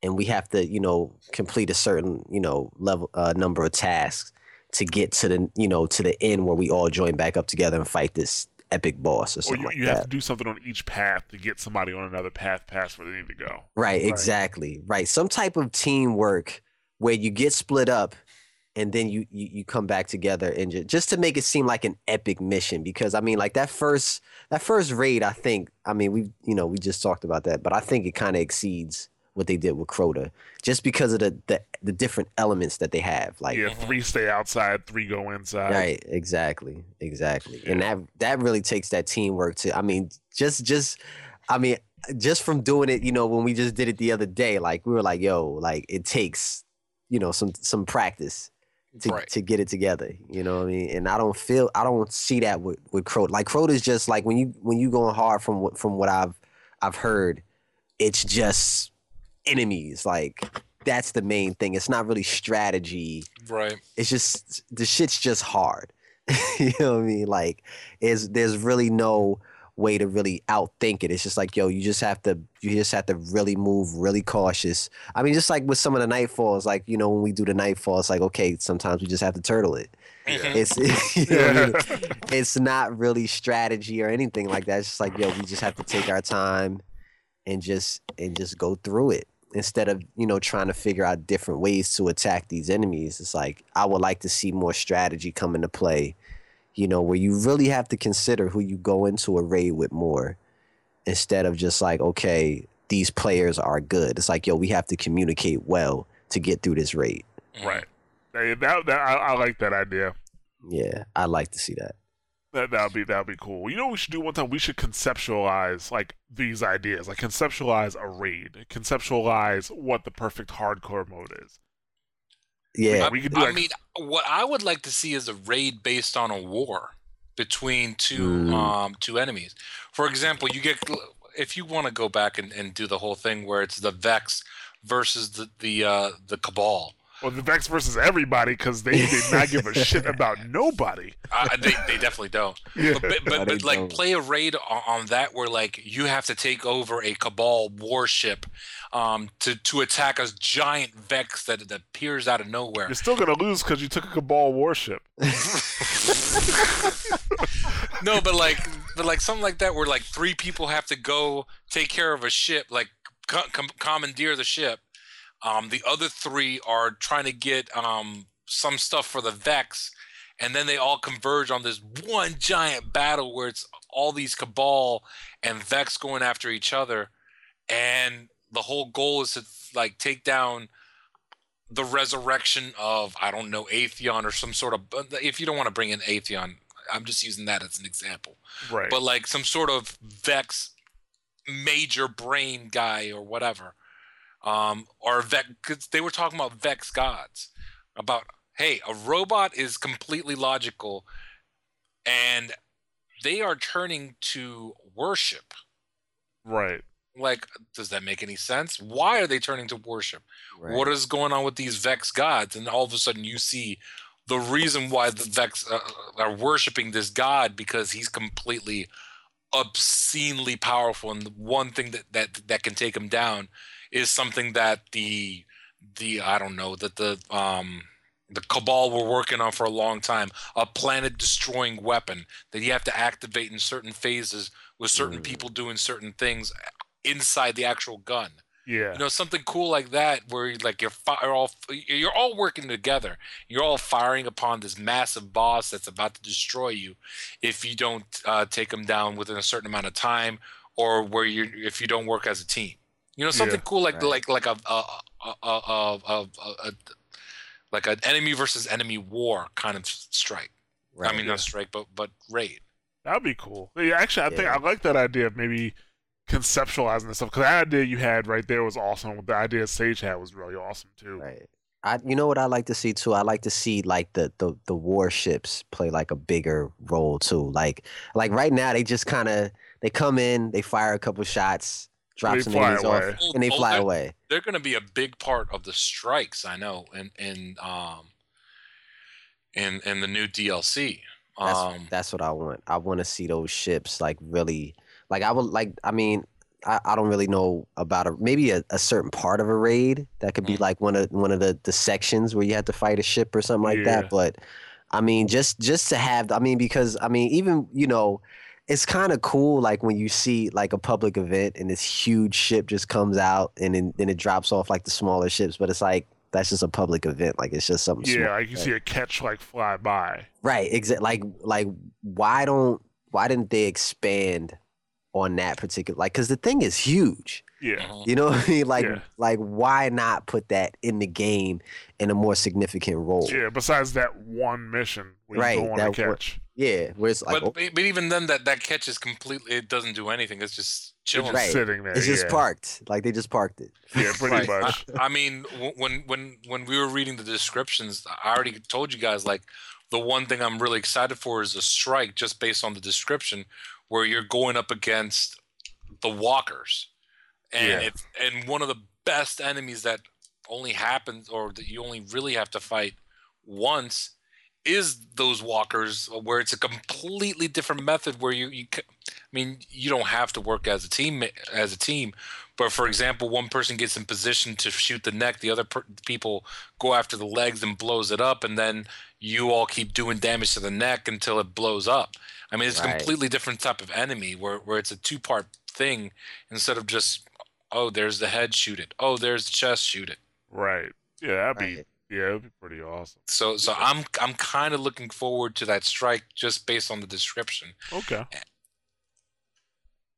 and we have to, you know, complete a certain, you know, level uh, number of tasks to get to the, you know, to the end where we all join back up together and fight this epic boss or Or something you, like you that. have to do something on each path to get somebody on another path past where they need to go. Right, Right. exactly. Right. Some type of teamwork where you get split up and then you you, you come back together and just, just to make it seem like an epic mission because I mean like that first that first raid I think I mean we you know we just talked about that but I think it kind of exceeds what they did with Crota just because of the the, the different elements that they have like yeah, Mhm. three stay outside, three go inside. Right, exactly, exactly, and that that really takes that teamwork to. I mean, just just, I mean, just from doing it, you know, when we just did it the other day, like we were like, yo, like it takes, you know, some some practice to Right. to get it together. You know what I mean? And I don't feel, I don't see that with with Crota. Like Crota's just like when you when you going hard from what from what I've I've heard, it's just enemies. Like that's the main thing. It's not really strategy Right. it's just the shit's just hard. *laughs* you know what I mean? Like, is there's really no way to really outthink it. It's just like, yo, you just have to you just have to really move really cautious. I mean, just like with some of the nightfalls, like, you know, when we do the nightfall, it's like, okay, sometimes we just have to turtle it. Mhm. It's *laughs* you know what I mean? It's not really strategy or anything like that. It's just like, yo, we just have to take our time and just and just go through it instead of you know trying to figure out different ways to attack these enemies. It's like I would like to see more strategy come into play. You know, where you really have to consider who you go into a raid with more, instead of just like, okay, these players are good. It's like, yo, we have to communicate well to get through this raid. Mhm. right. Hey, that, that I, I like that idea. Yeah, I'd like to see that. That that'd be that'd be cool. You know what we should do one time? We should conceptualize like these ideas, like conceptualize a raid, conceptualize what the perfect hardcore mode is. Yeah, I, we could do I like- mean, what I would like to see is a raid based on a war between two Mm. um two enemies. For example, you get if you want to go back and, and do the whole thing where it's the Vex versus the the uh, the Cabal. Well, the Vex versus everybody because they did not give a shit about *laughs* nobody. Uh, they, they definitely don't. Yeah. But, but, but, but, like don't. play a raid on, on that where like you have to take over a Cabal warship um, to to attack a giant Vex that, that appears out of nowhere. You're still gonna lose because you took a Cabal warship. *laughs* no, but like, but like something like that, where like three people have to go take care of a ship, like co- com- commandeer the ship. Um, the other three are trying to get um some stuff for the Vex, and then they all converge on this one giant battle where it's all these Cabal and Vex going after each other, and the whole goal is to like take down the resurrection of I don't know Atheon or some sort of if you don't want to bring in Atheon, I'm just using that as an example. Right. But like some sort of Vex major brain guy or whatever. Um or Vex they were talking about Vex gods about hey, a robot is completely logical and they are turning to worship. right. Like does that make any sense? Why are they turning to worship? Right. what is going on with these Vex gods? And all of a sudden, you see the reason why the Vex uh, are worshiping this god because he's completely obscenely powerful, and the one thing that that that can take him down is something that the the I don't know that the um the cabal were working on for a long time a planet destroying weapon that you have to activate in certain phases with certain Mm. people doing certain things inside the actual gun Yeah. you know something cool like that where like you're, fi- you're all you're all working together you're all firing upon this massive boss that's about to destroy you if you don't uh, take them down within a certain amount of time or where you if you don't work as a team you know something Yeah. cool like Right. like like a, a, a, a, a, a, a like an enemy versus enemy war kind of strike Right. i mean not strike but but raid That'd be cool. Yeah, actually, I think I like that idea of maybe conceptualizing this stuff because that idea you had right there was awesome. The idea Sage had was really awesome too. Right. I you know what I like to see too? I like to see like the the the warships play like a bigger role too. Like like right now they just kind of they come in, they fire a couple shots, drop They some fly enemies away. off, and they Oh, fly they're- away. they're going to be a big part of the strikes i know and in um in in the new dlc That's um that's what I want. I want to see those ships like really like I would like I mean I, I don't really know about a maybe a, a certain part of a raid that could be Mm. like one of one of the the sections where you have to fight a ship or something like Yeah. that. But I mean just just to have I mean because I mean even you know it's kind of cool like when you see like a public event and this huge ship just comes out and then, then it drops off like the smaller ships but it's like that's just a public event like it's just something Yeah, small. like you see a ketch like fly by. Right, exactly. Like, like, why don't, why didn't they expand on that particular? Like, because the thing is huge. Yeah, mhm. You know what I mean? Like, Yeah. like, why not put that in the game in a more significant role? yeah. Besides that one mission where Right, you go on a that one- ketch. Yeah, where it's like, but, oh, but even then that that ketch is completely it doesn't do anything it's just It's chilling Right. sitting there. it's just yeah. parked. Like they just parked it. Yeah, *laughs* pretty Right. much. I, I mean when when when we were reading the descriptions i already told you guys like the one thing i'm really excited for is a strike just based on the description where you're going up against the walkers and Yeah. it's and one of the best enemies that only happens or that you only really have to fight once is those walkers uh, where it's a completely different method where you, you I mean you don't have to work as a team as a team but for example one person gets in position to shoot the neck the other per- people go after the legs and blows it up and then you all keep doing damage to the neck until it blows up I mean it's a completely different type of enemy where where it's a two part thing instead of just oh there's the head shoot it oh there's the chest shoot it Right. Yeah, that'd be Right. Yeah, it'd be pretty awesome. so so I'm I'm kind of looking forward to that strike just based on the description. Okay.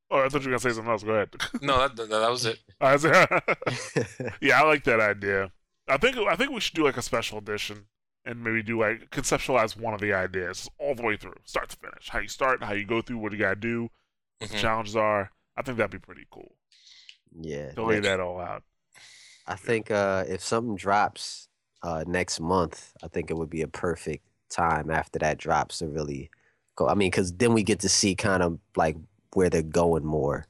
Oh, I thought you were gonna say something else. Go ahead. *laughs* No, that that, that was it. *laughs* I *laughs* yeah, I like that idea. I think I think we should do like a special edition and maybe do like conceptualize one of the ideas all the way through, start to finish. How you start, how you go through, what you gotta do, what the Mhm. challenges are. I think that'd be pretty cool yeah. to lay next- that all out. I think uh, if something drops uh, next month, I think it would be a perfect time after that drops to really go. I mean, because then we get to see kind of like where they're going more.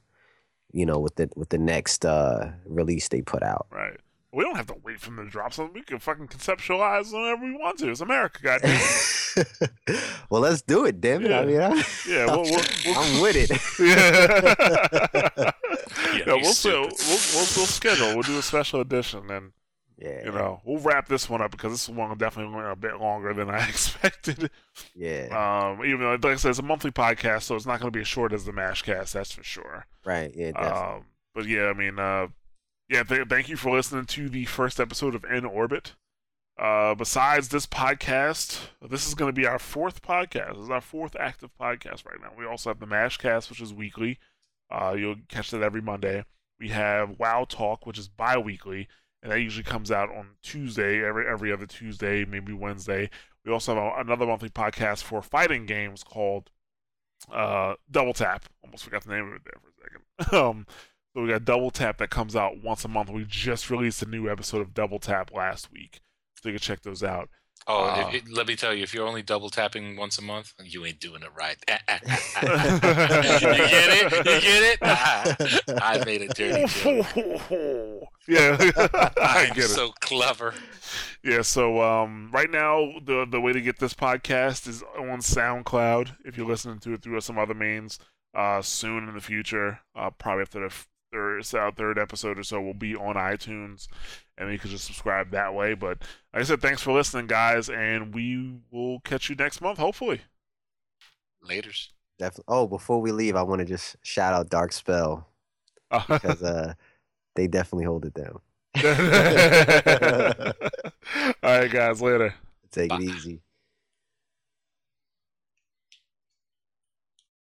you know, with the with the next uh release they put out. Right. We don't have to wait for them to drop something. We can fucking conceptualize whenever we want to. It's America, goddamn. *laughs* well, let's do it, damn it. I mean, I, yeah, we'll, we'll, we'll, I'm with it. *laughs* yeah, *laughs* Yeah, yeah we'll, still, we'll, we'll we'll schedule. We'll do a special edition, and yeah, you know we'll wrap this one up because this one definitely went a bit longer than I *laughs* expected. yeah, Um, even though, like I said, it's a monthly podcast, so it's not going to be as short as the Mashcast. That's for sure. right, yeah, definitely. Um, but yeah, I mean, uh, yeah, th- thank you for listening to the first episode of In Orbit. Uh, besides this podcast, this is going to be our fourth podcast. This is our fourth active podcast right now. We also have the Mashcast, which is weekly. Uh, you'll catch that every Monday. We have Wow Talk, which is bi-weekly, and that usually comes out on Tuesday, every every other Tuesday, maybe Wednesday. We also have a, another monthly podcast for fighting games called uh, Double Tap. Almost forgot the name of it there for a second. *laughs* um, so we got Double Tap that comes out once a month. We just released a new episode of Double Tap last week, so you can check those out. Oh, Uh, if, it, let me tell you, if you're only double tapping once a month, you ain't doing it right. *laughs* *laughs* you get it? You get it? *laughs* I made a dirty joke. yeah, I I'm get it. so clever. Yeah, so um, right now the the way to get this podcast is on SoundCloud. If you're listening to it through some other means, uh, soon in the future, uh, probably after the f- third so third episode or so, will be on iTunes, and you can just subscribe that way. But like I said, thanks for listening, guys, and we will catch you next month, hopefully. Laters. Definitely. Oh, before we leave, I want to just shout out Dark Spell because *laughs* uh, they definitely hold it down. *laughs* All right, guys, later. Take Bye. it easy.